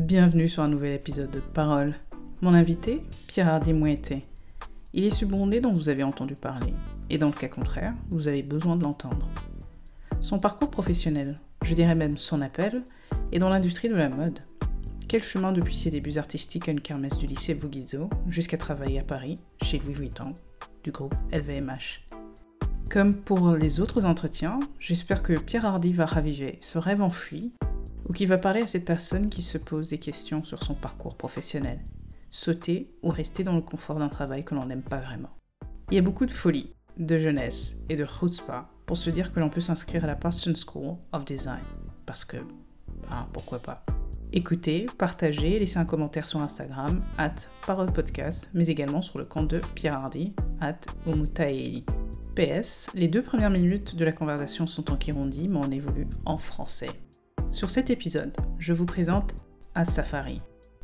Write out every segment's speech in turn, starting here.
Bienvenue sur un nouvel épisode de Parole. Mon invité, Pierre Hardy Mouetté. Il est subondé dont vous avez entendu parler, et dans le cas contraire, vous avez besoin de l'entendre. Son parcours professionnel, je dirais même son appel, est dans l'industrie de la mode. Quel chemin depuis ses débuts artistiques à une kermesse du lycée Vouguizo jusqu'à travailler à Paris, chez Louis Vuitton, du groupe LVMH. Comme pour les autres entretiens, j'espère que Pierre Hardy va raviver ce rêve enfui ou qu'il va parler à cette personne qui se pose des questions sur son parcours professionnel, sauter ou rester dans le confort d'un travail que l'on n'aime pas vraiment. Il y a beaucoup de folie, de jeunesse et de chutzpah pour se dire que l'on peut s'inscrire à la Boston School of Design, parce que, ah, pourquoi pas. Écoutez, partagez, laissez un commentaire sur Instagram, at Podcast, mais également sur le compte de Pierre Hardy, at Omutaei. PS, les deux premières minutes de la conversation sont en kirundi, mais on évolue en français. Sur cet épisode, je vous présente Asafari.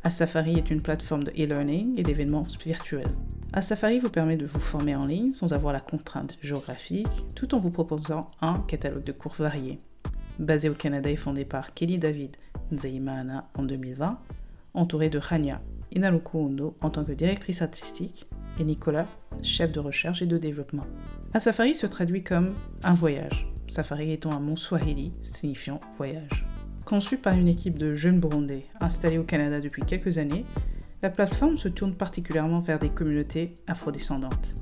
Asafari est une plateforme de e-learning et d'événements virtuels. Asafari vous permet de vous former en ligne sans avoir la contrainte géographique, tout en vous proposant un catalogue de cours variés. Basé au Canada et fondé par Kelly David Nzeimana en 2020, entouré de Rania Inaluku Ondo en tant que directrice artistique et Nicolas, chef de recherche et de développement. Asafari se traduit comme un voyage, safari étant un mot swahili signifiant voyage. Conçue par une équipe de jeunes Burundais installés au Canada depuis quelques années, la plateforme se tourne particulièrement vers des communautés afrodescendantes.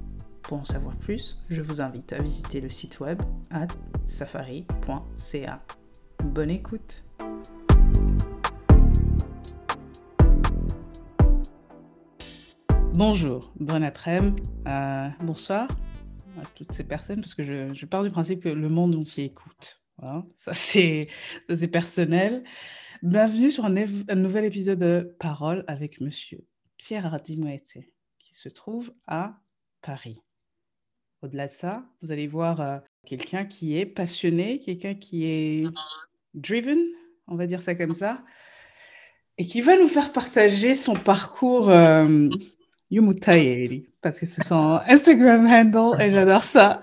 Pour en savoir plus, je vous invite à visiter le site web at safari.ca. Bonne écoute! Bonjour, bon après euh, bonsoir à toutes ces personnes, parce que je, je, pars du principe que le monde entier écoute. Voilà. Ça, c'est personnel. Bienvenue sur un, nouvel épisode de Parole avec monsieur Pierre Hardy qui se trouve à Paris. Au-delà de ça, vous allez voir euh, quelqu'un qui est passionné, quelqu'un qui est driven, on va dire ça comme ça, et qui va nous faire partager son parcours. Euh, parce que c'est son Instagram handle et j'adore ça.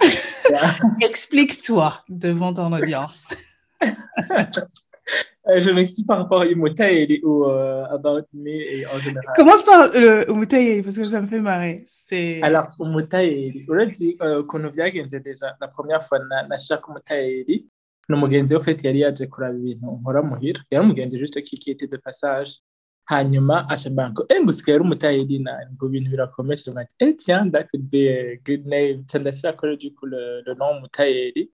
Explique-toi devant ton audience. Euh, je m'explique par rapport à Yumutayeri ou uh, About Me et en général. Commence par le parce que ça me fait marrer. Alors, ukuntu byagenze déjà la première fois nashaka Umutayeri ni umugenzi we ufite yari yaje kuraba ibintu nkora muhira yari umugenzi juste qui était de passage hanyuma ngo eh ari ngo birakomeje. Ati tiens that could be a good name ndashaka ko du coup le, nom umutayeri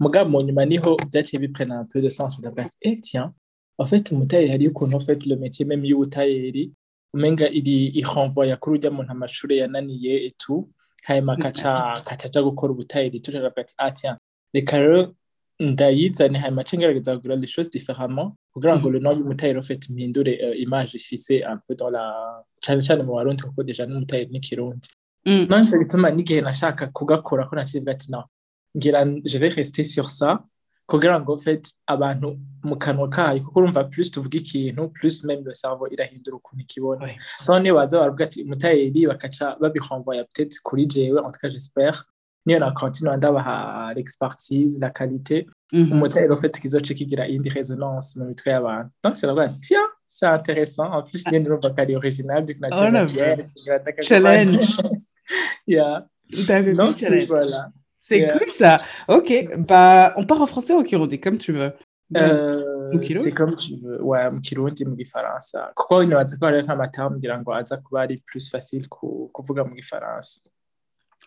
mugabo mu nyuma niho byaciye biprena un peu de sens. Ndavuga ati eh tiens en fait umutayeri ukuntu en fait le métier même y'ubutayeri umenga iri kuri ujya muntu amashuri yananiye et tout. Hanyuma kacaja gukora ubutayeri turavuga ati ah tiens reka rero ndayizane hanyuma ngerageza kugura les choses différemment kugira ngo le nom y'umutayeri ufite mpindure uh, image ifise un peu dans la cyane cyane mu barundi kuko deja n'umutayeri n'ikirundi mm. none nico gituma n'igihe nashaka kugakora ko naciye ati ngira je vais rester sur ça kugira ngo abantu mu kanwa kayo kuko urumva plus tuvuga ikintu plus même le cerveau irahindura ukuntu ikibona. None baravuga ati umutayeri bakaca peut-être kuri jewe en tout cas j'espère niyo na continue ndabaha l'expertise la qualité. Umutayeri ufite kizoce kigira iyindi résonance mu mitwe y'abantu donc jaravuga tiens c'est intéressant. En plus niyo nirumva ko ari original du coup challenge. yeah. Donc voilà. C'est cool ça. Ok bah on part en français ou en kirundi comme tu veux. Euh, c'est comme tu veux. Ouais mu kirundi mu gifaransa kuko nibaza ko hariho nk'amatamu ngira ngo aza kuba ari plus facile kuvuga mu gifaransa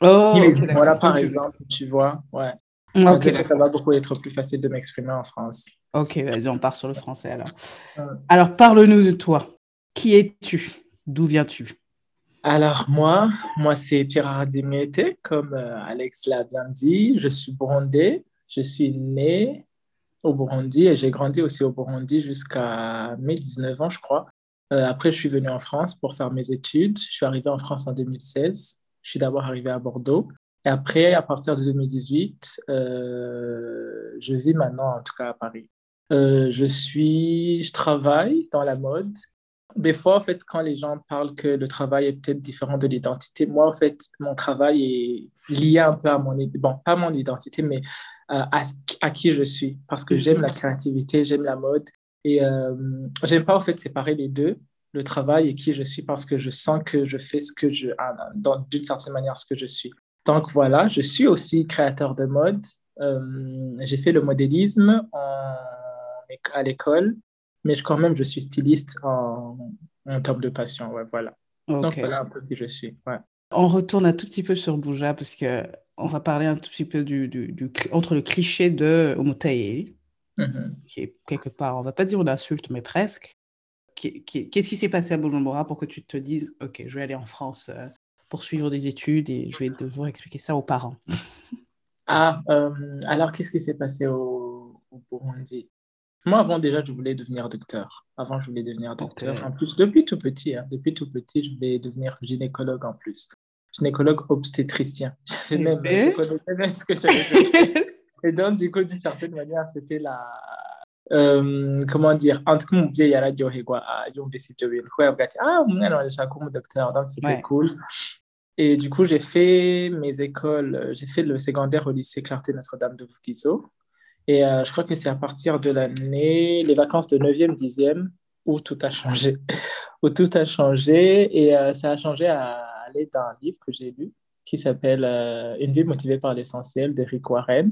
Oh, okay, voilà, par exemple, tu vois, ouais. Okay. Ça va beaucoup être plus facile de m'exprimer en France. Ok, vas-y, on part sur le français alors. Alors, parle-nous de toi. Qui es-tu? D'où viens-tu? Alors, moi, moi c'est Pierre Hardimete, comme euh, Alex l'a bien dit. Je suis burundais. Je suis né au Burundi et j'ai grandi aussi au Burundi jusqu'à mes 19 ans, je crois. Euh, après, je suis venu en France pour faire mes études. Je suis arrivé en France en 2016. Je suis d'abord arrivé à Bordeaux. Et après, à partir de 2018, euh, je vis maintenant, en tout cas, à Paris. Euh, je suis, je travaille dans la mode. Des fois, en fait, quand les gens parlent que le travail est peut-être différent de l'identité, moi, en fait, mon travail est lié un peu à mon, bon, pas mon identité, mais à, à qui je suis. Parce que j'aime la créativité, j'aime la mode. Et euh, j'aime pas, en fait, séparer les deux, le travail et qui je suis, parce que je sens que je fais ce que je, ah, d'une certaine manière, ce que je suis. Donc voilà, je suis aussi créateur de mode. Euh, j'ai fait le modélisme à l'école, mais je, quand même, je suis styliste en, en termes de passion. Ouais, voilà. Donc voilà un peu qui je suis. Ouais. On retourne un tout petit peu sur Bouja parce que on va parler un tout petit peu du, du, du entre le cliché de Omotaye, mm-hmm. qui est quelque part, on va pas dire une insulte, mais presque. Qu'est-ce qui s'est passé à Bujumbura pour que tu te dises, OK, je vais aller en France euh, pour suivre des études et je vais devoir expliquer ça aux parents? Ah, euh, alors qu'est-ce qui s'est passé au, au, Burundi? Moi, avant déjà, je voulais devenir docteur. Avant, je voulais devenir docteur. En plus, depuis tout petit, hein, depuis tout petit, je voulais devenir gynécologue en plus gynécologue obstétricien. J'avais même, je connaissais même ce que j'avais fait. Et donc, du coup, d'une certaine manière, c'était la. Euh, comment dire en tout cas umubyeyi yararyoherwa yumvise ibyo bintu kubera bwa ati ah umwana wanjye ashaka kuba docteur donc c'était cool. Et du coup j'ai fait mes écoles j'ai fait le secondaire au lycée Clarté Notre-Dame de Vugizo et euh, je crois que c'est à partir de l'année les vacances de 9e 10e où tout a changé. Où tout a changé. Et euh, ça a changé à d'un livre que j'ai lu qui s'appelle euh, Une vie motivée par l'essentiel de Rick Warren.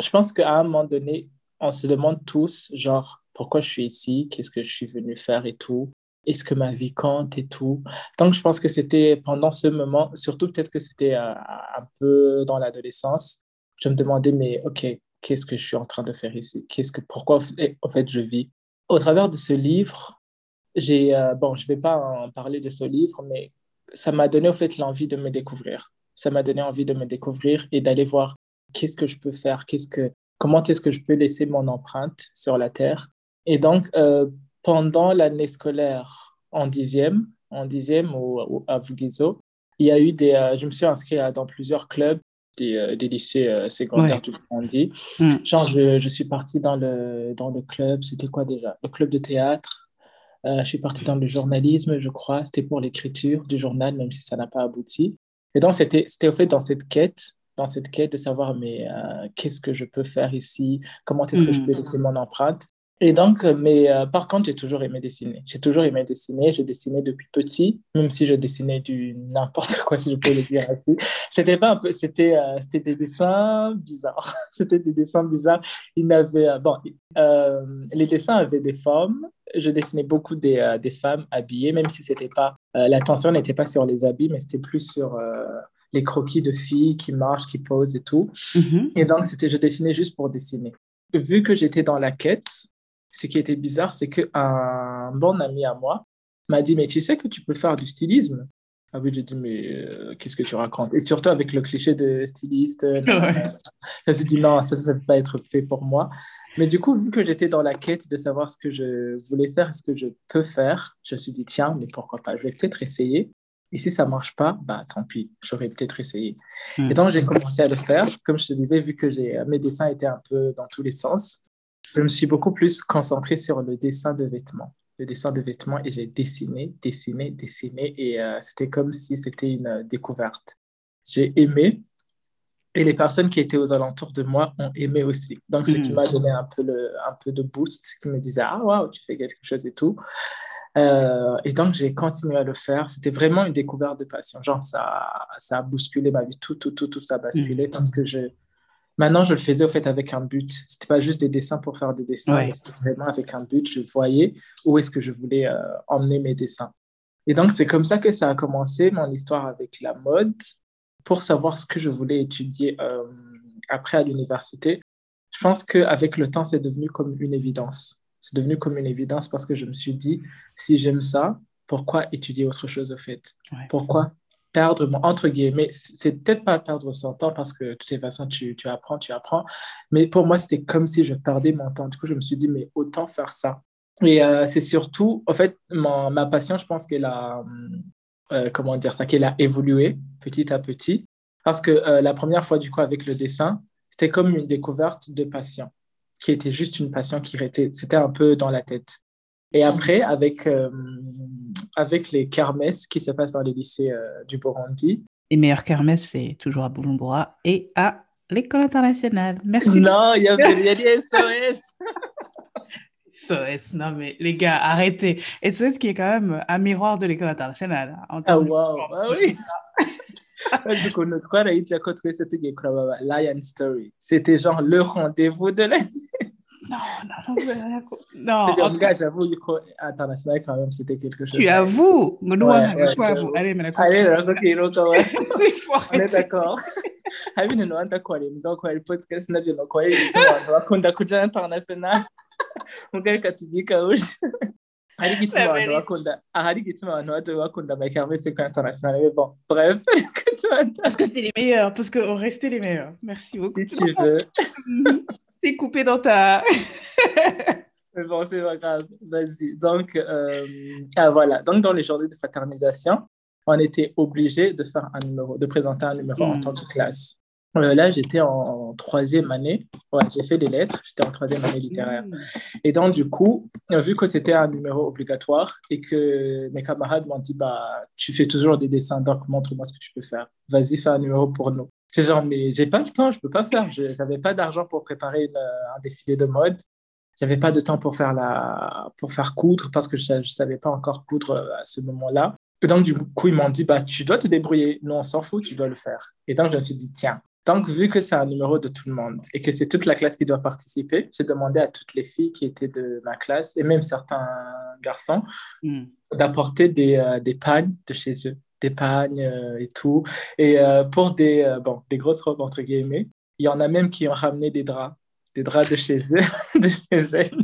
Je pense qu'à un moment donné, on se demande tous, genre, pourquoi je suis ici, qu'est-ce que je suis venu faire et tout, est-ce que ma vie compte et tout. Donc, je pense que c'était pendant ce moment, surtout peut-être que c'était euh, un peu dans l'adolescence, je me demandais, mais ok, qu'est-ce que je suis en train de faire ici? Qu'est-ce que, Pourquoi, en fait, je vis? Au travers de ce livre, j'ai, euh, bon, je ne vais pas en parler de ce livre, mais ça m'a donné au fait l'envie de me découvrir. Ça m'a donné envie de me découvrir et d'aller voir qu'est-ce que je peux faire, qu'est-ce que, comment est-ce que je peux laisser mon empreinte sur la terre? Et donc, euh, pendant l'année scolaire en dixième, en dixième au, à Vugizo, il y a eu des, euh, je me suis inscrit dans plusieurs clubs des, euh, des lycées secondaires du Burundi. Mm. Genre, je, je, suis parti dans le, dans le club, c'était quoi déjà? Le club de théâtre, je suis parti dans le journalisme, je crois. C'était pour l'écriture du journal, même si ça n'a pas abouti. Et donc, c'était au fait dans cette quête, dans cette quête de savoir, mais euh, qu'est-ce que je peux faire ici? Comment est-ce que je peux hmm. laisser mon empreinte? Et donc, euh, mais euh, par contre, j'ai toujours aimé dessiner. J'ai toujours aimé dessiner. J'ai dessiné depuis petit, même si je dessinais du n'importe quoi, si je peux le dire ainsi. C'était pas un peu, c'était, euh, c'était des dessins bizarres. c'était des dessins bizarres. Il n'avait, bon, les dessins avaient des formes. Je dessinais beaucoup des, des femmes habillées, même si c'était pas, l'attention n'était pas sur les habits, mais c'était plus sur les croquis de filles qui marchent, qui posent et tout. Mm-hmm. Et donc, c'était, je dessinais juste pour dessiner. Vu que j'étais dans la quête, ce qui était bizarre, c'est qu'un bon ami à moi m'a dit, mais tu sais que tu peux faire du stylisme? Ah oui, j'ai dit, mais euh, qu'est-ce que tu racontes? Et surtout avec le cliché de styliste, euh, je me suis dit, non, ça ne peut pas être fait pour moi. Mais du coup, vu que j'étais dans la quête de savoir ce que je voulais faire, ce que je peux faire, je me suis dit, tiens, mais pourquoi pas? Je vais peut-être essayer. Et si ça ne marche pas, bah tant pis, j'aurais peut-être essayé. Hmm. Et donc, j'ai commencé à le faire. Comme je te disais, vu que mes dessins étaient un peu dans tous les sens, je me suis beaucoup plus concentré sur le dessin de vêtements. Le dessin de vêtements et j'ai dessiné, dessiné, dessiné et euh, c'était comme si c'était une euh, découverte. J'ai aimé et les personnes qui étaient aux alentours de moi ont aimé aussi. Donc, ce qui hmm. m'a donné un peu, le, un peu de boost, qui me disait Ah, waouh, tu fais quelque chose et tout. Euh, et donc, j'ai continué à le faire. C'était vraiment une découverte de passion. Genre, ça, ça a bousculé ma vie. Tout, tout, tout, tout ça a basculé hmm. parce que je, Maintenant, je le faisais au fait avec un but. C'était pas juste des dessins pour faire des dessins, c'était vraiment avec un but. Je voyais où est-ce que je voulais euh, emmener mes dessins. Et donc, c'est comme ça que ça a commencé, mon histoire avec la mode, pour savoir ce que je voulais étudier euh, après à l'université. Je pense qu'avec le temps, c'est devenu comme une évidence. C'est devenu comme une évidence parce que je me suis dit, si j'aime ça, pourquoi étudier autre chose au fait? Pourquoi perdre, entre guillemets, c'est peut-être pas perdre son temps parce que de toute façon, tu, tu apprends, tu apprends. Mais pour moi, c'était comme si je perdais mon temps. Du coup, je me suis dit, mais autant faire ça. Et euh, c'est surtout, en fait, ma, ma passion, je pense qu'elle a, euh, comment dire ça, qu'elle a évolué petit à petit. Parce que euh, la première fois, du coup, avec le dessin, c'était comme une découverte de passion, qui était juste une passion qui était, c'était un peu dans la tête. Et après, avec, euh, avec les kermesses qui se passent dans les lycées euh, du Burundi. Les meilleures kermesses, c'est toujours à Bujumbura et à l'école internationale. Merci. Non, il y, a des SOS. SOS, non mais les gars, arrêtez. SOS qui est quand même un miroir de l'école internationale. Hein, ah wow, ah oui. twese tugiye kuraba Lion Story. C'était genre le rendez-vous de l'année. Non, non, non, non. non gars, j'avoue, international quand même, c'était quelque chose. Tu avoues. On est d'accord. Podcast nabyo abantu bakunda kuja international. Tugikawuje. Hari igituma abantu bakunda. Ahari igituma abantu baje bakunda Mike Hermès ko international mais bon bref. Parce que c'était les meilleurs parce que on restait les meilleurs. Merci beaucoup. Si tu veux. T'es coupé dans ta mais bon c'est pas grave. Vas-y. Donc euh... ah voilà. Donc dans les journées de fraternisation on était obligé de faire un numéro de présenter un numéro mm. en tant que classe euh, là, j'étais en troisième année. Ouais, j'ai fait des lettres. J'étais en troisième année littéraire. Mmh. Et donc, du coup, vu que c'était un numéro obligatoire et que mes camarades m'ont dit, bah, tu fais toujours des dessins, donc montre-moi ce que tu peux faire. Vas-y, fais un numéro pour nous. C'est genre, mais j'ai pas le temps, je peux pas faire. Je n'avais pas d'argent pour préparer euh, un défilé de mode. J'avais pas de temps pour faire, la... pour faire coudre parce que je ne savais pas encore coudre euh, à ce moment-là. Et donc, du coup, ils m'ont dit, bah, tu dois te débrouiller. Nous, on s'en fout, tu dois le faire. Et donc, je me suis dit, tiens, donc, vu que c'est un numéro de tout le monde et que c'est toute la classe qui doit participer, j'ai demandé à toutes les filles qui étaient de ma classe et même certains garçons mm. d'apporter des, euh, des, pagnes de chez eux, des pagnes euh, et tout. Et euh, pour des, bon, des grosses robes, entre guillemets, il y en a même qui ont ramené des draps, des draps de chez eux, de chez elles.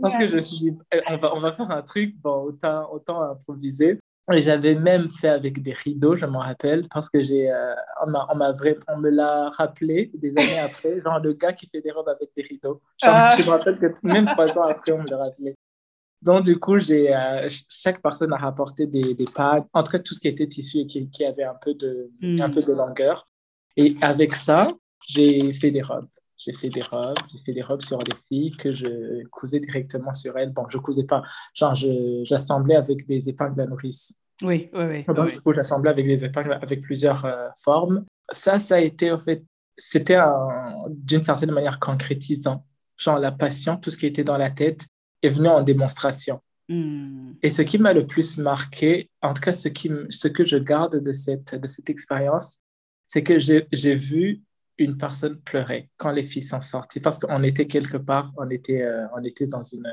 Parce que je me suis dit, eh, on va, on va faire un truc, bon, autant, autant improviser. Et j'avais même fait avec des rideaux, je m'en rappelle, parce que j'ai, euh, on, on, on, me l'a rappelé des années après, genre le gars qui fait des robes avec des rideaux. Genre, ah. Je me rappelle que même trois ans après, on me l'a rappelé. Donc, du coup, j'ai, euh, chaque personne a rapporté des, des pads, entre tout ce qui était tissu et qui, qui avait un peu, de, un peu de hmm. longueur. Et avec ça, j'ai fait des robes. J'ai fait des robes, j'ai fait des robes sur des filles que je cousais directement sur elles. Bon, je cousais pas, genre j'assemblais avec des épingles à nourrice. Oui, oui, oui. Donc, du coup, j'assemblais avec des épingles avec plusieurs euh, formes. Ça, ça a été, en fait, c'était d'une certaine manière concrétisant. Genre la passion, tout ce qui était dans la tête est venu en démonstration. Hmm. Et ce qui m'a le plus marqué, en tout cas ce, qui, ce que je garde de cette, de cette expérience, c'est que j'ai vu une personne pleurer quand les filles sont sorties parce qu'on était quelque part, on était, euh, on était dans, une,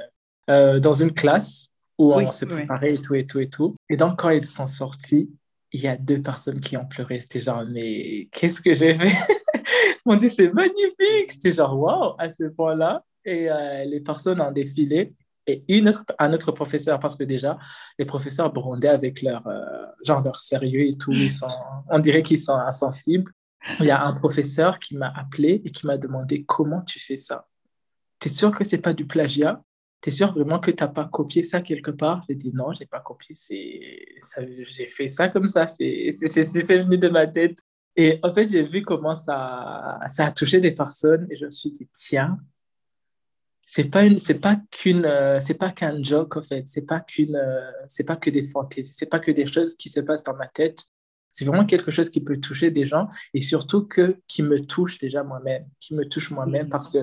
euh, dans une classe où on s'est préparé et tout et tout et tout. Et donc, quand ils sont sortis, il y a deux personnes qui ont pleuré. J'étais genre, mais qu'est-ce que j'ai fait? On dit, c'est magnifique. C'était genre, waouh, à ce point-là. Et euh, les personnes ont défilé. Et une autre, un autre professeur, parce que déjà, les professeurs burundais, avec leur, genre leur sérieux et tout, ils sont, on dirait qu'ils sont insensibles il y a un professeur qui m'a appelé et qui m'a demandé comment tu fais ça. Tu es sûr que c'est pas du plagiat? Tu es sûr vraiment que tu n'as pas copié ça quelque part? J'ai dit non, je n'ai pas copié. J'ai fait ça comme ça. C'est venu de ma tête. Et en fait, j'ai vu comment ça, ça a touché des personnes et je me suis dit, tiens, c'est pas une c'est pas qu'une euh, c'est pas qu'un joke en fait c'est pas qu'une euh, c'est pas que des fantaisies c'est pas que des choses qui se passent dans ma tête c'est vraiment quelque chose qui peut toucher des gens et surtout que, qui me touche déjà moi-même, qui me touche moi-même parce que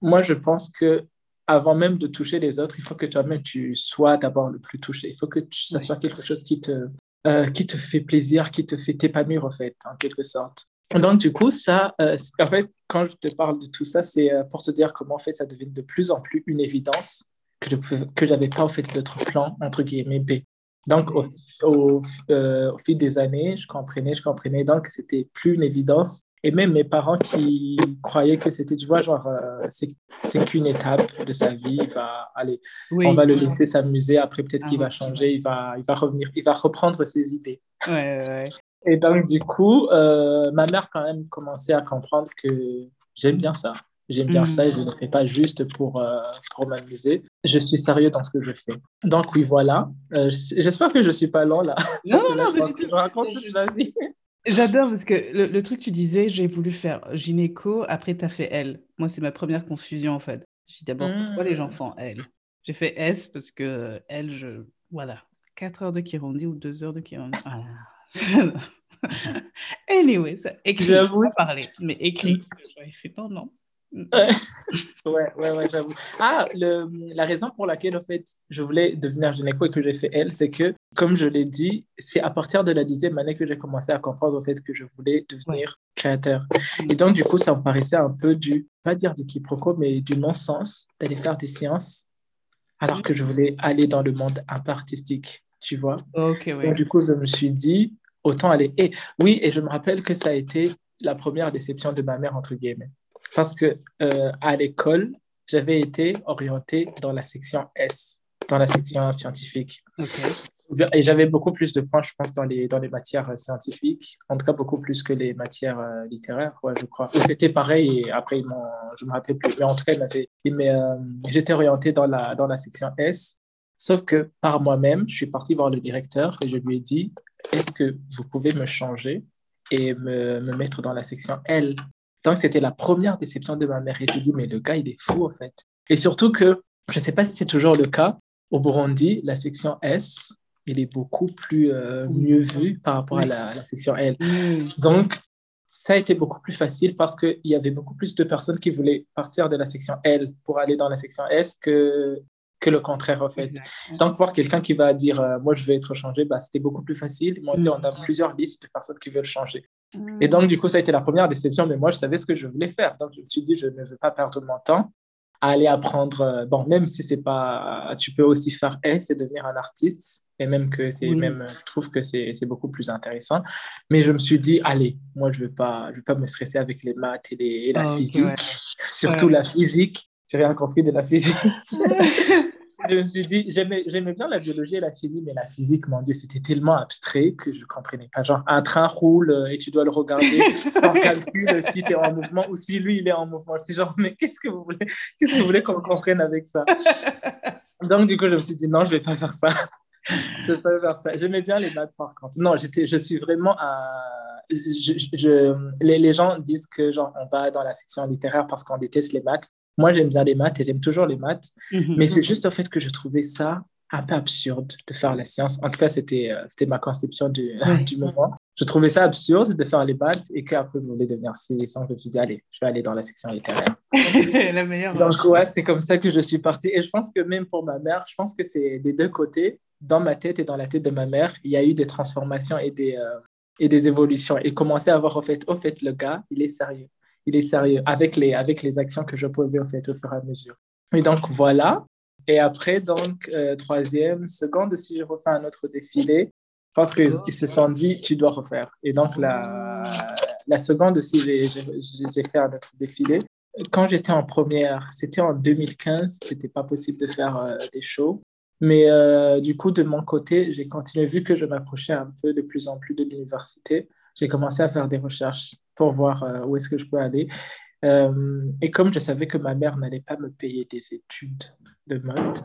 moi, je pense que avant même de toucher les autres, il faut que toi-même tu sois d'abord le plus touché. Il faut que ça soit quelque chose qui te, euh, qui te fait plaisir, qui te fait t'épanouir en fait, en quelque sorte. Donc du coup, ça, euh, en fait, quand je te parle de tout ça, c'est euh, pour te dire comment en fait ça devient de plus en plus une évidence que je que j'avais pas en fait d'autres plans entre guillemets B. Donc, au, euh, au, fil des années, je comprenais, je comprenais. Donc, c'était plus une évidence. Et même mes parents qui croyaient que c'était, tu vois, genre, euh, c'est qu'une étape de sa vie. Il va aller, on va le laisser s'amuser. Après, peut-être qu'il va ah, changer. Il va, il va revenir, il va reprendre ses idées. Ouais, ouais. Et donc, du coup, euh, ma mère, quand même, commençait à comprendre que j'aime bien ça. J'aime bien ça et je ne le fais pas juste pour, euh, pour m'amuser. Je suis sérieux dans ce que je fais. Donc oui, voilà. Euh, j'espère que je ne suis pas lent là. Non, non, non, je, je raconte toute la vie. J'adore parce que le, le, truc tu disais, j'ai voulu faire gynéco, après tu as fait L. Moi, c'est ma première confusion en fait. J'ai d'abord, pourquoi les gens font L? J'ai fait S parce que L, je... Voilà. 4 heures de Kirundi ou 2 heures de Kirundi. Voilà. anyway, ça, écrit, pas parler, mais écrit. J'avais fait non, non. Ouais, ouais, ouais, j'avoue. Ah, le, la raison pour laquelle, en fait, je voulais devenir gynéco et que j'ai fait elle, c'est que, comme je l'ai dit, c'est à partir de la dixième année que j'ai commencé à comprendre, en fait, que je voulais devenir créateur. Et donc, du coup, ça me paraissait un peu du, pas dire du quiproquo, mais du non-sens d'aller faire des sciences alors que je voulais aller dans le monde un peu artistique, tu vois. Ok, ouais. Donc, du coup, je me suis dit, autant aller. Et oui, et je me rappelle que ça a été la première déception de ma mère, entre guillemets. Parce que euh, à l'école, j'avais été orienté dans la section S, dans la section scientifique. Et j'avais beaucoup plus de points, je pense, dans les, dans les matières euh, scientifiques, en tout cas beaucoup plus que les matières euh, littéraires, ouais, je crois. C'était pareil, et après, m'ont, je me rappelle plus, mais en tout cas, euh, j'étais orienté dans la, dans la section S, sauf que par moi-même, je suis parti voir le directeur et je lui ai dit, est-ce que vous pouvez me changer et me, me mettre dans la section L? Donc, c'était la première déception de ma mère. Et je dit, mais le gars, il est fou, en fait. Et surtout que, je ne sais pas si c'est toujours le cas, au Burundi, la section S, il est beaucoup plus euh, mieux vu par rapport à la, la section L. Mm. Donc, ça a été beaucoup plus facile parce qu'il y avait beaucoup plus de personnes qui voulaient partir de la section L pour aller dans la section S que, que le contraire, en fait. Donc, voir quelqu'un qui va dire euh, Moi, je vais être changé, bah, c'était beaucoup plus facile. Ils m'ont dit Mm. On a plusieurs listes de personnes qui veulent changer. Et donc, du coup, ça a été la première déception, mais moi, je savais ce que je voulais faire. Donc, je me suis dit Je ne veux pas perdre mon temps à aller apprendre. euh, bon, même si c'est pas. Tu peux aussi faire S et devenir un artiste. Et même que c'est Oui. même, je trouve que c'est beaucoup plus intéressant. Mais je me suis dit, allez, moi, je ne veux, pas- je veux pas me stresser avec les maths et, les- et la Ah, physique, ouais. surtout Ouais. la physique. J'ai rien compris de la physique. je me suis dit, j'aimais bien la biologie et la chimie, mais la physique, mon Dieu, c'était tellement abstrait que je ne comprenais pas. Genre, un train roule euh, et tu dois le regarder en calcul si tu es en mouvement ou si lui, il est en mouvement. C'est genre, mais qu'est-ce que vous voulez, qu'est-ce que vous voulez qu'on comprenne avec ça? Donc, du coup, je me suis dit, non, je ne vais pas faire ça. je vais pas faire ça. J'aimais bien les maths, par contre. Non, je suis vraiment un... Je, je- je- les, les gens disent que genre on va dans la section littéraire parce qu'on déteste les maths. Moi, j'aime bien les maths et j'aime toujours les maths. Mhm. Mais c'est juste au fait que je trouvais ça un peu absurde de faire la science. En tout cas, c'était euh, c'était ma conception du, Ouais. du moment. Je trouvais ça absurde de faire les maths et qu'après, je voulais devenir civilisant. Je me suis dit, allez, je vais aller dans la section littéraire. la meilleure. Donc, ouais, c'est comme ça que je suis partie. Et je pense que même pour ma mère, je pense que c'est des deux côtés. Dans ma tête et dans la tête de ma mère, il y a eu des transformations et des, euh, et des évolutions. Et commencer à voir, au fait, au fait, le gars, il est sérieux. Il est sérieux avec les, avec les actions que je posais, au fait, au fur et à mesure. Et donc, voilà. Et après, donc, euh, troisième, seconde, si je refais un autre défilé, parce qu'ils ils se sont dit, tu dois refaire. Et donc, la, la seconde aussi, j'ai fait un autre défilé. Quand j'étais en première, c'était en 2015, c'était pas possible de faire euh, des shows. Mais euh, du coup, de mon côté, j'ai continué, vu que je m'approchais un peu de plus en plus de l'université, j'ai commencé à faire des recherches pour voir euh, où est-ce que je peux aller. Euh, et comme je savais que ma mère n'allait pas me payer des études de mode,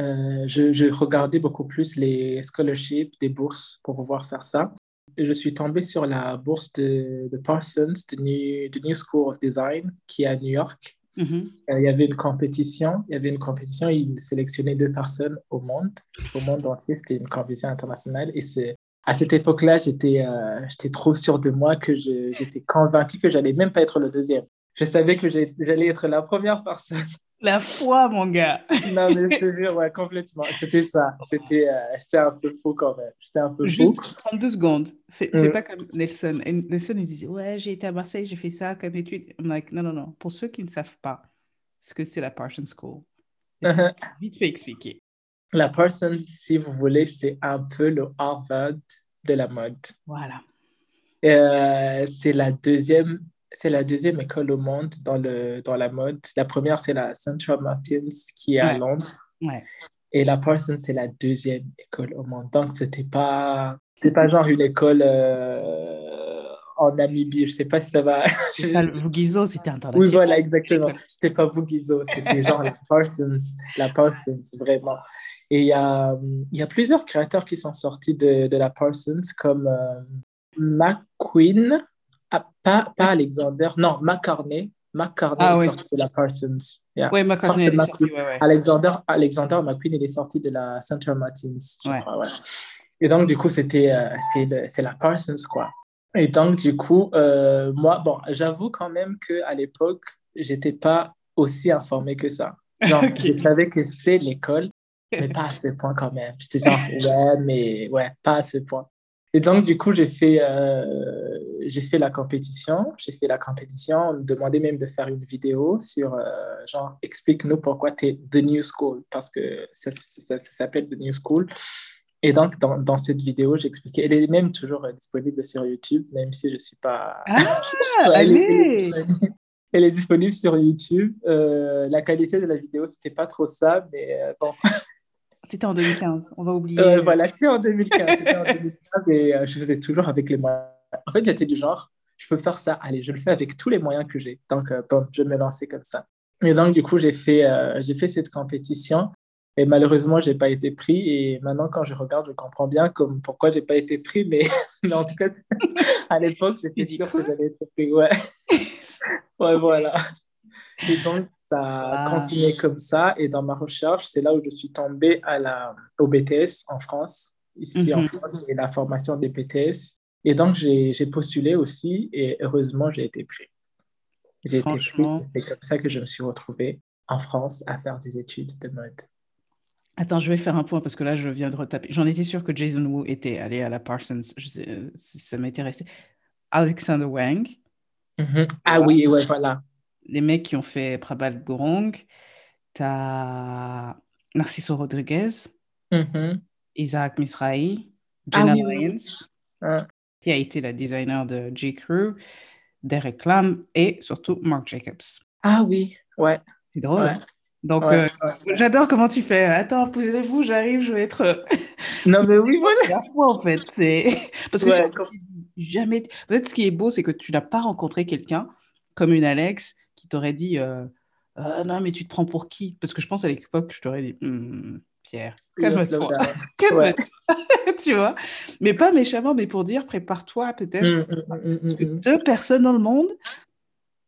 euh, je, je regardais beaucoup plus les scholarships, des bourses pour pouvoir faire ça. Et je suis tombé sur la bourse de, de Parsons, de New, de New School of Design, qui est à New York. Mhm. Euh, Il y avait une compétition, il y avait une compétition, ils sélectionnaient deux personnes au monde, au monde entier, c'était une compétition internationale. Et c'est, à cette époque-là, j'étais euh, trop sûr de moi que j'étais convaincu que j'allais même pas être le deuxième. Je savais que j'allais être la première personne. La foi, mon gars. Non, mais je te jure, ouais, complètement. C'était ça. C'était, euh, j'étais un peu fou quand même. J'étais un peu fou. Juste 32 secondes. Fais, fais Mm. pas comme Nelson. Et Nelson, il disait Ouais, j'ai été à Marseille, j'ai fait ça comme étude. I'm like, non, non, non. Pour ceux qui ne savent pas ce que c'est la Parsons School, vite fait expliquer. La Parsons, si vous voulez, c'est un peu le Harvard de la mode. Voilà. Euh, c'est la deuxième, c'est la deuxième école au monde dans le, dans la mode. La première, c'est la Central Martins qui est à. Londres. Ouais. Et la Parsons, c'est la deuxième école au monde. Donc, c'était pas, c'est pas genre une école euh, en Namibie. Je sais pas si ça va. Le Vugizo, c'était international. Oui, voilà, exactement. C'était pas Vugizo, c'était genre la Parsons, la Parsons, vraiment. Et il y a, y a plusieurs créateurs qui sont sortis de, de la Parsons, comme euh, McQueen, ah, pas, pas Alexander, non, McCartney. McCartney Ah est oui. sorti de la Parsons. Yeah. Ouais, McCartney, est sortie. Ouais, ouais. Alexander, Alexander McQueen, il est sorti de la Central Martins, je Ouais. crois, ouais. Et donc, du coup, c'était, euh, c'est la Parsons, quoi. Et donc, du coup, euh, moi, bon, j'avoue quand même qu'à l'époque, j'étais pas aussi informée que ça. Genre, je savais que c'est l'école, mais pas à ce point quand même. J'étais genre, ouais, mais ouais, pas à ce point. Et donc, du coup, j'ai fait, euh, j'ai fait la compétition. J'ai fait la compétition. On me demandait même de faire une vidéo sur, euh, genre, explique-nous pourquoi tu es The New School, parce que ça, ça, ça s'appelle The New School. Et donc, dans, dans cette vidéo, j'expliquais, elle est même toujours euh, disponible sur YouTube, même si je ne suis pas... Ah, allez elle est disponible sur YouTube. Euh, la qualité de la vidéo, c'était pas trop ça, mais euh, bon. C'était en 2015, on va oublier. voilà, c'était en 2015. en 2015 et je faisais toujours avec les moyens. En fait, j'étais du genre, je peux faire ça, allez, je le fais avec tous les moyens que j'ai. Donc, bon, je me lançais comme ça. Et donc, du coup, j'ai fait, j'ai fait cette compétition. Et malheureusement, je n'ai pas été pris. Et maintenant, quand je regarde, je comprends bien comme pourquoi je n'ai pas été pris. Mais, mais en tout cas, à l'époque, j'étais sûr que j'allais être pris. Ouais. ouais, voilà. Et donc, ça a continué comme ça. Et dans ma recherche, c'est là où je suis tombée à la, au BTS en France. Ici en mhm. France, il y a la formation des BTS. Et donc, j'ai postulé aussi. Et heureusement, j'ai été pris. J'ai été pris. C'est comme ça que je me suis retrouvée en France à faire des études de mode. Attends, je vais faire un point parce que là, je viens de retaper. J'en étais sûre que Jason Wu était allé à la Parsons. Je sais, ça m'intéressait. Alexander Wang. Mm-hmm. Ah oui, ouais, voilà. Les mecs qui ont fait Prabal Gorong. T'as Narciso Rodriguez. Mm-hmm. Isaac Misrahi. Ah Jenna Lyons. Ah. Qui a été la designer de J. Crew. Derek Lam et surtout Mark Jacobs. Ah oui, ouais. C'est drôle. Hein? Donc, euh, j'adore comment tu fais. Attends, posez-vous, j'arrive, je vais être. Euh, non, mais oui, voilà. C'est la fois, en fait. C'est... Parce que jamais. Peut-être ce qui est beau, c'est que tu n'as pas rencontré quelqu'un comme une Alex qui t'aurait dit euh, Non, mais tu te prends pour qui? Parce que je pense à l'époque, je t'aurais dit hum, Pierre, calme-toi. calme tu vois? Mais pas méchamment, mais pour dire prépare-toi peut-être. Hum, hum, deux personnes dans le monde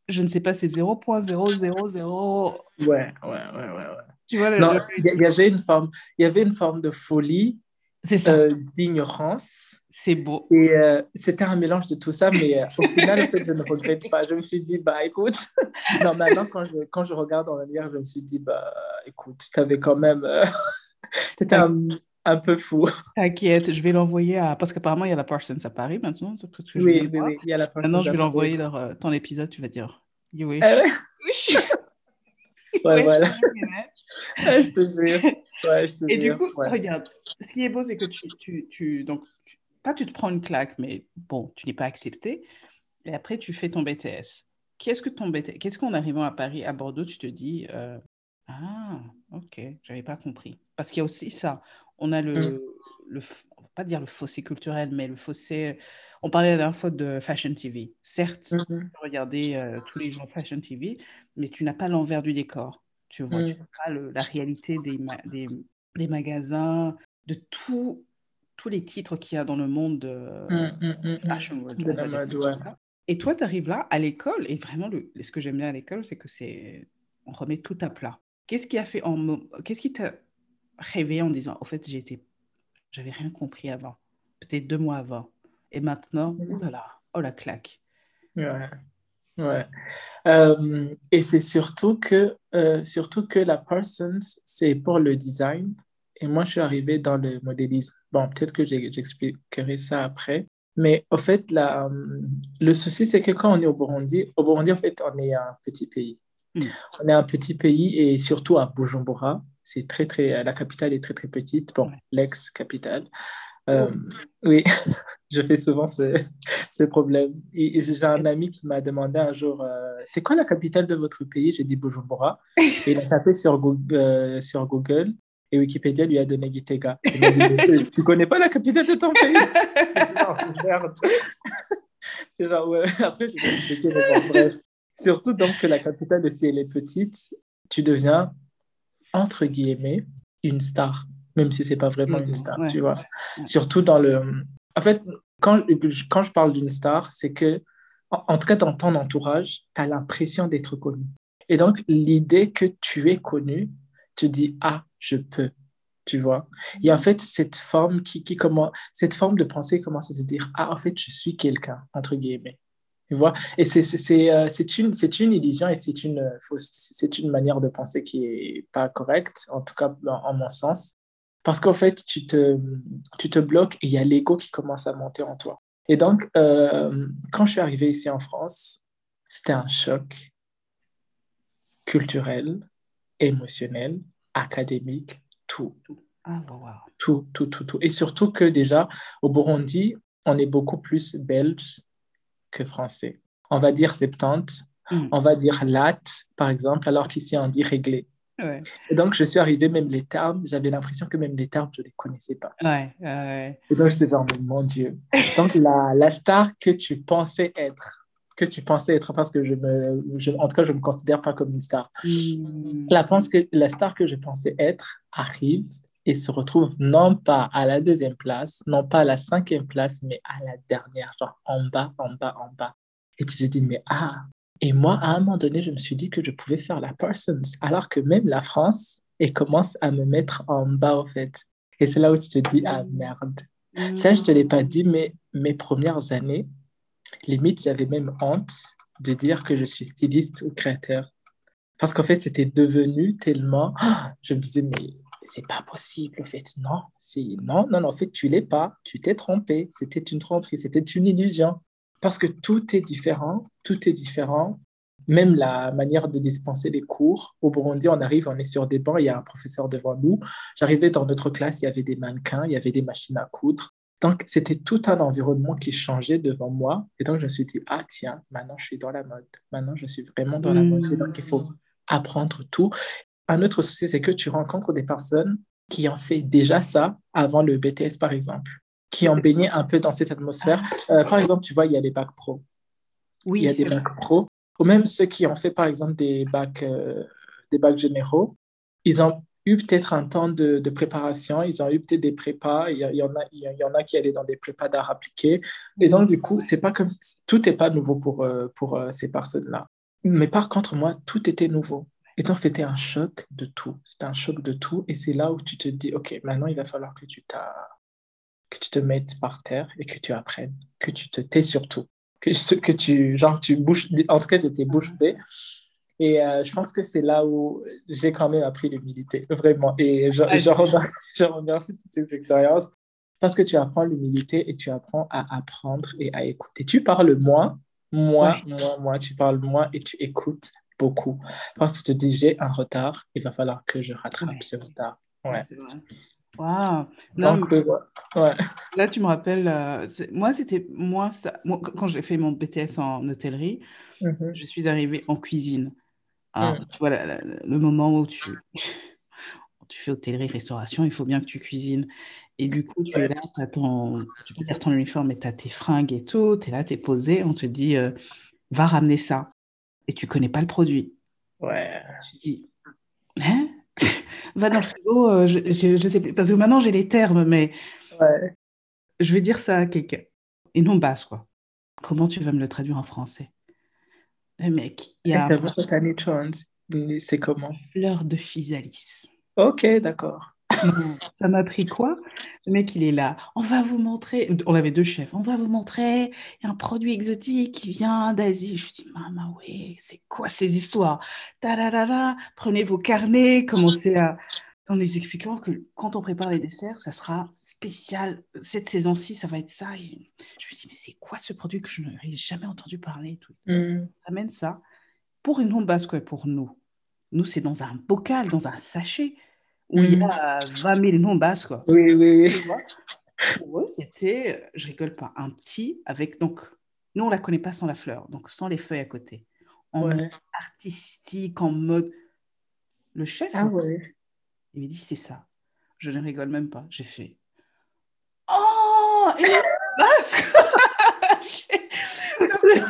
je ne sais pas, c'est 0.000. Ouais, ouais, ouais, ouais. Tu vois, non, il y, avait une forme, il y avait une forme de folie, euh, d'ignorance. C'est beau. Et euh, c'était un mélange de tout ça, mais euh, au final, en fait, je ne regrette pas. Je me suis dit, bah écoute, non, maintenant, quand je, quand je regarde en arrière, je me suis dit, bah écoute, tu avais quand même. un, un, peu fou. T'inquiète, je vais l'envoyer à. Parce qu'apparemment, il y a la Parsons à Paris maintenant. Que je oui, oui, oui, il y a la Parsons. Maintenant, je vais l'envoyer dans ton épisode, tu vas dire. You wish. Ouais, voilà. je te jure. Ouais, je te Et du coup, regarde, ce qui est beau, c'est que tu, tu, tu donc, pas tu te prends une claque, mais bon, tu n'es pas accepté. Et après, tu fais ton BTS. Qu'est-ce que ton BTS Qu'est-ce qu'en arrivant à Paris, à Bordeaux, tu te dis euh, Ah, ok, j'avais pas compris. Parce qu'il y a aussi ça. On a le, mm. le on va pas dire le fossé culturel, mais le fossé on parlait la dernière fois de Fashion TV. Certes, tu peux regarder euh, tous les gens Fashion TV, mais tu n'as pas l'envers du décor. Tu vois, tu mm. n'as pas la réalité des, des, magasins, de tout, tous les titres qu'il y a dans le monde de mm, mm, Fashion World. Et toi, tu arrives là à l'école, et vraiment, le, ce que j'aime bien à l'école, c'est que c'est on remet tout à plat. Qu'est-ce qui a fait en qu'est-ce qui t'a réveillé en disant, au fait, j'étais, j'avais rien compris avant, peut-être deux mois avant. Et maintenant, oh là là, oh la claque. Ouais. Ouais. Euh, et c'est surtout que, euh, surtout que la Parsons, c'est pour le design. Et moi, je suis arrivé dans le modélisme. Bon, peut-être que j'expliquerai ça après. Mais au fait, la, euh, le souci, c'est que quand on est au Burundi, au Burundi, en fait, on est un petit pays. Hmm. On est un petit pays et surtout à Bujumbura, c'est très, très, la capitale est très, très petite. Bon, l'ex-capitale. Euh, oui, je fais souvent ce, ce problème. Et, j'ai un ami qui m'a demandé un jour euh, C'est quoi la capitale de votre pays? J'ai dit Bujumbura. Et il a tapé sur Google, euh, sur Google et Wikipédia lui a donné Gitega. Il m'a dit Tu connais pas la capitale de ton pays? C'est genre, ouais. Après, je vais expliquer. Surtout donc que la capitale, si elle est petite, tu deviens, entre guillemets, une star même si c'est pas vraiment une star, tu vois. Surtout dans le... En fait, quand, quand je parle d'une star, c'est que, en, tout cas dans ton entourage, tu as l'impression d'être connu. Et donc, l'idée que tu es connu, tu dis, ah, je peux, tu vois. Et en fait, cette forme, qui, qui comment, cette forme de pensée commence à te dire, ah, en fait, je suis quelqu'un, entre guillemets. Tu vois? Et c'est une, une illusion et c'est une, c'est une manière de penser qui n'est pas correcte, en tout cas en mon sens. Parce qu'en fait, tu te, tu te bloques et il y a l'ego qui commence à monter en toi. Et donc, euh, quand je suis arrivé ici en France, c'était un choc culturel, émotionnel, académique, tout. Ah, tout, tout, tout, tout. Et surtout que déjà, au Burundi, on est beaucoup plus belge que français. On va dire 70, hmm. on va dire latte, par exemple, alors qu'ici, on dit réglé. Et donc, je suis arrivé, même les termes, j'avais l'impression que même les termes, je ne les connaissais pas. Ouais, ouais. Et donc, j'étais genre, mon Dieu. Donc, la, la, star que tu pensais être, que tu pensais être, parce que je me, je, en tout cas, je ne me considère pas comme une star. Hmm. La, pense que, la star que je pensais être arrive et se retrouve non pas à la deuxième place, non pas à la cinquième place, mais à la dernière, genre en bas, en bas, en bas. Et tu te dis, mais ah, et moi, à un moment donné, je me suis dit que je pouvais faire la Parsons, alors que même la France, elle commence à me mettre en bas, en fait. Et c'est là où tu te dis, ah merde. Ça, je ne te l'ai pas dit, mais mes premières années, limite, j'avais même honte de dire que je suis styliste ou créateur. Parce qu'en fait, c'était devenu tellement. Je me disais, mais c'est pas possible. En fait, non, non, non, non, en fait, tu l'es pas. Tu t'es trompé. C'était une tromperie, c'était une illusion parce que tout est différent, tout est différent. Même la manière de dispenser les cours. Au Burundi, on arrive, on est sur des bancs, il y a un professeur devant nous. J'arrivais dans notre classe, il y avait des mannequins, il y avait des machines à coudre. Donc, c'était tout un environnement qui changeait devant moi. Et donc, je me suis dit, ah tiens, maintenant, je suis dans la mode. Maintenant, je suis vraiment dans la mode. Et donc, il faut apprendre tout. Un autre souci, c'est que tu rencontres des personnes qui ont fait déjà ça avant le BTS, par exemple qui ont baigné un peu dans cette atmosphère. Euh, par exemple, tu vois, il y a les bacs pro. Oui, il y a des bacs pro. Ou même ceux qui ont fait, par exemple, des bacs, euh, des bacs généraux, ils ont eu peut-être un temps de, de, préparation, ils ont eu peut-être des prépas, il y, y, en a, il y en a qui allaient dans des prépas d'art appliqué. Et donc, du coup, c'est pas comme tout n'est pas nouveau pour, euh, pour ces personnes-là. Mais par contre, moi, tout était nouveau. Et donc, c'était un choc de tout. C'était un choc de tout. Et c'est là où tu te dis, OK, maintenant, il va falloir que tu que tu te mettes par terre et que tu apprennes, que tu te tais surtout, que, que tu, genre, tu bouges, en tout cas, j'étais bouche bée. Et euh, je pense que c'est là où j'ai quand même appris l'humilité, vraiment. Et je, je, remercie, je remercie toutes ces expériences parce que tu apprends l'humilité et tu apprends à apprendre et à écouter. Tu parles moins, moins, moins, moins, tu parles moins et tu écoutes beaucoup. Parce que tu te dis, j'ai un retard, il va falloir que je rattrape ce retard. Ouais. Waouh! Là, tu me rappelles, euh, moi, c'était moi, ça, moi, quand j'ai fait mon BTS en hôtellerie, mm-hmm. je suis arrivée en cuisine. Alors, voilà, mm. le moment où tu, tu fais hôtellerie, restauration, il faut bien que tu cuisines. Et du coup, tu es là, tu as ton, tu peux dire ton uniforme et tu as tes fringues et tout, tu es là, tu es posé, on te dit, euh, va ramener ça. Et tu connais pas le produit. Ouais. Tu dis, hein? va dans le frigo, euh, je, je, sais parce que maintenant j'ai les termes, mais je vais dire ça à quelqu'un. Et non basse, quoi. Comment tu vas me le traduire en français? Le mec, il y a. C'est comment? Fleur de physalis. Ok, d'accord. Ça m'a pris quoi? Le mec, il est là. On va vous montrer. On avait deux chefs. On va vous montrer. Il y a un produit exotique qui vient d'Asie. Je me dis, maman, ouais, c'est quoi ces histoires? Prenez vos carnets, commencez à. En les expliquant que quand on prépare les desserts, ça sera spécial. Cette saison-ci, ça va être ça. Et je me dis, mais c'est quoi ce produit que je n'aurais jamais entendu parler tout. Mm. Amène ça. Pour une basse, quoi, pour nous. Nous, c'est dans un bocal, dans un sachet où il y a 20 000 noms basses. Quoi. Oui, oui, oui. c'était, je rigole pas, un petit avec. Donc, nous, on la connaît pas sans la fleur, donc sans les feuilles à côté. En mode artistique, en mode. Le chef, ah, ouais. il me dit c'est ça. Je ne rigole même pas. J'ai fait. Oh Une basque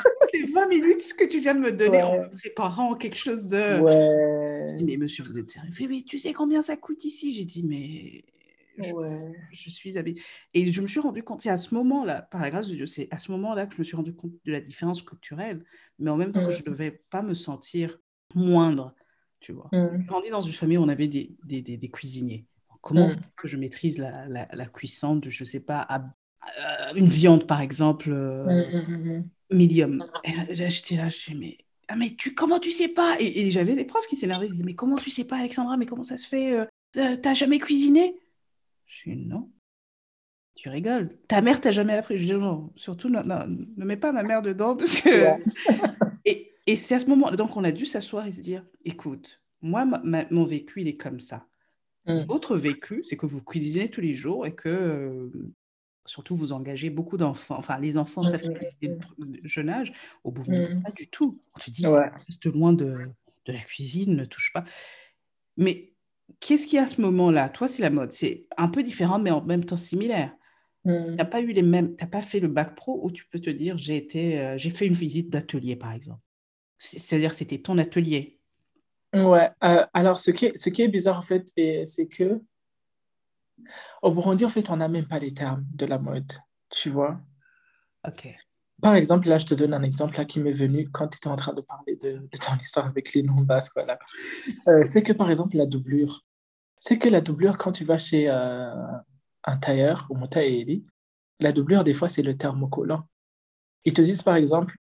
les 20 minutes que tu viens de me donner en préparant quelque chose de. Ouais. Je dis, mais monsieur, vous êtes sérieux? Mais tu sais combien ça coûte ici? J'ai dit, mais. Je, ouais. je suis habituée. Et je me suis rendu compte, c'est à ce moment-là, par la grâce de Dieu, c'est à ce moment-là que je me suis rendu compte de la différence culturelle, mais en même temps je ne mm. devais pas me sentir moindre, tu vois. Mm. J'ai grandi dans une famille où on avait des, des, des, cuisiniers. Comment mm. que je maîtrise la, la, la cuisson de, je sais pas, à euh, une viande, par exemple, euh, mm, mm, mm, medium. J'étais là, je suis, mais, ah, mais tu, comment tu sais pas? Et, j'avais des profs qui s'énervaient, ils disaient, mais comment tu sais pas, Alexandra Mais comment ça se fait T'as jamais cuisiné? Je suis, non. Tu rigoles. Ta mère t'a jamais appris. Je dis, non, surtout, ne mets pas ma mère dedans. Parce que... et, et c'est à ce moment, donc on a dû s'asseoir et se dire, écoute, moi, mon vécu, il est comme ça. Votre vécu, c'est que vous cuisinez tous les jours et que surtout vous engagez beaucoup d'enfants. Enfin, les enfants ça fait le jeune âge. Au bout mmh. pas du tout. On te dit, reste loin de, de, la cuisine, ne touche pas. Mais qu'est-ce qu'il y a à ce moment-là? Toi, c'est la mode. C'est un peu différent, mais en même temps similaire. Tu n'as pas eu les mêmes, t'as pas fait le bac pro où tu peux te dire, j'ai été, euh, j'ai fait une visite d'atelier, par exemple. C'est-à-dire, c'était ton atelier. Ouais. Euh, alors, ce qui, est, ce qui est bizarre, en fait, c'est que au Burundi, en fait, on n'a même pas les termes de la mode, tu vois. OK. Par exemple, là, je te donne un exemple là, qui m'est venu quand tu étais en train de parler de, de ton histoire avec les noms basques. Voilà. Euh, c'est que, par exemple, la doublure. C'est que la doublure, quand tu vas chez euh, un tailleur ou mon tailleur, la doublure, des fois, c'est le thermocollant. Ils te disent, par exemple,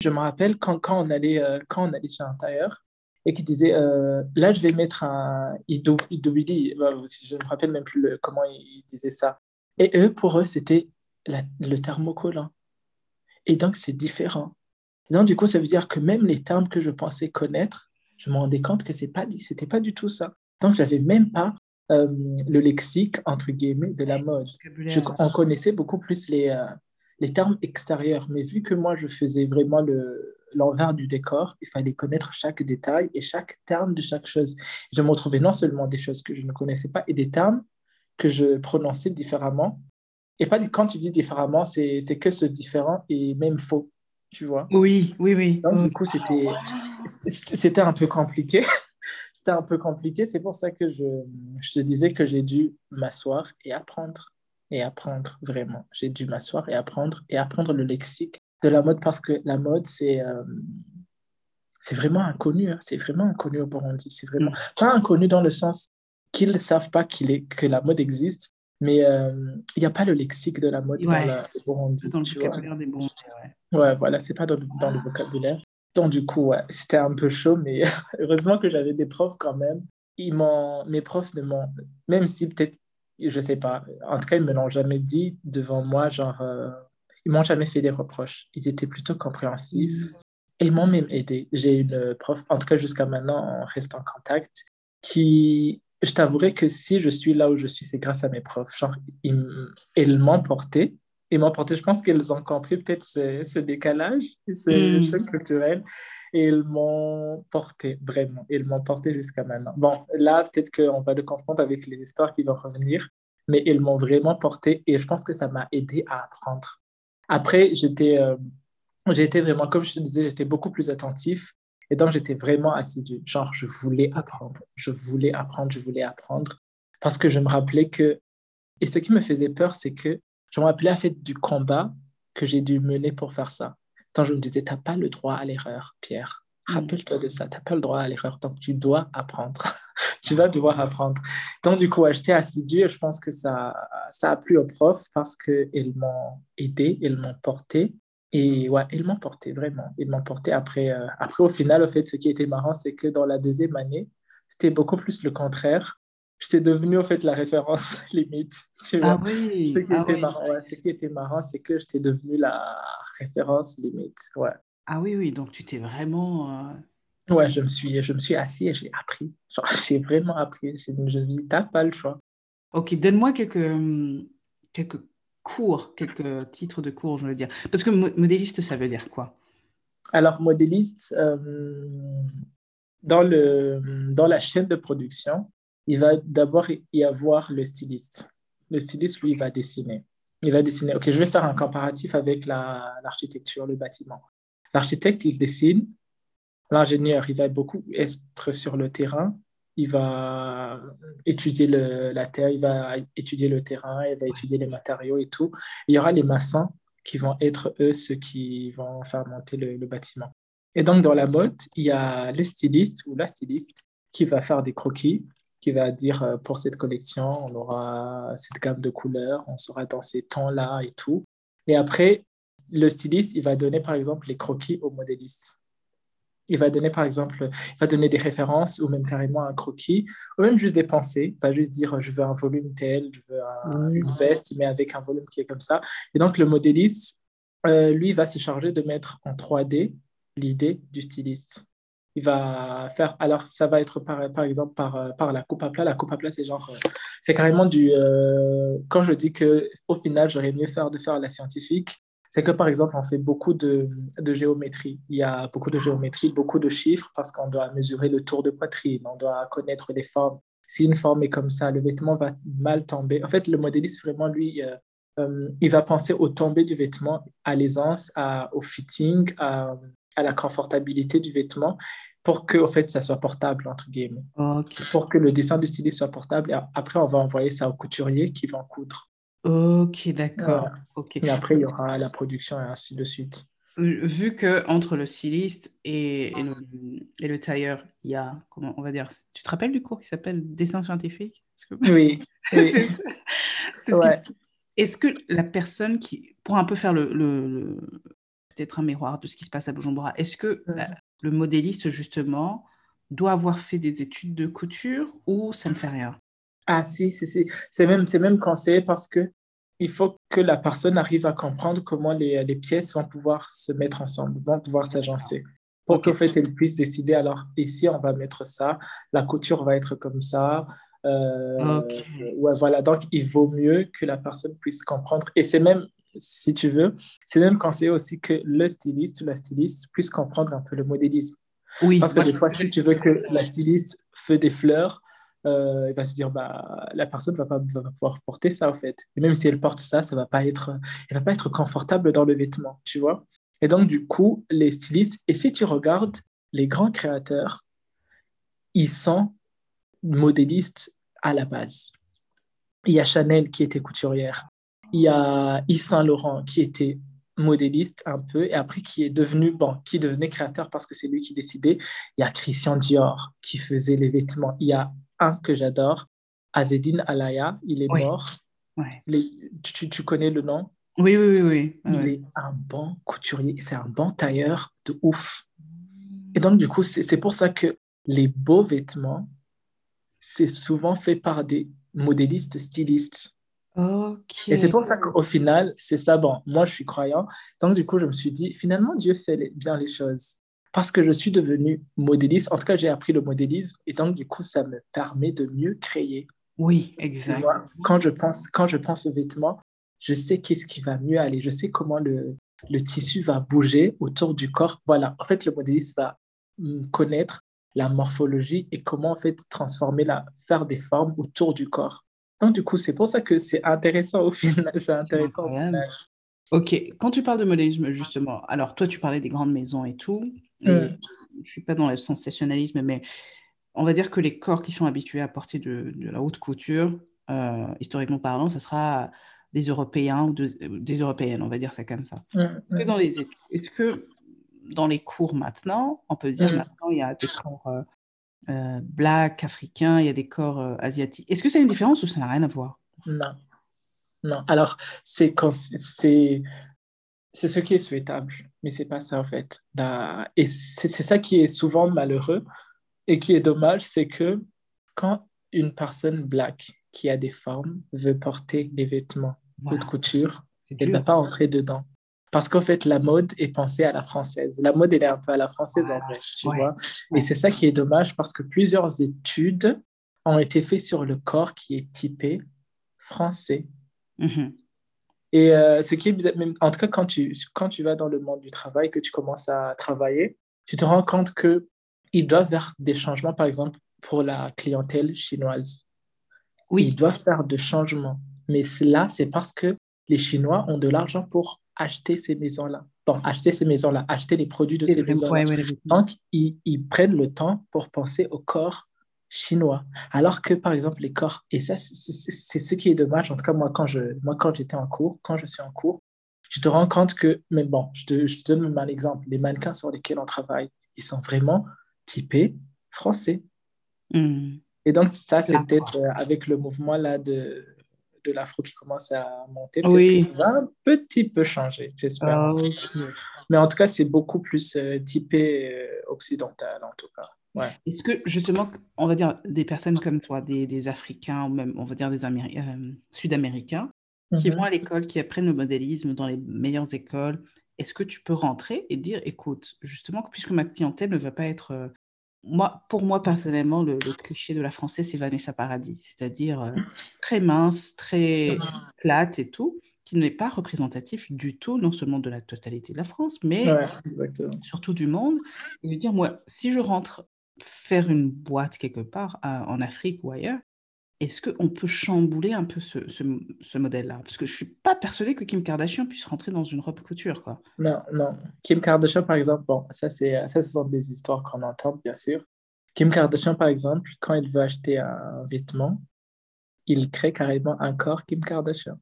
je me rappelle quand, quand, on, allait, euh, quand on allait chez un tailleur, et qui disait euh, là je vais mettre un Idobili, bah, je ne me rappelle même plus comment il disait ça. Et eux, pour eux, c'était le thermocollant. Et donc c'est différent. donc du coup, ça veut dire que même les termes que je pensais connaître, je me rendais compte que c'est pas c'était pas du tout ça. Donc j'avais même pas euh, le lexique entre guillemets de la mode. Je, on connaissait beaucoup plus les euh, les termes extérieurs, mais vu que moi je faisais vraiment le l'envers du décor, il fallait connaître chaque détail et chaque terme de chaque chose. Je me retrouvais non seulement des choses que je ne connaissais pas et des termes que je prononçais différemment. Et pas quand tu dis différemment, c'est que ce différent est même faux, tu vois. Oui, oui, oui. Donc, du coup, c'était un peu compliqué. c'était un peu compliqué. C'est pour ça que je, je te disais que j'ai dû m'asseoir et apprendre. Et apprendre, vraiment. J'ai dû m'asseoir et apprendre et apprendre le lexique de la mode parce que la mode, c'est euh, c'est vraiment inconnu. Hein. C'est vraiment inconnu au Burundi. C'est vraiment mm. pas inconnu dans le sens qu'ils ne savent pas qu'il est, que la mode existe, mais euh, il n'y a pas le lexique de la mode dans la, Burundi. Dans le vocabulaire des Burundais, ouais. Ouais, voilà, c'est pas dans le, dans le ah. vocabulaire. Donc, du coup, ouais, c'était un peu chaud, mais heureusement que j'avais des profs quand même. Ils mes profs ne m'ont, même si peut-être, je sais pas, en tout cas, ils me l'ont jamais dit devant moi, genre, euh, ils m'ont jamais fait des reproches. Ils étaient plutôt compréhensifs et ils m'ont même aidé. J'ai une prof, en tout cas jusqu'à maintenant, on reste en contact, qui, je t'avouerai que si je suis là où je suis, c'est grâce à mes profs. Genre, ils, m'ont porté. Ils m'ont porté, je pense qu'elles ont compris peut-être ce, décalage, ce mm. choc culturel. Et ils m'ont porté, vraiment. Ils m'ont porté jusqu'à maintenant. Bon, là, peut-être qu'on va le confondre avec les histoires qui vont revenir, mais ils m'ont vraiment porté et je pense que ça m'a aidé à apprendre. Après, j'étais euh, vraiment, comme je te disais, j'étais beaucoup plus attentif. Et donc, j'étais vraiment assidu. Genre, je voulais apprendre. Je voulais apprendre, je voulais apprendre. Parce que je me rappelais que. Et ce qui me faisait peur, c'est que je me rappelais à fait du combat que j'ai dû mener pour faire ça. Donc, je me disais, tu n'as pas le droit à l'erreur, Pierre. Mm. Rappelle-toi de ça. Tu n'as pas le droit à l'erreur. Donc, tu dois apprendre. tu vas devoir apprendre. Donc, du coup, j'étais assidu et je pense que ça, ça a plu aux profs parce qu'ils m'ont aidé, ils m'ont porté. Et ouais, ils m'ont porté, vraiment. Ils m'ont porté après. Euh, après, au final, au fait, ce qui était marrant, c'est que dans la deuxième année, c'était beaucoup plus le contraire. J'étais devenu, au fait, la référence limite. Tu vois? Ah oui. Ce qui, ah était marrant, ce qui était marrant, c'est que j'étais devenu la référence limite. Ouais. Ah oui, oui, donc tu t'es vraiment. Euh, ouais, je me suis, je me suis assis et j'ai appris. J'ai vraiment appris. Je me dis, t'as pas le choix. Ok, donne-moi quelques, hum, quelques cours, quelques titres de cours, je veux dire. Parce que modéliste, ça veut dire quoi? Alors, modéliste, euh, dans, le, dans la chaîne de production, il va d'abord y avoir le styliste. Le styliste, lui, il va dessiner. Il va dessiner. Ok, je vais faire un comparatif avec l'architecture, le bâtiment. L'architecte, il dessine. L'ingénieur, il va beaucoup être sur le terrain il va étudier le, la terre, il va étudier le terrain, il va étudier les matériaux et tout. Il y aura les maçons qui vont être, eux, ceux qui vont faire monter le, bâtiment. Et donc, dans la mode, il y a le styliste ou la styliste qui va faire des croquis, qui va dire euh, pour cette collection, on aura cette gamme de couleurs, on sera dans ces temps-là et tout. Et après, le styliste, il va donner par exemple les croquis au modéliste. Il va donner par exemple, il va donner des références ou même carrément un croquis, ou même juste des pensées. Il va juste dire je veux un volume tel, je veux une veste, mais avec un volume qui est comme ça. Et donc le modéliste, euh, lui, va se charger de mettre en 3D l'idée du styliste il va faire. Alors, ça va être par, par exemple par, euh, par la coupe à plat. La coupe à plat, c'est genre. Euh, c'est carrément du. Euh, quand je dis que au final, j'aurais mieux faire de faire la scientifique, c'est que par exemple, on fait beaucoup de, de, géométrie. Il y a beaucoup de géométrie, beaucoup de chiffres parce qu'on doit mesurer le tour de poitrine, on doit connaître les formes. Si une forme est comme ça, le vêtement va mal tomber. En fait, le modéliste, vraiment, lui, il va penser au tomber du vêtement, à l'aisance, au fitting, à, à la confortabilité du vêtement pour que, en fait, ça soit portable, entre guillemets. Pour que le dessin du styliste soit portable. Et après, on va envoyer ça au couturier qui va en coudre. Ok, d'accord. Et après, il y aura la production et ainsi de suite. Vu que entre le styliste et, et, le, et le, tailleur, il y a, comment on va dire, tu te rappelles du cours qui s'appelle dessin scientifique? Oui. Est-ce que la personne qui, pour un peu faire le, le, peut-être un miroir de ce qui se passe à Bujumbura. Est-ce que le modéliste, justement, doit avoir fait des études de couture ou ça ne fait rien? Ah si, c'est même, même conseillé parce que il faut que la personne arrive à comprendre comment les, les pièces vont pouvoir se mettre ensemble, vont pouvoir s'agencer. Pour qu'en fait, elle puisse décider, alors ici, on va mettre ça, la couture va être comme ça. Euh, ouais, voilà, donc il vaut mieux que la personne puisse comprendre. Et c'est même si tu veux, c'est même conseillé aussi que le styliste ou la styliste puisse comprendre un peu le modélisme. Oui, Parce que des fois, si tu veux que la styliste fait des fleurs, euh, il va se dire, bah, la personne ne va pas, pouvoir porter ça, en fait. Et même si elle porte ça, ça va, pas être, va pas être confortable dans le vêtement, tu vois. Et donc, du coup, les stylistes, et si tu regardes les grands créateurs, ils sont modélistes à la base. Il y a Chanel qui était couturière. Il y a Yves Saint Laurent qui était modéliste un peu et après qui est devenu bon qui devenait créateur parce que c'est lui qui décidait il y a Christian Dior qui faisait les vêtements il y a un que j'adore Azedine Alaya il est mort. Tu, tu, connais le nom? Oui oui oui, il est un bon couturier c'est un bon tailleur de ouf. Et donc du coup c'est pour ça que les beaux vêtements c'est souvent fait par des modélistes stylistes. Et c'est pour ça qu'au final, c'est ça. Bon, moi, je suis croyant. Donc, du coup, je me suis dit, finalement, Dieu fait bien les choses. Parce que je suis devenu modéliste. En tout cas, j'ai appris le modélisme. Et donc, du coup, ça me permet de mieux créer. Oui, exactement. Quand je pense, quand je pense aux vêtements, je sais qu'est-ce qui va mieux aller. Je sais comment le, le tissu va bouger autour du corps. Voilà. En fait, le modéliste va connaître la morphologie et comment, en fait, transformer la, faire des formes autour du corps. Donc, du coup, c'est pour ça que c'est intéressant au final. C'est intéressant. Ok, quand tu parles de modélisme, justement, alors toi, tu parlais des grandes maisons et tout. Je ne suis pas dans le sensationnalisme, mais on va dire que les corps qui sont habitués à porter de, la haute couture, euh, historiquement parlant, ce sera des Européens ou des Européennes, on va dire ça comme ça. Est-ce que, dans les, est que dans les cours maintenant, on peut dire maintenant, il y a des corps euh, euh, black, africain, il y a des corps euh, asiatiques. Est-ce que c'est une différence ou ça n'a rien à voir? Non. Non. Alors, c'est c'est ce qui est souhaitable, mais c'est pas ça en fait. Et c'est ça qui est souvent malheureux et qui est dommage, c'est que quand une personne black qui a des formes veut porter des vêtements de couture, elle ne va pas entrer dedans. Parce qu'en fait, la mode est pensée à la française. La mode, elle est un peu à la française en vrai, tu vois. Et c'est ça qui est dommage parce que plusieurs études ont été faites sur le corps qui est typé français. Mm-hmm. Et euh, ce qui est même, en tout cas, quand tu, quand tu vas dans le monde du travail, que tu commences à travailler, tu te rends compte qu'ils doivent faire des changements, par exemple, pour la clientèle chinoise. Oui. Ils doivent faire des changements. Mais là, c'est parce que les Chinois ont de l'argent pour acheter ces maisons-là. Bon, acheter ces maisons-là, acheter les produits de ces maisons-là. Donc, ils, ils, prennent le temps pour penser au corps chinois. Alors que, par exemple, les corps, et ça, c'est ce qui est dommage, en tout cas, moi, quand je, moi, quand j'étais en cours, quand je suis en cours, je te rends compte que, mais bon, je te, je te donne même un exemple, les mannequins sur lesquels on travaille, ils sont vraiment typés français. Hmm. Et donc, ça, c'est peut-être euh, avec le mouvement là de, de l'afro qui commence à monter, peut-être Oui. que ça va un petit peu changer, j'espère. Ah. Mais en tout cas, c'est beaucoup plus euh, typé euh, occidental, en tout cas. Ouais. Est-ce que justement, on va dire des personnes comme toi, des, des Africains ou même on va dire des Améri- euh, Sud-Américains, qui Mhm. vont à l'école, qui apprennent le modélisme dans les meilleures écoles, est-ce que tu peux rentrer et dire, écoute, justement, puisque ma clientèle ne va pas être... euh, moi, pour moi, personnellement, le, le cliché de la française, c'est Vanessa Paradis, c'est-à-dire euh, très mince, très plate et tout, qui n'est pas représentatif du tout, non seulement de la totalité de la France, mais Ouais, surtout du monde, et lui dire, moi, si je rentre faire une boîte quelque part à- en Afrique ou ailleurs, est-ce qu'on peut chambouler un peu ce, modèle-là? Parce que je suis pas persuadée que Kim Kardashian puisse rentrer dans une robe couture, quoi. Non, non. Kim Kardashian, par exemple, bon, ça, c'est, ça, ce sont des histoires qu'on entend, bien sûr. Kim Kardashian, par exemple, quand il veut acheter un vêtement, il crée carrément un corps Kim Kardashian.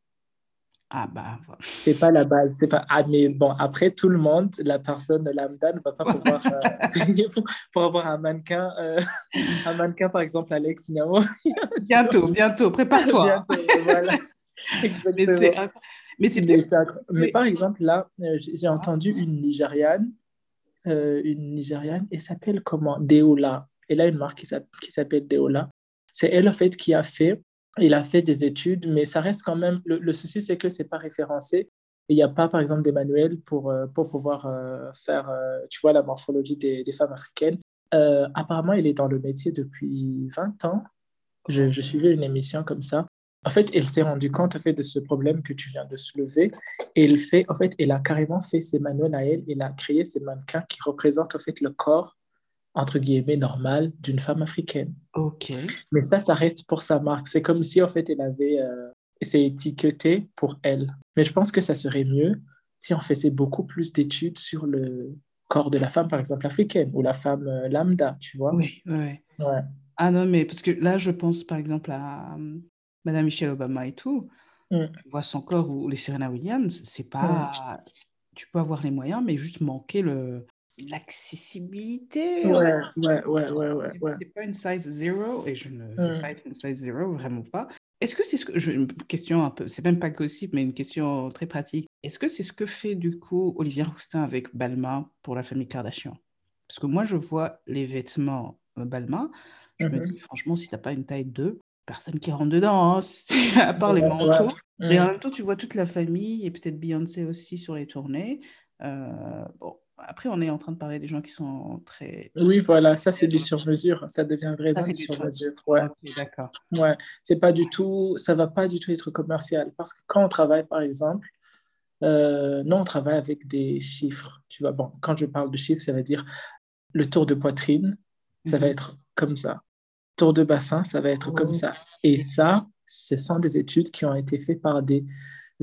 Ah bah, voilà. C'est pas la base, c'est pas. Ah, mais bon, après, tout le monde, la personne lambda ne va pas pouvoir euh, payer pour, pour avoir un mannequin, euh, un mannequin, par exemple, Alex Niamo. bientôt, bientôt, prépare-toi. Voilà. Mais. Mais Mais. Mais par exemple, là, euh, j'ai j'ai entendu une Nigériane, euh, une Nigériane, elle s'appelle comment? Deola. Elle a une marque qui s'appelle Deola. C'est elle, en fait, qui a fait, il a fait des études, mais ça reste quand même, le, souci, c'est que c'est pas référencé. Il n'y a pas, par exemple, des manuels pour, euh, pour pouvoir euh, faire, euh, tu vois, la morphologie des, femmes africaines. Apparemment, elle est dans le métier depuis 20 ans. Je, suivais une émission comme ça. En fait, elle s'est rendue compte en fait, de ce problème que tu viens de soulever. Et elle, fait, en fait, a carrément fait ses manuels à elle. Elle a créé ces mannequins qui représentent en fait, le corps, entre guillemets, normal d'une femme africaine. Ok. Mais ça, ça reste pour sa marque. C'est comme si en fait, elle avait euh, c'est étiqueté pour elle. Mais je pense que ça serait mieux si on faisait beaucoup plus d'études sur le corps de la femme, par exemple, africaine ou la femme euh, lambda, tu vois. Oui, oui. Ouais. Ah non, mais parce que là, je pense par exemple à euh, Madame Michelle Obama et tout. Mm. Tu vois son corps ou les Serena Williams, c'est pas. Tu peux avoir les moyens, mais juste manquer le l'accessibilité. Ouais, ouais, ouais, ouais, ouais, ouais. C'est pas une size zero et je ne veux pas être une size zero, vraiment pas. Est-ce que c'est ce que je, une question un peu, c'est même pas gossip, mais une question très pratique. Est-ce que c'est ce que fait du coup Olivier Roustin avec Balmain pour la famille Kardashian? Parce que moi, je vois les vêtements euh, Balmain, je me Mhm. dis franchement, si t'as pas une taille 2, personne qui rentre dedans, hein, à part les manteaux. Et en Mm. même temps, tu vois toute la famille et peut-être Beyoncé aussi sur les tournées. Euh, bon, après, on est en train de parler des gens qui sont très. Oui, voilà, ça c'est du sur-mesure. Ça devient vraiment Ça, du sur-mesure. Ouais, d'accord. ouais. C'est pas du tout, ça va pas du tout être commercial. Parce que quand on travaille, par exemple, euh, nous on travaille avec des chiffres. Tu vois, bon, quand je parle de chiffres, ça veut dire le tour de poitrine, ça va Mhm. être comme ça. Tour de bassin, ça va être comme Oh. ça. Et ça, ce sont des études qui ont été faites par des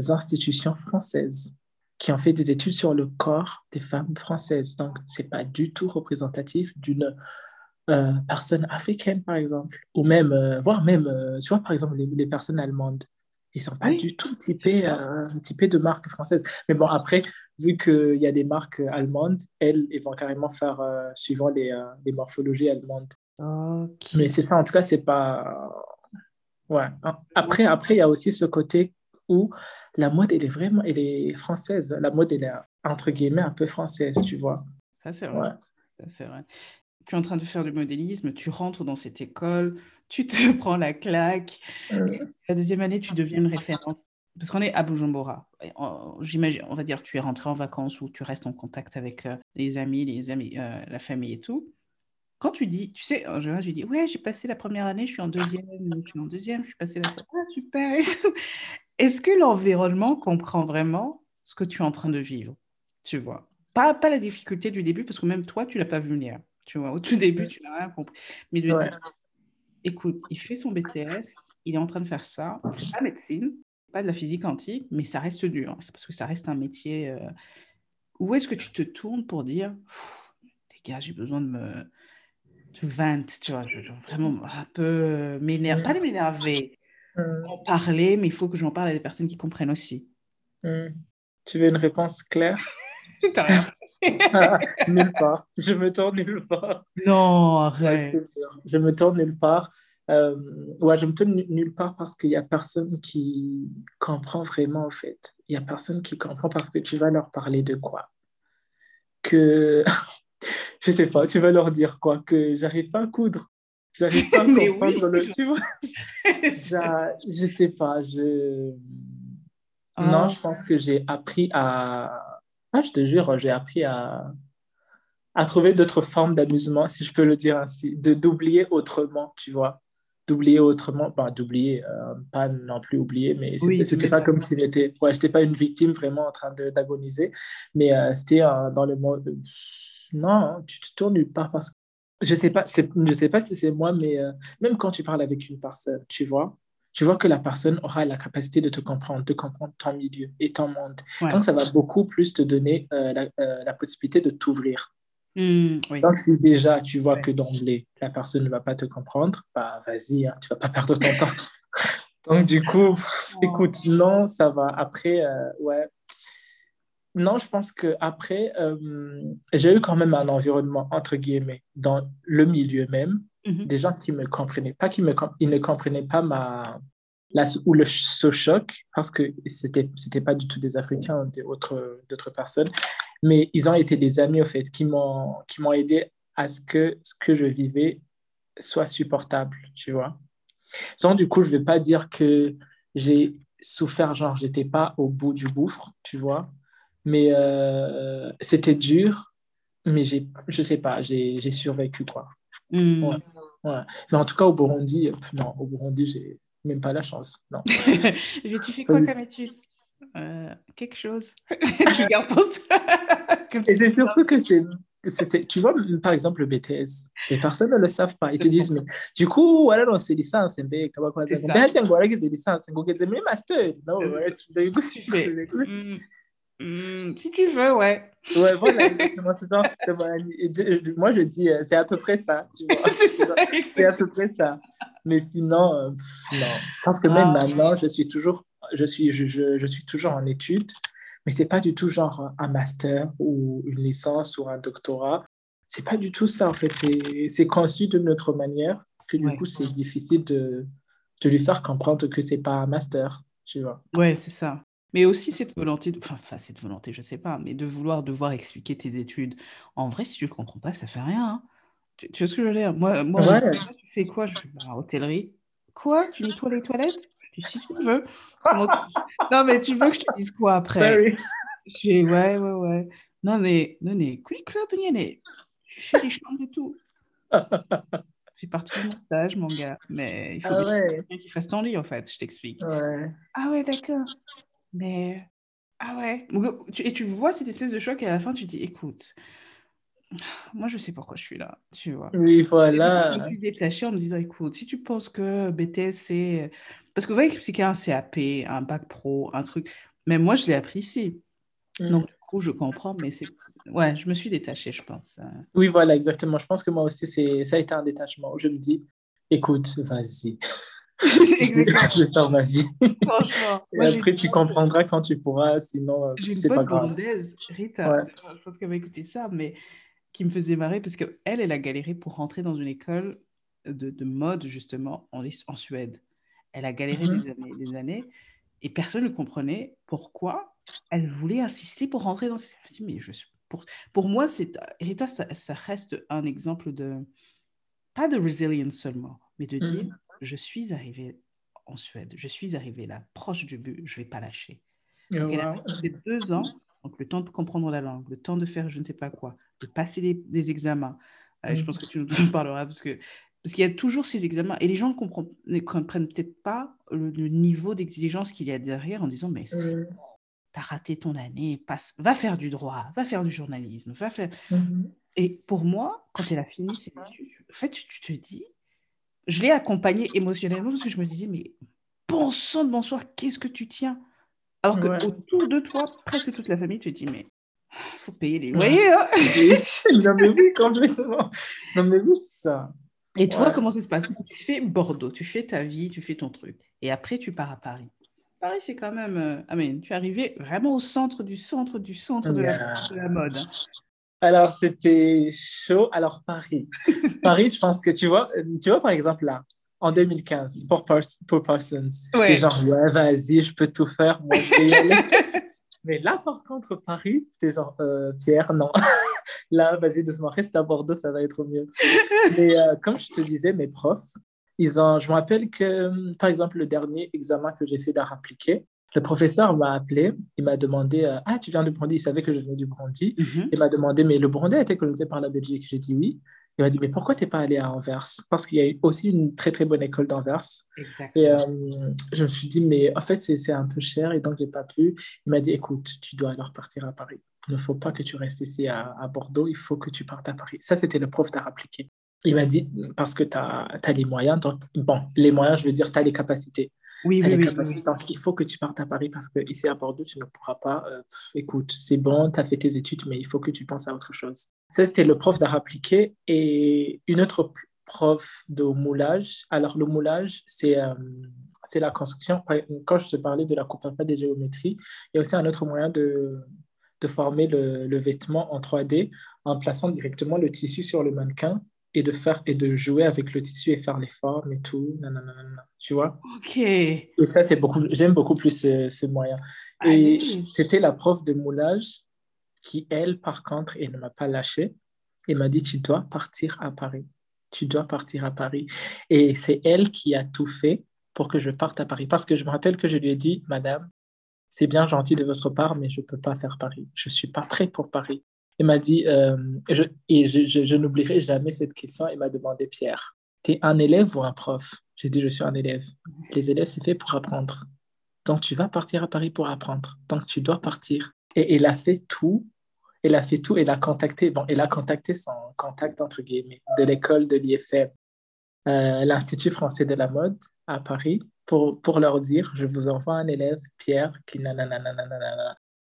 institutions françaises qui ont fait des études sur le corps des femmes françaises. Donc, c'est pas du tout représentatif d'une euh, personne africaine, par exemple, ou même, euh, voire même, euh, tu vois, par exemple, les, les personnes allemandes. Ils sont pas Oui, du tout typés, typés de marques françaises. Mais bon, après, vu qu'il y a des marques allemandes, elles, elles vont carrément faire suivant les, les morphologies allemandes. Mais c'est ça, en tout cas, c'est pas. Ouais. Après, après, il y a aussi ce côté où la mode, elle est vraiment, elle est française. La mode, elle est, entre guillemets, un peu française, tu vois. Ça, c'est vrai. Ouais. Ça, c'est vrai. Tu es en train de faire du modélisme, tu rentres dans cette école, tu te prends la claque. Euh, La deuxième année, tu deviens une référence. Parce qu'on est à Bujumbura. J'imagine, on va dire, tu es rentré en vacances ou tu restes en contact avec euh, les amis, les amis, euh, la famille et tout. Quand tu dis, tu sais, en général, tu dis, ouais, j'ai passé la première année, je suis en deuxième, je suis en deuxième, je suis passé la ah, super. Est-ce que l'environnement comprend vraiment ce que tu es en train de vivre? Tu vois? Pas, pas la difficulté du début, parce que même toi, tu l'as pas vu venir. Tu vois, au tout début, tu n'as rien compris. Mais de ouais. dire, écoute, il fait son BTS, il est en train de faire ça. C'est pas médecine, pas de la physique quantique, mais ça reste dur. hein. C'est parce que ça reste un métier. euh, Où est-ce que tu te tournes pour dire, les gars, j'ai besoin de me de vent, tu vois, je, je- vraiment un peu euh, m'énerver, pas de m'énerver, Mm, en parler, mais il faut que j'en parle à des personnes qui comprennent aussi. mm. Tu veux une réponse claire? T'as rien. Ah, nulle part. Je me tourne nulle part. Non, Ouais, je arrête. jure. Je me tourne nulle part. euh, ouais, je me tourne nulle part parce qu'il n'y a personne qui comprend vraiment, en fait. Il n'y a personne qui comprend parce que tu vas leur parler de quoi? Que, je sais pas, tu vas leur dire quoi? Que j'arrive pas à coudre. J'arrive pas à comprendre le. Tu vois? Je sais pas. Je... Non, ah. je pense que j'ai appris à. Ah, je te jure, j'ai appris à à trouver d'autres formes d'amusement, si je peux le dire ainsi, de d'oublier autrement, tu vois? D'oublier autrement, pas d'oublier, euh, pas non plus oublier, mais c'était pas comme si j'étais, ouais, j'étais pas une victime vraiment en train d'agoniser, mais euh, c'était euh, dans le mode, non, tu te tournes pas parce que, je sais pas, je sais pas si c'est moi, mais même quand tu parles avec une personne, tu vois, tu vois que la personne aura la capacité de te comprendre, de comprendre ton milieu et ton monde. Donc, ça va beaucoup plus te donner la, la possibilité de t'ouvrir. Mmh, Donc, si déjà tu vois que d'emblée, la personne ne va pas te comprendre, bah vas-y, hein, tu vas pas perdre ton temps. Donc, du coup, écoute, non, ça va. Après, euh, ouais. Non, je pense qu'après, euh, j'ai eu quand même un environnement, entre guillemets, dans le milieu même, mmh des gens qui me comprenaient, pas qui me, ils ne comprenaient pas ma, ou le, ce choc, parce que ce n'était pas du tout des Africains ou d'autres personnes, mais ils ont été des amis, au fait, qui m'ont aidé à ce que ce que je vivais soit supportable, tu vois. Donc, du coup, je ne vais pas dire que j'ai souffert, genre, j'étais pas au bout du gouffre, tu vois, mais euh, c'était dur, mais je sais pas, j'ai survécu, quoi. Hmm. Ouais, Mais en tout cas, au Burundi, non, au Burundi, j'ai même pas la chance. Non. tu fais quoi comme étude? Euh, Quelque chose. tu gardes pour Et c'est surtout que c'est. Tu vois, par exemple, le BTS, les personnes ne le savent pas. Ils te disent, mais du coup, voilà, non, c'est licence. C'est licence. C'est master. Non, Mmh, si tu veux, ouais. Ouais, voilà, Moi, je dis, euh, c'est à peu près ça. c'est à peu près ça. Mais sinon, euh, non. Parce que même ah. maintenant, je suis toujours, je suis, je, je, je suis toujours en études, mais c'est pas du tout genre un master ou une licence ou un doctorat. C'est pas du tout ça, en fait. C'est conçu de notre manière que du coup, c'est difficile de, de lui faire comprendre que c'est pas un master, tu vois. Ouais, c'est ça. Mais aussi cette volonté, de... enfin, cette volonté, je sais pas, mais de vouloir devoir expliquer tes études. En vrai, si tu ne le comprends pas, ça fait rien. Hein. Tu, vois ce que je veux dire? Moi, moi tu fais quoi? Je fais bah, hôtellerie. Quoi? Tu nettoies les toilettes? Je dis si tu veux. non, mais tu veux que je te dise quoi après? Je fais ouais, ouais, ouais. Non, mais, non, mais, quick club, tu fais les chambres et tout. fait partie de mon stage, mon gars. Mais il faut ah ouais. qu'il fasse ton lit, en fait, je t'explique. Ouais. Ah ouais, d'accord. Mais, ah ouais. Et tu vois cette espèce de choc et à la fin, tu dis, écoute, moi, je sais pourquoi je suis là, tu vois. Oui, voilà. Je suis détachée en me disant, écoute, si tu penses que BTS, c'est... Parce que vous voyez expliquer un CAP, un bac pro, un truc. Mais moi, je l'ai appris ici. Mm. Donc, du coup, je comprends, mais c'est... Ouais, je me suis détachée, je pense. Oui, voilà, exactement. Je pense que moi aussi, c'est... ça a été un détachement je me dis, écoute, vas-y. je vais faire ma vie. Franchement. Et après, tu comprendras quand tu pourras, sinon, euh, c'est pas grave. Rita, je pense qu'elle va écouter ça, mais qui me faisait marrer parce qu'elle, elle a galéré pour rentrer dans une école de, de mode, justement, en, en Suède. Elle a galéré mhm. des, années, des années et personne ne comprenait pourquoi elle voulait insister pour rentrer dans cette... Mais je pour, pour moi, c'est, Rita, ça, ça, reste un exemple de, pas de resilience seulement, mais de dire, mhm je suis arrivée en Suède, je suis arrivée là, proche du but, je ne vais pas lâcher. Donc, elle a deux ans, donc le temps de comprendre la langue, le temps de faire je ne sais pas quoi, de passer les, examens. Euh, je mm. pense que tu nous en parleras parce que parce qu'il y a toujours ces examens et les gens ne comprennent, ne comprennent peut-être pas le, niveau d'exigence qu'il y a derrière en disant mais mm. tu as raté ton année, passe, va faire du droit, va faire du journalisme, va faire. Mm-hmm. Et pour moi, quand elle a fini ses études, en fait, tu te dis, je l'ai accompagnée émotionnellement parce que je me disais, mais bon sang de bonsoir, qu'est-ce que tu tiens? Alors que autour de toi, presque toute la famille te dit, mais faut payer les loyers. Hein non, mais oui, complètement. Non, mais oui, ça. Et tu vois comment ça se passe? Tu fais Bordeaux, tu fais ta vie, tu fais ton truc. Et après, tu pars à Paris. Paris, c'est quand même. Amen. Tu es arrivé vraiment au centre du centre du centre de, la, de la, mode. Alors, c'était chaud. Alors, Paris. Paris, je pense que tu vois, tu vois, par exemple, là, en 2015 pour, pour Parsons. J'étais genre, ouais, vas-y, je peux tout faire, moi je vais y aller. Mais là, par contre, Paris, c'était genre, euh, Pierre, non. là, vas-y, doucement, reste à Bordeaux, ça va être mieux. Mais euh, comme je te disais, mes profs, ils ont, je me rappelle que, par exemple, le dernier examen que j'ai fait d'art appliqué, le professeur m'a appelé, il m'a demandé euh, Ah, tu viens du Burundi Il savait que je venais du Burundi. Mhm. Il m'a demandé Mais le Burundi a été colonisé par la Belgique? J'ai dit oui. Il m'a dit Mais pourquoi tu n'es pas allé à Anvers? Parce qu'il y a aussi une très très bonne école d'Anvers. Et euh, je me suis dit Mais en fait, c'est un peu cher et donc je n'ai pas pu. Il m'a dit Écoute, tu dois alors partir à Paris. Il ne faut pas que tu restes ici à, à Bordeaux, il faut que tu partes à Paris. Ça, c'était le prof d'art appliqué. Il m'a dit Parce que tu as, as les moyens. Donc, bon, les moyens, je veux dire, tu as les capacités. Oui, oui, oui, Donc, il faut que tu partes à Paris parce qu'ici à Bordeaux, tu ne pourras pas. Euh, écoute, c'est bon, tu as fait tes études, mais il faut que tu penses à autre chose. Ça, c'était le prof d'art appliqué. Et une autre prof de moulage. Alors, le moulage, c'est euh, c'est la construction. Quand je te parlais de la coupe à pas des géométries, il y a aussi un autre moyen de, de former le, le vêtement en 3D en plaçant directement le tissu sur le mannequin et de faire et de jouer avec le tissu et faire les formes et tout tu vois. Ok. Et ça c'est beaucoup j'aime beaucoup plus ce, moyen. Et c'était la prof de moulage qui elle par contre elle ne m'a pas lâché. Et m'a dit tu dois partir à Paris. Tu dois partir à Paris. Et c'est elle qui a tout fait pour que je parte à Paris. Parce que je me rappelle que je lui ai dit madame c'est bien gentil de votre part mais je ne peux pas faire Paris. Je suis pas prêt pour Paris il m'a dit, euh, je, et je, je, n'oublierai jamais cette question, il m'a demandé, Pierre, tu es un élève ou un prof? J'ai dit, je suis un élève. Les élèves, c'est fait pour apprendre. Donc, tu vas partir à Paris pour apprendre. Donc, tu dois partir. Et elle a fait tout. Elle a fait tout. Elle a contacté, bon, elle a contacté son contact, entre guillemets, de l'école de l'IFM, euh, l'Institut français de la mode à Paris, pour, pour leur dire, je vous envoie un élève, Pierre, qui nanana.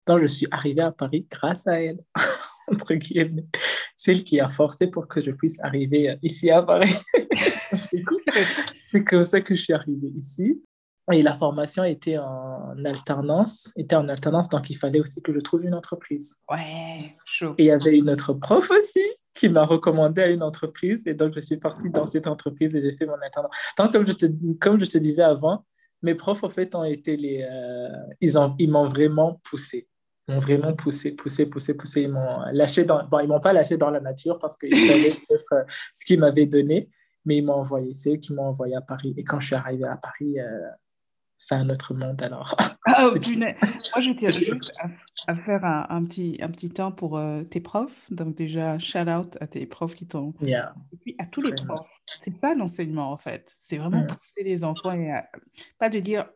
Donc, je suis arrivé à Paris grâce à elle. entre guillemets, celle qui a forcé pour que je puisse arriver ici à Paris. c'est comme ça que je suis arrivé ici. Et la formation était en alternance, était en alternance, donc il fallait aussi que je trouve une entreprise. Ouais, chaud. Et il y avait une autre prof aussi qui m'a recommandé à une entreprise, et donc je suis partie dans cette entreprise et j'ai fait mon alternance. Donc, comme je te, comme je te disais avant, mes profs, en fait, ont été les... Euh, ils m'ont vraiment poussé m'ont vraiment poussé, poussé, poussé, poussé. Ils m'ont lâché dans, bon, ils m'ont pas lâché dans la nature parce qu'ils savaient euh, ce qu'ils m'avaient donné, mais ils m'ont envoyé, c'est eux qui m'ont envoyé à Paris. Et quand je suis arrivé à Paris, euh, c'est un autre monde alors. Ah, oh, Moi, je tiens juste à, faire un, petit, un petit temps pour euh, tes profs. Donc, déjà, shout out à tes profs qui t'ont. Et puis à tous les profs. C'est ça l'enseignement en fait. C'est vraiment mm. pousser les enfants et pas de dire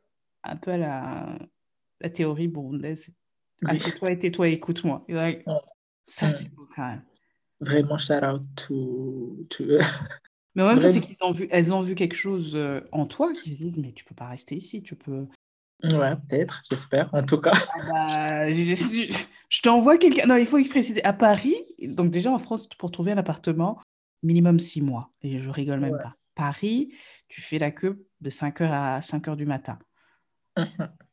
un peu à la, la théorie burundaise, Assieds-toi et tais-toi, écoute-moi. Ça, c'est beau quand même. Vraiment, shout out to. to... mais en même temps, c'est qu'elles ont, vu, elles ont vu quelque chose euh, en toi qui se disent Mais tu peux pas rester ici, tu peux. Ouais, peut-être, j'espère, en tout cas. Ah bah, je, je t'envoie quelqu'un. Non, il faut préciser. À Paris, donc déjà en France, pour trouver un appartement, minimum six mois. Et je rigole même pas. Paris, tu fais la queue de 5h à 5h du matin.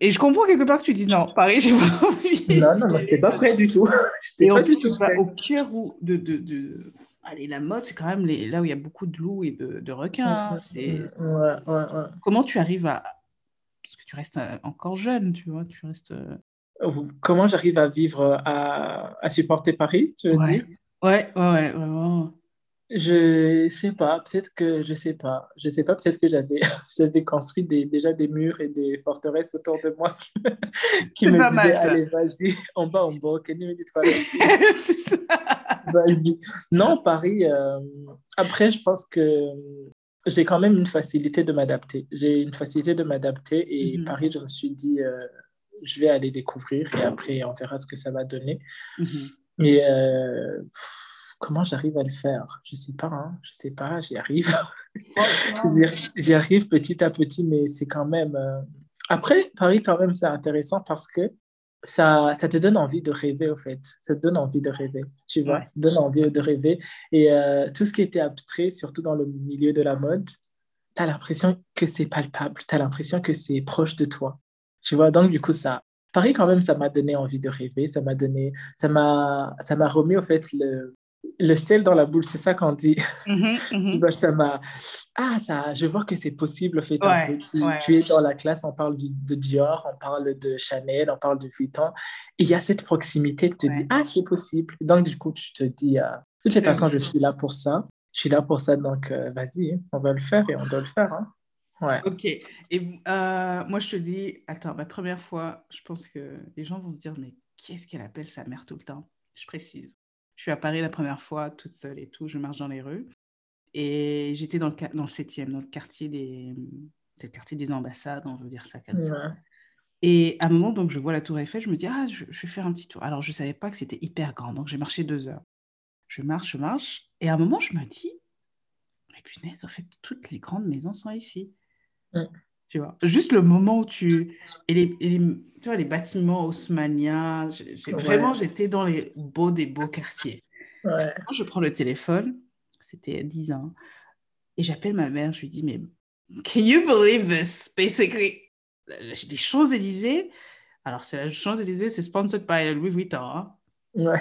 Et je comprends quelque part que tu dises non, Paris, j'ai pas envie. Non, non, non, j'étais pas prêt du tout. Et en plus, tu vas au cœur où de, de, de... Allez, la mode, c'est quand même les... là où il y a beaucoup de loups et de, de requins. Hein, c'est... Ouais, ouais, ouais. Comment tu arrives à. Parce que tu restes euh, encore jeune, tu vois, tu restes. Euh, comment j'arrive à vivre, à, à supporter Paris, tu veux dire? Ouais, ouais, ouais, vraiment. Je sais pas, peut-être que je sais pas. Je sais pas, peut-être que j'avais j'avais construit des, déjà des murs et des forteresses autour de moi qui, me disaient allez vas-y en bas en bas, Vas-y. Non, Paris. Euh, après, je pense que j'ai quand même une facilité de m'adapter. J'ai une facilité de m'adapter et mhm. Paris, je me suis dit euh, je vais aller découvrir et après on verra ce que ça va donner. Mm Et euh, Comment j'arrive à le faire? Je sais pas, hein. je sais pas, j'y arrive. j'y arrive petit à petit, mais c'est quand même. Euh, après, Paris, quand même, c'est intéressant parce que ça, ça te donne envie de rêver, au fait. Ça te donne envie de rêver, tu vois. Ça te donne envie de rêver. Et euh, tout ce qui était abstrait, surtout dans le milieu de la mode, tu as l'impression que c'est palpable. Tu as l'impression que c'est proche de toi. Tu vois, donc du coup, ça. Paris, quand même, ça m'a donné envie de rêver. Ça m'a donné. Ça m'a remis, au fait, le, le sel dans la boule, c'est ça qu'on dit. Bah, ça m'a. Ah, ça, je vois que c'est possible. Fait, un Ouais, peu. Tu, ouais. tu es dans la classe, on parle du- de Dior, on parle de Chanel, on parle de Vuitton. Il y a cette proximité, tu te Ouais. dis, ah, c'est possible. Donc, du coup, tu te dis, euh, de toutes les C'est façons, je suis là pour ça. Je suis là pour ça, donc euh, vas-y, hein, on va le faire et on doit le faire. hein. Ouais. Ok. Et euh, moi, je te dis, attends, ma première fois, je pense que les gens vont se dire, mais qu'est-ce qu'elle appelle sa mère tout le temps? Je précise. Je suis à Paris la première fois, toute seule et tout, je marche dans les rues. Et j'étais dans le, dans le 7e, dans le quartier des, le quartier des ambassades, on veut dire ça comme ça. Ouais. Et à un moment, donc, je vois la Tour Eiffel, je me dis, ah, je, je vais faire un petit tour. Alors, je ne savais pas que c'était hyper grand, donc j'ai marché deux heures. Je marche, je marche, et à un moment, je me dis, mais punaise, en fait, toutes les grandes maisons sont ici. Mm. Tu vois, juste le moment où tu. Et les, et les- tu vois, les bâtiments haussmanniens, j'ai- j'ai- Ouais. vraiment, j'étais dans les beaux des beaux quartiers. Ouais. Moi, je prends le téléphone, c'était 10 ans, et j'appelle ma mère, je lui dis, mais can you believe this? Basically, les Champs-Élysées, alors c'est la Champs-Élysées, c'est sponsored by Louis Vuitton. hein. Ouais.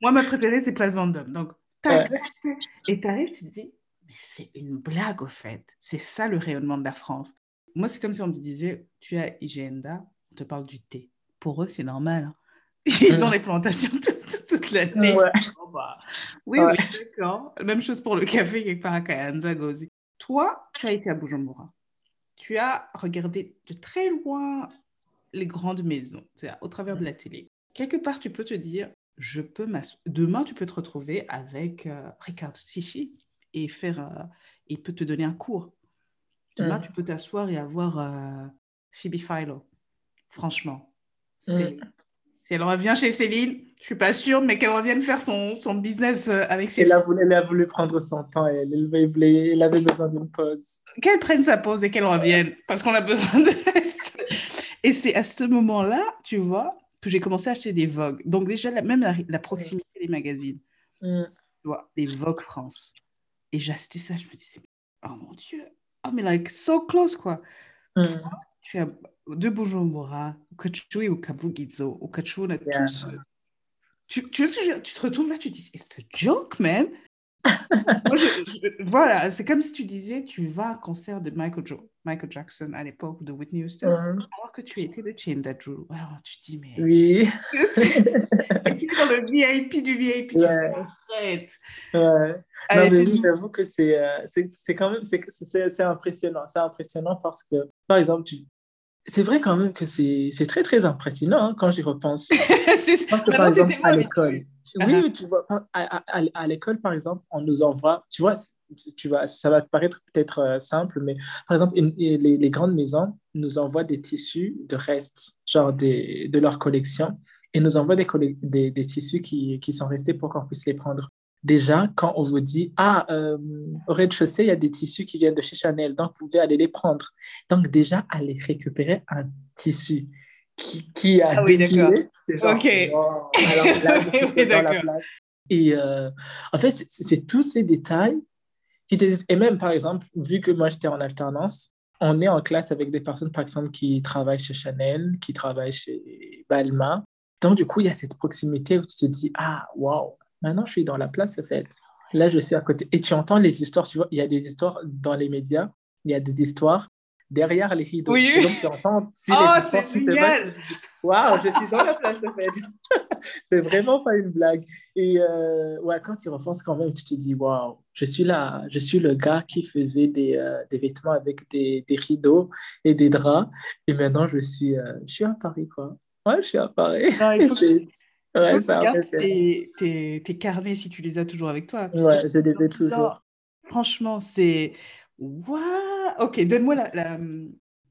Moi, ma préférée, c'est Place Vendôme. Donc, tac, Ouais. et tu arrives, tu te dis, c'est une blague au fait. C'est ça le rayonnement de la France. Moi, c'est comme si on me disait, tu es à Igenda, on te parle du thé. Pour eux, c'est normal. hein. Ils ont Mm. les plantations toute, toute l'année. Ouais. Bon, bah, oui, Ouais. oui, d'accord. Même chose pour le café quelque part à Kayanza, Gozi. Toi, tu as été à Bujumbura. Tu as regardé de très loin les grandes maisons, c'est-à-dire au travers de la télé. Quelque part, tu peux te dire, je peux demain, tu peux te retrouver avec euh, Ricardo Tisci et faire, euh, il peut te donner un cours. Demain, Mm. tu peux t'asseoir et avoir euh, Phoebe Philo. Franchement, c'est si elle revient chez Céline, je suis pas sûre, mais qu'elle revienne faire son, son business euh, avec Elle Céline. a, voulu, elle a voulu prendre son temps, elle, elle, voulait- elle avait besoin d'une pause. Qu'elle prenne sa pause et qu'elle revienne, parce qu'on a besoin d'elle. Et c'est à ce moment-là, tu vois, que j'ai commencé à acheter des Vogue. Donc déjà, la- même la, la proximité des magazines, Mm. tu vois, les Vogue France. Et acheté ça, je me disais, oh mon Dieu, oh mais like, so close, quoi. Mm. Tu as de Bujumbura, au Kachui, au Kabugizo, au Kachui, on a Yeah. tous... euh, Tu, tu, vois ce que je tu te retrouves là, tu te dis, it's a joke, man. Moi, je- je- voilà, c'est comme si tu disais, tu vas à un concert de Michael, Jo- Michael Jackson à l'époque de Whitney Houston, Mm. alors que tu étais de Chenda Drew. Alors tu te dis, mais Oui. Et tu es dans le VIP du VIP. Ouais. Arrête. Ouais. Allez, non, mais oui, j'avoue que c'est euh, quand même c'est impressionnant. C'est impressionnant parce que, par exemple, tu... c'est vrai quand même que c'est très, très impressionnant hein, quand j'y repense. Pense que, par exemple, à l'école. Oui, tu vois, par- à, à, l'école, par exemple, on nous envoie, tu vois, tu vas, ça va te paraître peut-être euh, simple, mais par exemple, une- les, les grandes maisons nous envoient des tissus de restes, genre des, de leur collection, et nous envoient des, des, des tissus qui, qui sont restés pour qu'on puisse les prendre. Déjà, quand on vous dit, ah, euh, au rez-de-chaussée, il y a des tissus qui viennent de chez Chanel, donc vous pouvez aller les prendre. Donc, déjà, aller récupérer un tissu qui, qui a Ah oui, déguisé, c'est genre, Ok. wow. Alors là, je suis dans la place. Et euh, en fait, c'est- c'est tous ces détails qui te disent, et même par exemple, vu que moi j'étais en alternance, on est en classe avec des personnes, par exemple, qui travaillent chez Chanel, qui travaillent chez Balmain. Donc, du coup, il y a cette proximité où tu te dis, ah, waouh, maintenant je suis dans la place, en fait. Là, je suis à côté. Et tu entends les histoires, tu vois, il y a des histoires dans les médias, il y a des histoires derrière les rideaux. Oui. Donc, tu entends si Oh, les histoires, c'est tu Waouh, je suis dans la place, en fait. c'est vraiment pas une blague. Et euh, ouais, quand tu repenses quand même, tu te dis, waouh, je suis là, je suis le gars qui faisait des, euh, des vêtements avec des, des rideaux et des draps. Et maintenant, je suis, euh, je suis à Paris, quoi. Ouais, je suis à Paris. Non, il faut que C'est- Il ouais, impressionnant. tes, tes, tes carnets si tu les as toujours avec toi. Ouais, je les ai toujours. Franchement, c'est. Waouh! Ok, donne-moi la, la-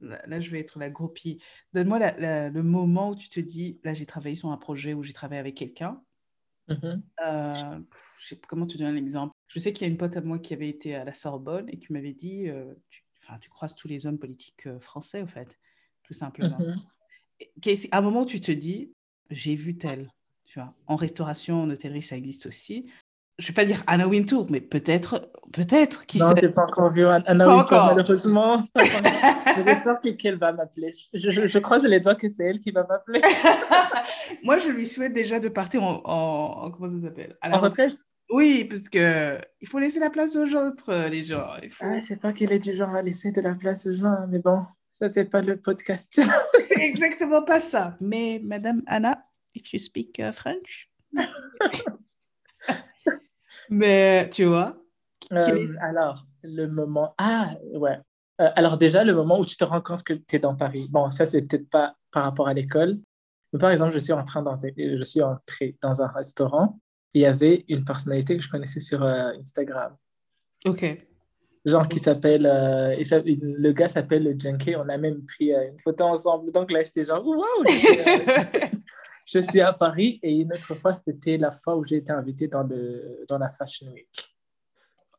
la- Là, je vais être la groupie. Donne-moi la- le moment où tu te dis, là, j'ai travaillé sur un projet où j'ai travaillé avec quelqu'un. Mhm. Euh, pff, je sais pas comment te donner un exemple. Je sais qu'il y a une pote à moi qui avait été à la Sorbonne et qui m'avait dit, euh, tu, enfin, tu croises tous les hommes politiques euh, français, au fait, tout simplement. Et qu'est-ce- À un moment où tu te dis, j'ai vu tel, tu vois, en restauration, en hôtellerie, ça existe aussi. Je vais pas dire Anna Wintour, mais peut-être, peut-être, qui Non, sait. j'ai pas encore vu Anna Wintour, encore. malheureusement. J'espère que- qu'elle va m'appeler. Je, je, je croise les doigts que c'est elle qui va m'appeler. Moi, je lui souhaite déjà de partir en, en- en- comment ça s'appelle? En retraite? Oui, parce que il faut laisser la place aux autres, les gens. Il faut... Ah, je sais pas qu'il est du genre à laisser de la place aux gens, mais bon, ça, c'est pas le podcast. c'est exactement pas ça. Mais Madame Anna, if you speak uh, French. mais tu vois. Euh, alors, le moment. Ah, ouais. Euh, alors, déjà, le moment où tu te rends compte que tu es dans Paris. Bon, ça, c'est peut-être pas par rapport à l'école. Mais par exemple, je suis, en train dans, je suis entré dans un restaurant il y avait une personnalité que je connaissais sur euh, Instagram. Ok. Genre qui s'appelle, euh, le gars s'appelle Junkie, on a même pris euh, une photo ensemble. Donc là, j'étais genre, waouh! je suis à Paris et une autre fois, c'était la fois où j'ai été invité dans, le, dans la Fashion Week.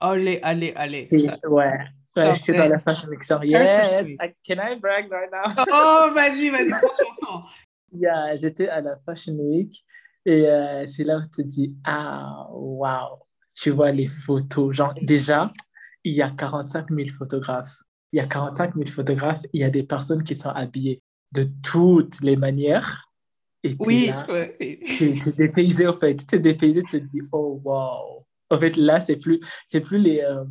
Allez, allez, allez. ouais. Ouais, j'étais dans la Fashion Week. Yes, can I brag right now? oh, vas-y, vas-y. yeah, j'étais à la Fashion Week et euh, c'est là où tu te dis, ah, waouh, tu vois les photos. Genre, déjà, il y a 45 000 photographes. Il y a 45 000 photographes, il y a des personnes qui sont habillées de toutes les manières. Et oui, là, tu es dépaysé, en fait. Tu es dépaysé, tu te dis, oh, waouh. En fait, là, c'est plus, c'est plus les, euh,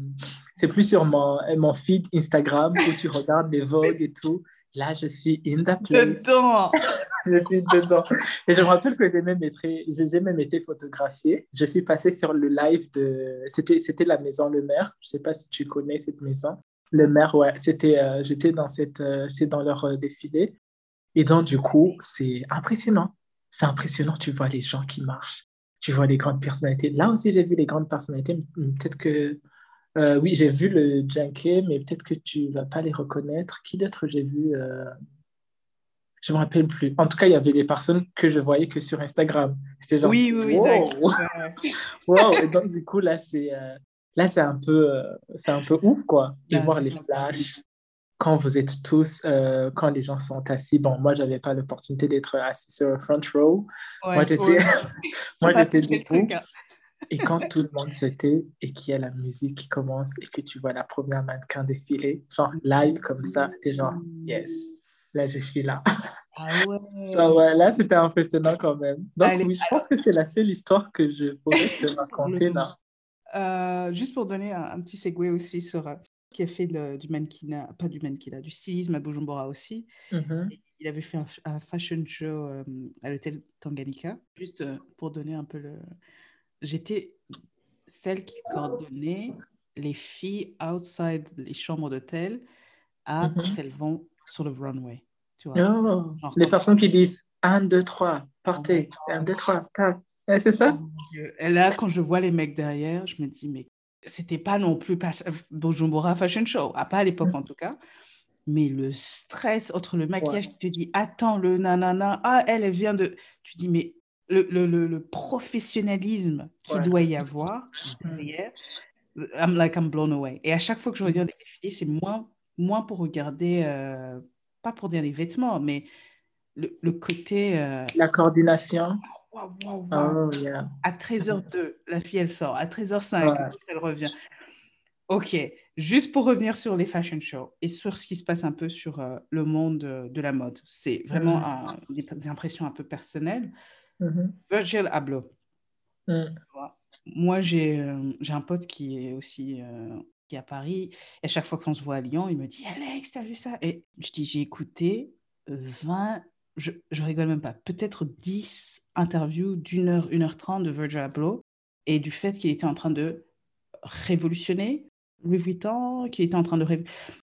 c'est plus sur mon, mon feed Instagram où tu regardes les Vogue et tout. Là, je suis in the place. Dedans. je suis dedans. Et je me rappelle que j'ai même, été, j'ai même été photographié. Je suis passé sur le live de. C'était, c'était la maison Le Maire. Je ne sais pas si tu connais cette maison. Le Maire, ouais. C'était, euh, j'étais dans, cette, euh, dans leur défilé. Et donc, du coup, c'est impressionnant. C'est impressionnant. Tu vois les gens qui marchent. Tu vois les grandes personnalités. Là aussi, j'ai vu les grandes personnalités. Peut-être que euh, oui, j'ai vu le Junkie, mais peut-être que tu vas pas les reconnaître. Qui d'autre j'ai vu euh... Je me rappelle plus. En tout cas, il y avait des personnes que je voyais que sur Instagram. C'était genre. Oui, oui, wow. wow. Et donc, du coup, là, c'est euh... là, c'est un peu, euh, c'est un peu ouf, quoi. Et voir les flashs quand vous êtes tous, euh, quand les gens sont assis. Bon, moi, j'avais pas l'opportunité d'être assis sur le front row. Ouais, moi, j'étais, moi, j'étais debout. Et quand tout le monde se tait et qu'il y a la musique qui commence et que tu vois la première mannequin défiler, genre live comme ça, t'es genre, yes, là je suis là. Ah ouais. ouais là c'était impressionnant quand même. Donc oui, je pense que c'est la seule histoire que je pourrais te raconter là. Euh, juste pour donner un, petit segue aussi sur euh, qui a fait du mannequinat, pas du mannequinat, du stylisme à Bujumbura aussi. Mm-hmm. Il avait fait un, fashion show euh, à l'hôtel Tanganyika, juste pour donner un peu le, j'étais celle qui coordonnait les filles outside les chambres d'hôtel à mhm. quand elles vont sur le runway. Tu vois? Oh, les personnes qui disent 1, 2, 3, partez, 1, 2, 3, tac. c'est ça? Et là, quand je vois les mecs derrière, je me dis, mais c'était pas non plus Bujumbura Fashion Show, pas à l'époque mhm. en tout cas. Mais le stress entre le maquillage, tu te dis, attends, le nanana, ah, elle, elle vient de. Tu dis, mais le, le, le, professionnalisme qu'il doit y avoir derrière, I'm like I'm blown away. Et à chaque fois que je regarde les défilés, c'est moins, moins pour regarder, euh, pas pour dire les vêtements, mais le, le côté. Euh, la coordination. Oh, à 13h02, la fille elle sort. À 13h05, elle revient. Ok, juste pour revenir sur les fashion shows et sur ce qui se passe un peu sur euh, le monde de, la mode. C'est vraiment mm. des, impressions un peu personnelles. Mm-hmm. Virgil Abloh. Mm. Moi, euh, j'ai un pote qui est aussi euh, qui est à Paris. Et à chaque fois qu'on se voit à Lyon, il me dit Alex, t'as vu ça? Et je dis J'ai écouté 20, je, je rigole même pas, peut-être 10 interviews d'une heure, une heure trente de Virgil Abloh et du fait qu'il était en train de révolutionner Louis Vuitton, qu'il était en train de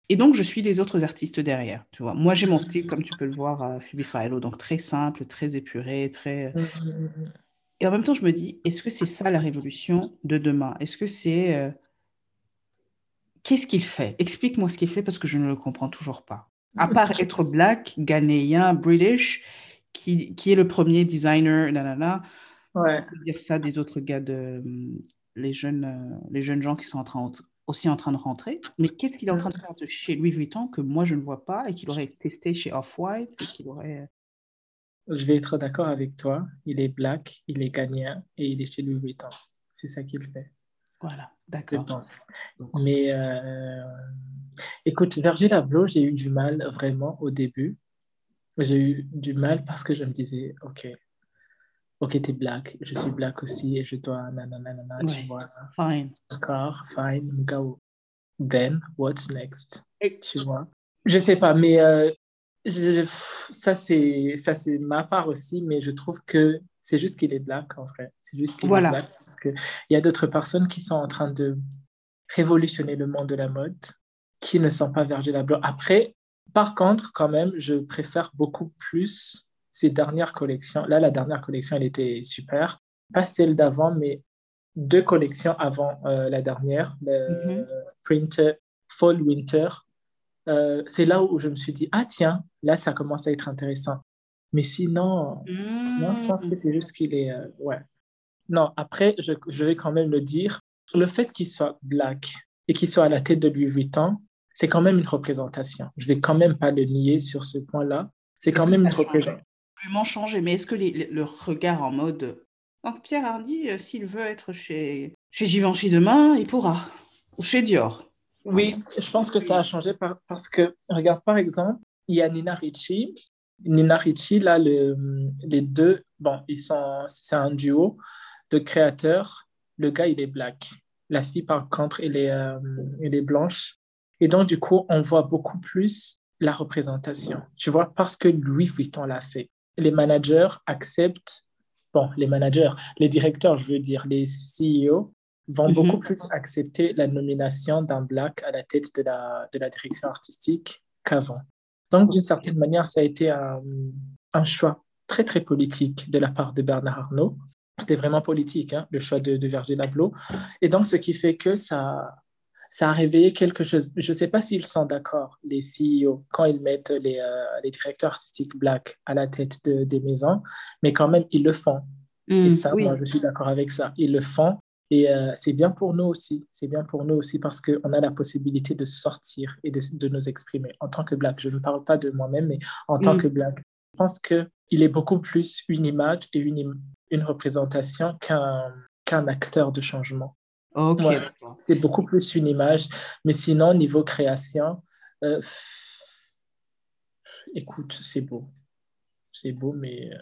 Et donc, je suis des autres artistes derrière, tu vois. Moi, j'ai mon style, comme tu peux le voir à Phoebe Philo, donc très simple, très épuré, très... Mmh, mmh, mmh, Et en même temps, je me dis, est-ce que c'est ça la révolution de demain? Est-ce que c'est... Euh, qu'est-ce qu'il fait? Explique-moi ce qu'il fait parce que je ne le comprends toujours pas. À part être black, ghanéen, british, qui, qui est le premier designer, nanana. Ouais. dire ça des autres gars de les jeunes, euh, les jeunes gens qui sont en train aussi en train de rentrer. Mais qu'est-ce qu'il est en train de faire chez Louis Vuitton que moi je ne vois pas et qu'il aurait testé chez Off-White et qu'il aurait. Je vais être d'accord avec toi. Il est black, il est gagnant et il est chez Louis Vuitton. C'est ça qu'il fait. Voilà, d'accord. Je pense. Mais euh... écoute, Virgil Abloh, j'ai eu du mal vraiment au début. J'ai eu du mal parce que je me disais, OK, ok, t'es black, je suis black aussi et je dois nanana, Ouais. tu vois. Fine. D'accord, fine, mugao. Then, what's next? Et- Tu vois. Je sais pas, mais euh, je- ça c'est ma part aussi, mais je trouve que c'est juste qu'il est black, en vrai. C'est juste qu'il Voilà. est black parce qu'il y a d'autres personnes qui sont en train de révolutionner le monde de la mode, qui ne sont pas Virgil Abloh. Après, par contre, quand même, je préfère beaucoup plus ces dernières collections. Là, la dernière collection, elle était super. Pas celle d'avant, mais deux collections avant euh, la dernière, le. Printer Fall Winter. Euh, c'est là où je me suis dit, ah tiens, là, ça commence à être intéressant. Mais sinon, non, je pense que c'est juste qu'il est... euh, ouais. Non, après, je, je vais quand même le dire. Le fait qu'il soit black et qu'il soit à la tête de Louis Vuitton, c'est quand même une représentation. Je vais quand même pas le nier sur ce point-là. C'est quand même une représentation. Vraiment changé, mais est-ce que les- les- le regard en mode. Donc Pierre Hardy, euh, s'il veut être chez, chez Givenchy demain, il pourra. Ou chez Dior. Oui, je pense que ça a changé par- parce que, regarde, par exemple, il y a Nina Ricci. Nina Ricci, là, le- les deux, bon, ils sont, c'est un duo de créateurs. Le gars, il est black. La fille, par contre, elle est, euh, elle est blanche. Et donc, du coup, on voit beaucoup plus la représentation. Tu vois, parce que Louis Vuitton l'a fait. Les managers acceptent, bon, les managers, les directeurs, je veux dire, les CEO, vont Mhm. beaucoup plus accepter la nomination d'un black à la tête de la, de la direction artistique qu'avant. Donc, d'une certaine manière, ça a été un, un choix très, très politique de la part de Bernard Arnault. C'était vraiment politique, hein, le choix de, de Virgil Abloh. Et donc, ce qui fait que ça, ça a réveillé quelque chose. Je ne sais pas s'ils sont d'accord, les CEO, quand ils mettent les, euh, les directeurs artistiques black à la tête de- des maisons, mais quand même, ils le font. Et ça, oui. moi, je suis d'accord avec ça. Ils le font. Et euh, c'est bien pour nous aussi. C'est bien pour nous aussi parce qu'on a la possibilité de sortir et de, de nous exprimer en tant que black. Je ne parle pas de moi-même, mais en tant Mm. que black. Je pense qu'il est beaucoup plus une image et une, une représentation qu'un acteur de changement. Ok. Ouais. C'est beaucoup plus une image. Mais sinon, niveau création, euh, écoute, c'est beau. C'est beau, mais euh,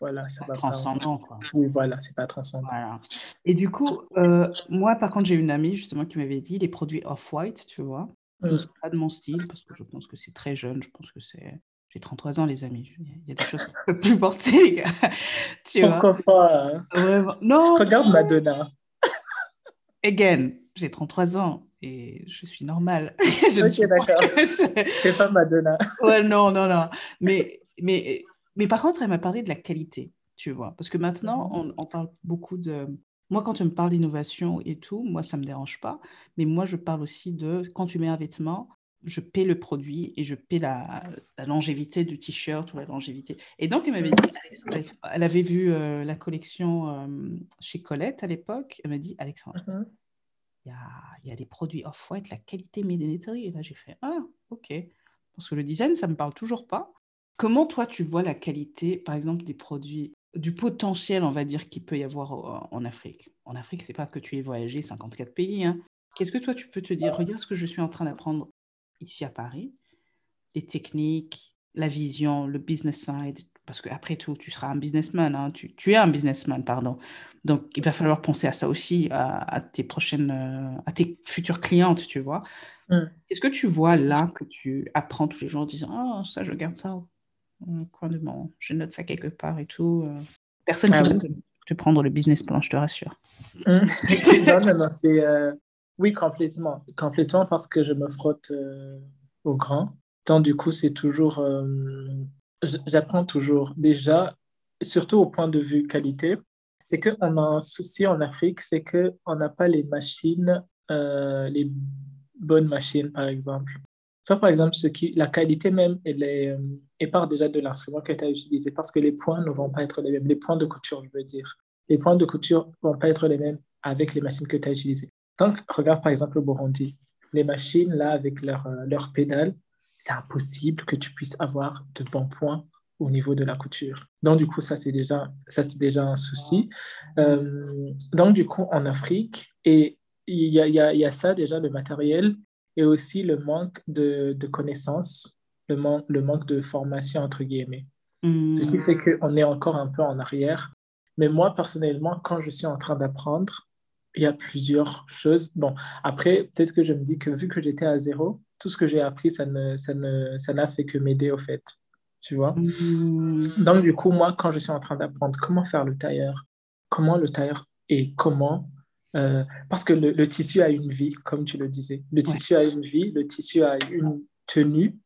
voilà, ça Pas va pas. transcendant, quoi. Oui, voilà, c'est pas transcendant. Voilà. Et du coup, euh, moi, par contre, j'ai une amie justement qui m'avait dit les produits off-white, tu vois, ce Mm. ne sont pas de mon style parce que je pense que c'est très jeune. Je pense que c'est. J'ai 33 ans, les amis. Il y a des choses que je peux plus porter, les gars. Tu vois. Pourquoi pas hein? Vraiment. Non. Regarde Madonna. Again, j'ai 33 ans et je suis normale. Je Ok, d'accord. je- C'est pas Madonna. Ouais, non, non, non. Mais, mais, mais par contre, elle m'a parlé de la qualité, tu vois. Parce que maintenant, on, on parle beaucoup de... Moi, quand tu me parles d'innovation et tout, moi, ça ne me dérange pas. Mais moi, je parle aussi de quand tu mets un vêtement, je paie le produit et je paie la, la longévité du t-shirt ou la longévité. Et donc, elle m'avait dit, elle avait vu euh, la collection euh, chez Colette à l'époque. Elle m'a dit, Alexandre, Mhm. il y a, y a des produits off-white, la qualité made in Italy. Et là, j'ai fait, ah, ok. Parce que le design, ça ne me parle toujours pas. Comment toi, tu vois la qualité, par exemple, des produits, du potentiel, on va dire, qu'il peut y avoir euh, en Afrique? En Afrique, c'est pas que tu aies voyagé 54 pays. hein. Qu'est-ce que toi, tu peux te dire? Regarde ce que je suis en train d'apprendre ici à Paris, les techniques, la vision, le business side. Parce qu'après tout, tu seras un businessman. hein. Tu, tu es un businessman, pardon. Donc, il va falloir penser à ça aussi, à, à tes prochaines, euh, à tes futures clientes, tu vois. Mm. Qu'est-ce que tu vois là que tu apprends tous les jours en disant, oh, ça, je garde ça au coin de mon, je note ça quelque part et tout. euh. Personne Ah qui oui. te, te prendre le business plan, je te rassure. Non, non, non, c'est. euh, Oui, complètement. Complètement parce que je me frotte euh, au grand. Donc, du coup, c'est toujours. euh, J'apprends toujours. Déjà, surtout au point de vue qualité, c'est qu'on a un souci en Afrique, c'est qu'on n'a pas les machines, euh, les bonnes machines, par exemple. Par exemple, ce qui, la qualité même, elle, est, euh, part déjà de l'instrument que tu as utilisé parce que les points ne vont pas être les mêmes. Les points de couture, je veux dire. Les points de couture ne vont pas être les mêmes avec les machines que tu as utilisées. Donc, regarde par exemple le Burundi. Les machines, là, avec leurs euh, leurs pédales, c'est impossible que tu puisses avoir de bons points au niveau de la couture. Donc, du coup, ça, c'est déjà, ça, c'est déjà un souci. Euh, donc, du coup, en Afrique, et il y y y a ça déjà, le matériel, et aussi le manque de, de connaissances, le, man- le manque de formation, entre guillemets. Ce qui fait qu'on est encore un peu en arrière. Mais moi, personnellement, quand je suis en train d'apprendre, il y a plusieurs choses. Bon, après, peut-être que je me dis que vu que j'étais à zéro, tout ce que j'ai appris, ça ne, ça ne, ça n'a fait que m'aider au fait. Tu vois? Hmm. Donc, du coup, moi, quand je suis en train d'apprendre comment faire le tailleur, comment le tailleur et comment, euh, parce que le, le tissu a une vie, comme tu le disais. Le Ouais. tissu a une vie, le tissu a une tenue,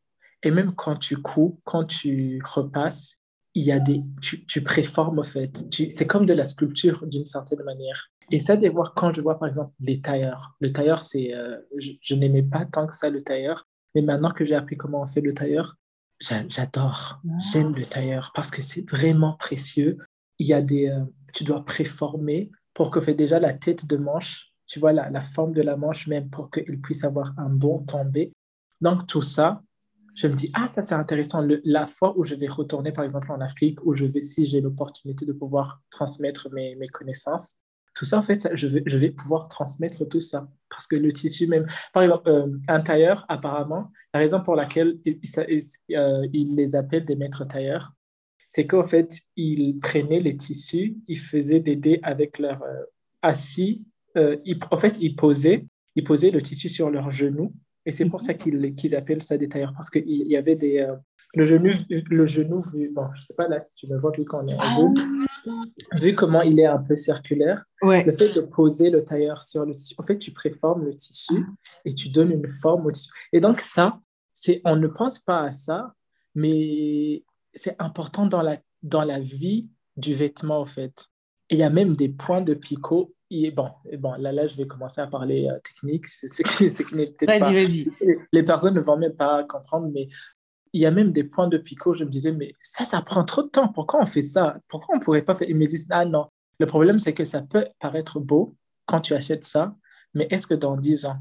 et même quand tu couds, quand tu repasses, il y a des, tu, tu préformes au fait. C'est comme de la sculpture d'une certaine manière. Et ça, de voir quand je vois par exemple les tailleurs. Le tailleur, c'est, euh, je, je n'aimais pas tant que ça le tailleur, mais maintenant que j'ai appris comment on fait le tailleur, j'a- j'adore. J'aime le tailleur parce que c'est vraiment précieux. Il y a des, euh, tu dois préformer pour que fait déjà la tête de manche, tu vois la, forme de la manche même pour qu'il puisse avoir un bon tombé. Donc tout ça, je me dis, ah, ça c'est intéressant. La fois où je vais retourner, par exemple, en Afrique, où je vais, si j'ai l'opportunité de pouvoir transmettre mes, connaissances, tout ça, en fait, je, vais, pouvoir transmettre tout ça. Parce que le tissu même, par exemple, euh, un tailleur, apparemment, la raison pour laquelle il, il- euh, il les appelle des maîtres tailleurs, c'est qu'en fait, ils prenaient les tissus, ils faisaient des dés avec leur euh, assis. euh, ils- en fait, ils posaient, ils posaient le tissu sur leurs genoux. Et c'est pour ça qu'ils qu'ils appellent ça des tailleurs, parce qu'il y avait des, euh, le genou, le genou vu, bon, je sais pas là si tu le vois, vu qu'on est en Zoom, vu comment il est un peu circulaire, Ouais. le fait de poser le tailleur sur le tissu, en fait, tu préformes le tissu et tu donnes une forme au tissu. Et donc, ça, c'est, on ne pense pas à ça, mais c'est important dans la, dans la vie du vêtement, en fait. Et il y a même des points de picot. Et bon, et bon là, là, je vais commencer à parler euh, technique, c'est ce qui, ce qui n'est peut-être pas... Vas-y, vas-y. Les personnes ne vont même pas comprendre, mais il y a même des points de picot. Je me disais, mais ça, ça prend trop de temps. Pourquoi on fait ça? Pourquoi on ne pourrait pas faire? Ils me disent, ah non. Le problème, c'est que ça peut paraître beau quand tu achètes ça, mais est-ce que dans 10 ans,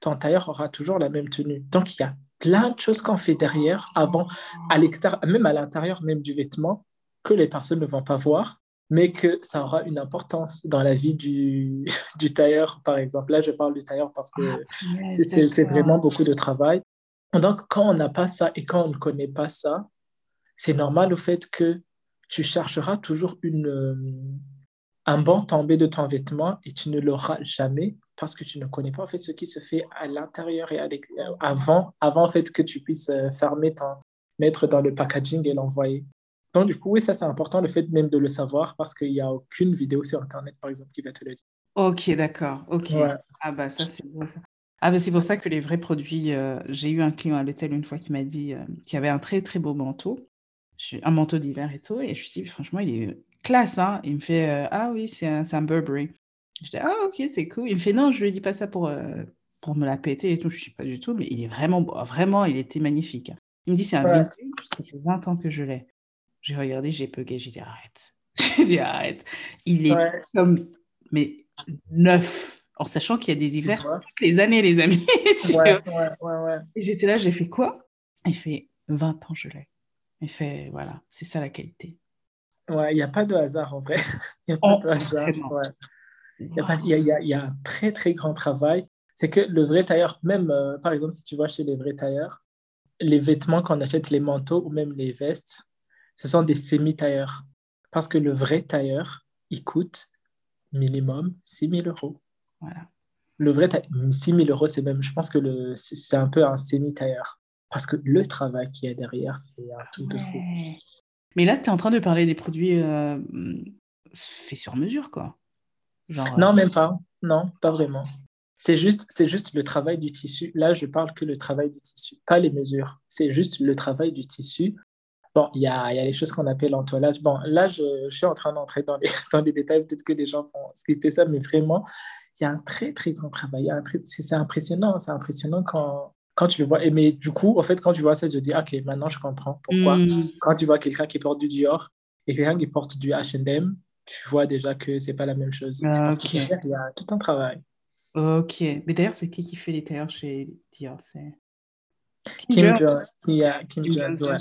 ton tailleur aura toujours la même tenue? Donc, il y a plein de choses qu'on fait derrière, avant, à même à l'intérieur même du vêtement, que les personnes ne vont pas voir, mais que ça aura une importance dans la vie du, du tailleur, par exemple. Là, je parle du tailleur parce que Ouais, c'est- vraiment beaucoup de travail. Donc, quand on n'a pas ça et quand on ne connaît pas ça, c'est normal au fait que tu chercheras toujours une, euh, un bon tombé de ton vêtement et tu ne l'auras jamais parce que tu ne connais pas en fait ce qui se fait à l'intérieur et à l'extérieur avant, avant en fait que tu puisses euh, fermer ton, mettre dans le packaging et l'envoyer. Donc, du coup, oui, ça c'est important, le fait même de le savoir parce qu'il n'y a aucune vidéo sur Internet, par exemple, qui va te le dire. Ok, d'accord. Ok. Ouais. Ah bah ça c'est bon ça. Ah bah c'est pour ça que les vrais produits, euh, j'ai eu un client à l'hôtel une fois qui m'a dit euh, qu'il avait un très très beau manteau, un manteau d'hiver et tout, et je me suis dit franchement il est classe hein. Il me fait euh, ah oui c'est un, c'est un Burberry. Je dis ah ok c'est cool. Il me fait non je lui dis pas ça pour euh, pour me la péter et tout. Je suis pas du tout, mais il est vraiment beau. Vraiment il était magnifique. Il me dit c'est un Ouais. vintage, ça fait 20 ans que je l'ai. J'ai regardé, j'ai bugué, j'ai dit arrête. J'ai dit arrête. Il est Ouais, comme mais neuf, en sachant qu'il y a des hivers toutes les années, les amis. Ouais, ouais, j'étais là, j'ai fait quoi? Il fait 20 ans, je l'ai. Il fait voilà, c'est ça la qualité. Ouais, il n'y a pas de hasard en vrai. Il n'y a pas Oh, de hasard. Il y a pas- il y a, il y a- il y a un très, très grand travail. C'est que le vrai tailleur, même euh, par exemple, si tu vois chez les vrais tailleurs, les vêtements qu'on achète, les manteaux ou même les vestes, ce sont des semi-tailleurs. Parce que le vrai tailleur, il coûte minimum 6 000 euros. Voilà. Le vrai tailleur, 6 000 euros, c'est même, je pense que le- c'est un peu un semi-tailleur. Parce que le travail qu'il y a derrière, c'est un truc de fou. Mais là, tu es en train de parler des produits euh, faits sur mesure, quoi. Genre, Non, même pas. Non, pas vraiment. C'est juste, c'est juste le travail du tissu. Là, je parle que le travail du tissu, pas les mesures. C'est juste le travail du tissu. Bon, il y a, y a les choses qu'on appelle entoilage. Bon, là, je, je suis en train d'entrer dans les, dans les détails. Peut-être que les gens vont skipper ça, mais vraiment, il y a un très, très grand travail. C'est impressionnant. C'est impressionnant quand, quand tu le vois. Et, mais du coup, en fait, quand tu vois ça, je dis, OK, maintenant, je comprends pourquoi. hmm, Quand tu vois quelqu'un qui porte du Dior et quelqu'un qui porte du H&M, tu vois déjà que c'est pas la même chose. C'est parce que Ok. derrière, il y a tout un travail. ok. Mais d'ailleurs, c'est qui qui fait les tailleurs chez Dior? C'est Kim Jones. Jones, qui a- Kim Kim Jones, Jones, ouais.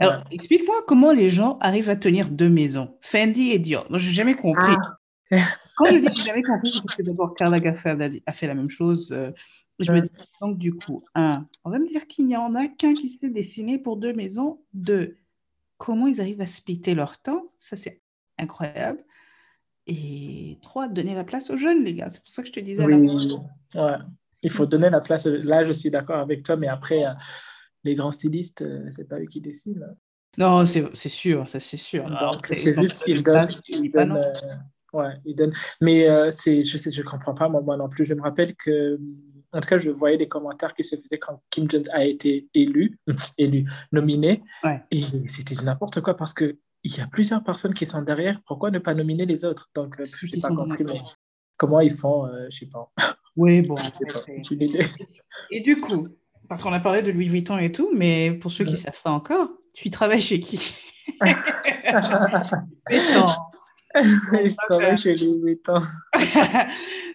Alors, explique-moi comment les gens arrivent à tenir deux maisons, Fendi et Dior. Moi, j'ai jamais compris. Ah, Quand je dis que j'ai jamais compris, c'est parce que d'abord, Karl Lagerfeld a, fait la même chose. euh, je me dis, donc du coup, un, on va me dire qu'il n'y en a qu'un qui s'est dessiné pour deux maisons. Deux, comment ils arrivent à splitter leur temps? Ça, c'est incroyable. Et trois, donner la place aux jeunes, les gars. C'est pour ça que je te disais. Oui, ouais. Il faut donner la place. Là, je suis d'accord avec toi, mais après, euh, les grands stylistes, euh, c'est pas eux qui décident. Non, c'est sûr, ça c'est sûr. c'est juste qu'ils donnent. Ils donnent euh, ouais, ils donnent. Mais c'est, je sais, je comprends pas moi, non plus. Je me rappelle que, en tout cas, je voyais des commentaires qui se faisaient quand Kim Jong a été élu, élu, nominé, et c'était n'importe quoi parce que il y a plusieurs personnes qui sont derrière. Pourquoi ne pas nominer les autres? Donc, je n'ai pas compris. Comment ils font, je sais pas. Oui, bon. Et du coup, parce qu'on a parlé de Louis Vuitton et tout, mais pour ceux qui ne savent pas encore, tu travailles chez qui? Je travaille chez Louis Vuitton.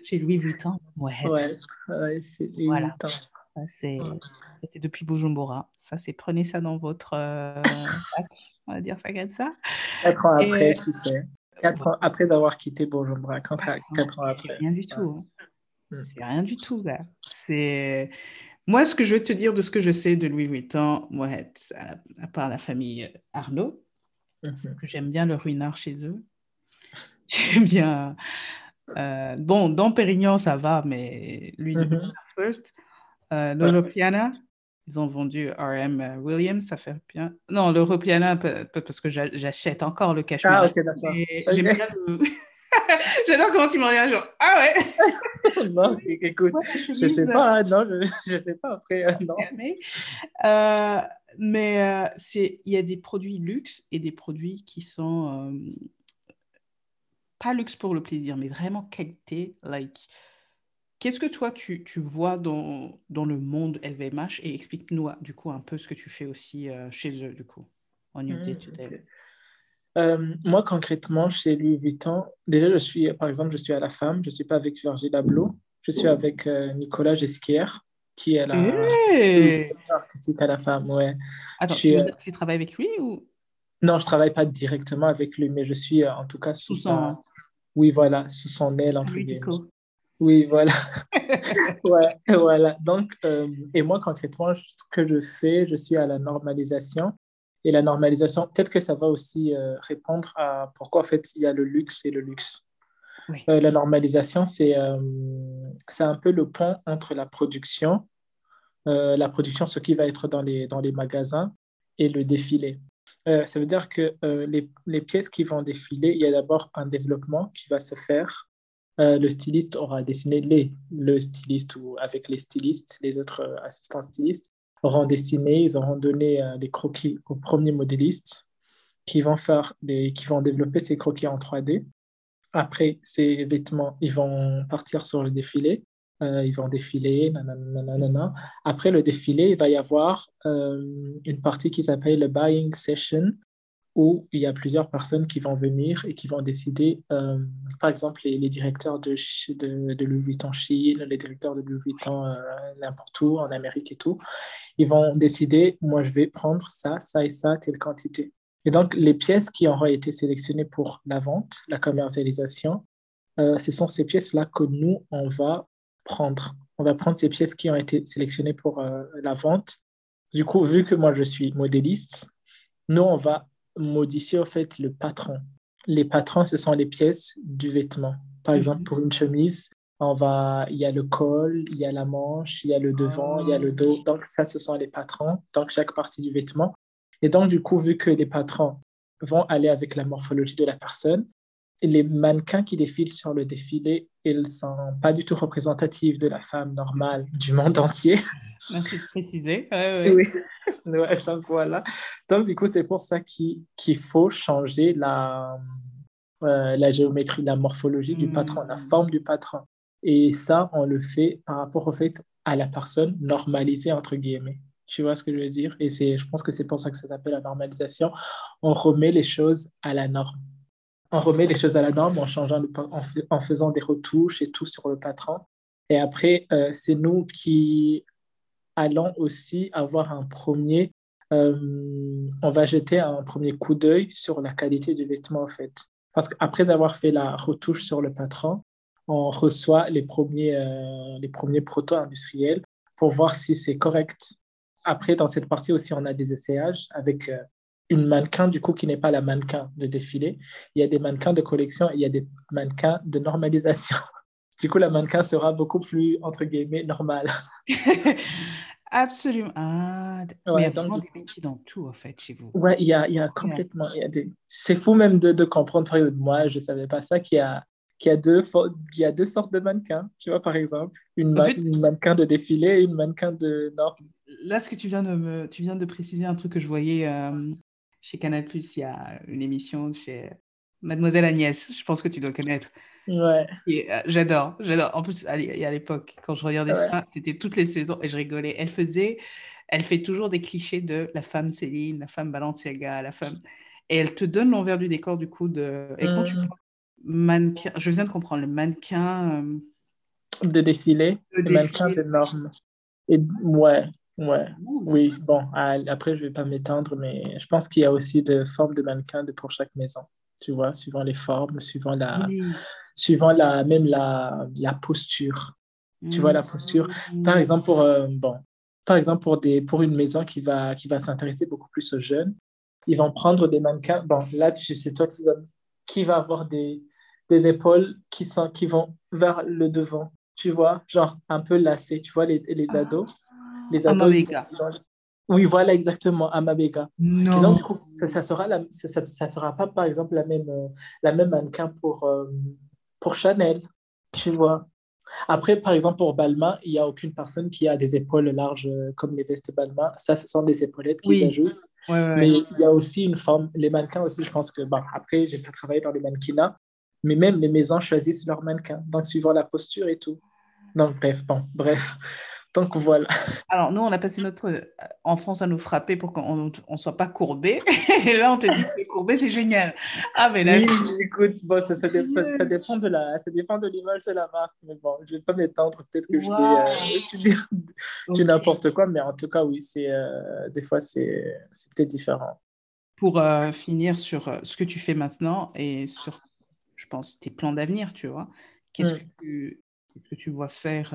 chez Louis Vuitton, ouais. Ouais, ouais chez Louis voilà. Vuitton. C'est depuis Bujumbura. Ça, c'est prenez ça dans votre euh, on va dire ça comme ça. Quatre ans après, tu sais. Quatre ans après avoir quitté Bujumbura, quatre, quatre ans après. Rien du tout. Hein. Mm. C'est rien du tout, là. C'est... Moi, ce que je vais te dire de ce que je sais de Louis Vuitton, moi, à, part la famille Arnaud, mm-hmm. que j'aime bien le ruinard chez eux. J'aime bien... Euh, bon, dans Pérignon, ça va, mais lui, mm First. Euh, L'Europiana, ils ont vendu RM Williams, ça fait bien. Non, l'Europiana, parce que j'achète encore le cachemire. Ah, ok, d'accord. Le... J'adore comment tu m'en regardes, genre, ah ouais Non, écoute, je sais pas, hein, non, je, sais pas après, euh, non. Mais, euh, mais euh, c'est, il y a des produits luxe et des produits qui sont pas luxe pour le plaisir, mais vraiment qualité, like. Qu'est-ce que toi, tu, tu vois dans, dans, le monde LVMH et explique-nous du coup un peu ce que tu fais aussi chez eux, du coup, en New Day euh, moi, concrètement, chez Louis Vuitton, déjà, je suis, par exemple, je suis à la femme, je ne suis pas avec Virgil Abloh, je suis avec euh, Nicolas Gesquière, qui est la hey artistique à la femme. Ouais. Attends, tu, euh, tu, travailles avec lui ou? Non, je ne travaille pas directement avec lui, mais je suis en tout cas sous, son... Oui, voilà, sous son aile, entre guillemets. Oui, voilà. ouais, voilà. Donc, et moi, concrètement, ce que je fais, je suis à la normalisation et la normalisation, peut-être que ça va aussi euh, répondre à pourquoi en fait il y a le luxe et le luxe. Euh, la normalisation, c'est euh, c'est un peu le pont entre la production, la production, ce qui va être dans les, dans les magasins, et le défilé. ça veut dire que les, les, pièces qui vont défiler, il y a d'abord un développement qui va se faire. Le styliste aura dessiné les, le styliste ou avec les stylistes, les autres assistants stylistes auront dessiné, ils auront donné euh, des croquis aux premiers modélistes qui vont, faire qui vont développer ces croquis en 3D. Après, ces vêtements, ils vont partir sur le défilé. Euh, ils vont défiler, nanana. Après le défilé, il va y avoir euh, une partie qui s'appelle le buying session, où il y a plusieurs personnes qui vont venir et qui vont décider, euh, par exemple, les, directeurs de, Louis Vuitton Chine, les directeurs de Louis Vuitton euh, n'importe où, en Amérique et tout, ils vont décider, moi je vais prendre ça, ça et ça, telle quantité. Et donc, les pièces qui auront été sélectionnées pour la vente, la commercialisation, euh, ce sont ces pièces-là que nous, on va prendre. On va prendre ces pièces qui ont été sélectionnées pour la vente. Du coup, vu que moi je suis modéliste, nous, on va modifier en fait le patron. Les patrons, ce sont les pièces du vêtement. Par exemple, mhm. pour une chemise, on va, il y a le col, il y a la manche, il y a le devant, il y a le dos. Donc, ça, ce sont les patrons, donc chaque partie du vêtement. Et donc, du coup, vu que les patrons vont aller avec la morphologie de la personne, les mannequins qui défilent sur le défilé, ils ne sont pas du tout représentatifs de la femme normale du monde entier. Merci de préciser. Oui, donc voilà. Donc, du coup, c'est pour ça qu'il faut changer la, euh, la géométrie, la morphologie du patron, la hmm. forme du patron. Et ça, on le fait par rapport au fait à la personne normalisée, entre guillemets. Tu vois ce que je veux dire? Et je pense que c'est pour ça que ça s'appelle la normalisation. On remet les choses à la norme on remet les choses à la norme en, changeant en, faisant des retouches et tout sur le patron. Et après, euh, c'est nous qui allons aussi avoir un premier, euh, on va jeter un premier coup d'œil sur la qualité du vêtement en fait. Parce qu'après avoir fait la retouche sur le patron, on reçoit les premiers, euh, les premiers proto-industriels pour voir si c'est correct. Après, dans cette partie aussi, on a des essayages avec une mannequin, du coup, qui n'est pas la mannequin de défilé. Il y a des mannequins de collection et il y a des mannequins de normalisation. Du coup, la mannequin sera beaucoup plus, entre guillemets, normale. Absolument. Ah, ouais, il y a vraiment des métiers dans tout, en fait, chez vous. Ouais, il y a, il y a complètement. Il y a des... C'est fou même de, de comprendre. Par exemple, moi, je ne savais pas ça, qu'il y a, qu'il y, a deux, y a deux sortes de mannequins. Tu vois, par exemple, une, mannequin de défilé et une mannequin de norme. Là, ce que tu viens de, me, tu viens de préciser, un truc que je voyais euh, chez Canal, il y a une émission chez Mademoiselle Agnès, je pense que tu dois connaître. Ouais. Euh, j'adore, j'adore. En plus, à l'époque, quand je regardais ça, c'était toutes les saisons et je rigolais. Elle faisait, elle fait toujours des clichés de la femme Céline, la femme Balenciaga, la femme. Et elle te donne l'envers du décor du coup de. Et quand tu mmh. mannequin, je viens de comprendre le mannequin. Euh, de défilé, le mannequin de normes. Et ouais, ouais, oui. Bon, après je vais pas m'étendre, mais je pense qu'il y a aussi des formes de mannequins de pour chaque maison tu vois, suivant les formes, suivant la, suivant la, même la, la posture. Tu vois, la posture. Par exemple, pour, euh, bon, par exemple pour, des, pour une maison qui va, qui va s'intéresser beaucoup plus aux jeunes, ils vont prendre des mannequins. Bon, là, c'est toi qui va, qui va avoir des, des épaules qui, sont, qui vont vers le devant. Tu vois, genre un peu lacées. Tu vois, les, les ados. Les ados, oui, voilà, exactement, à Mabeka. Non. donc, du coup, ça, ça sera la, ça, ça, sera pas, par exemple, la même, euh, la même mannequin pour, euh, pour Chanel, tu vois. Après, par exemple, pour Balmain, il n'y a aucune personne qui a des épaules larges euh, comme les vestes Balmain. Ça, ce sont des épaulettes qu'ils oui. ajoutent. Mais il y a aussi une forme, les mannequins aussi, je pense que, bon, après, j'ai pas travaillé dans les mannequinats, mais même les maisons choisissent leurs mannequins, donc suivant la posture et tout. Donc, bref, bon, bref. Donc voilà. Alors, nous, on a passé notre euh, enfance à nous frapper pour qu'on ne soit pas courbé. Et là, on te dit que courbé, c'est génial. Ah, mais là. Oui, écoute, bon, ça, ça, ça, dépend de la, ça dépend de l'image de la marque. Mais bon, je ne vais pas m'étendre. Peut-être que je vais, euh, dire okay. n'importe quoi. Mais en tout cas, oui, c'est, euh, des fois, c'est, c'est peut-être différent. Pour finir sur ce que tu fais maintenant et sur, je pense, tes plans d'avenir, tu vois, qu'est-ce, mm. que, tu, qu'est-ce que tu vois faire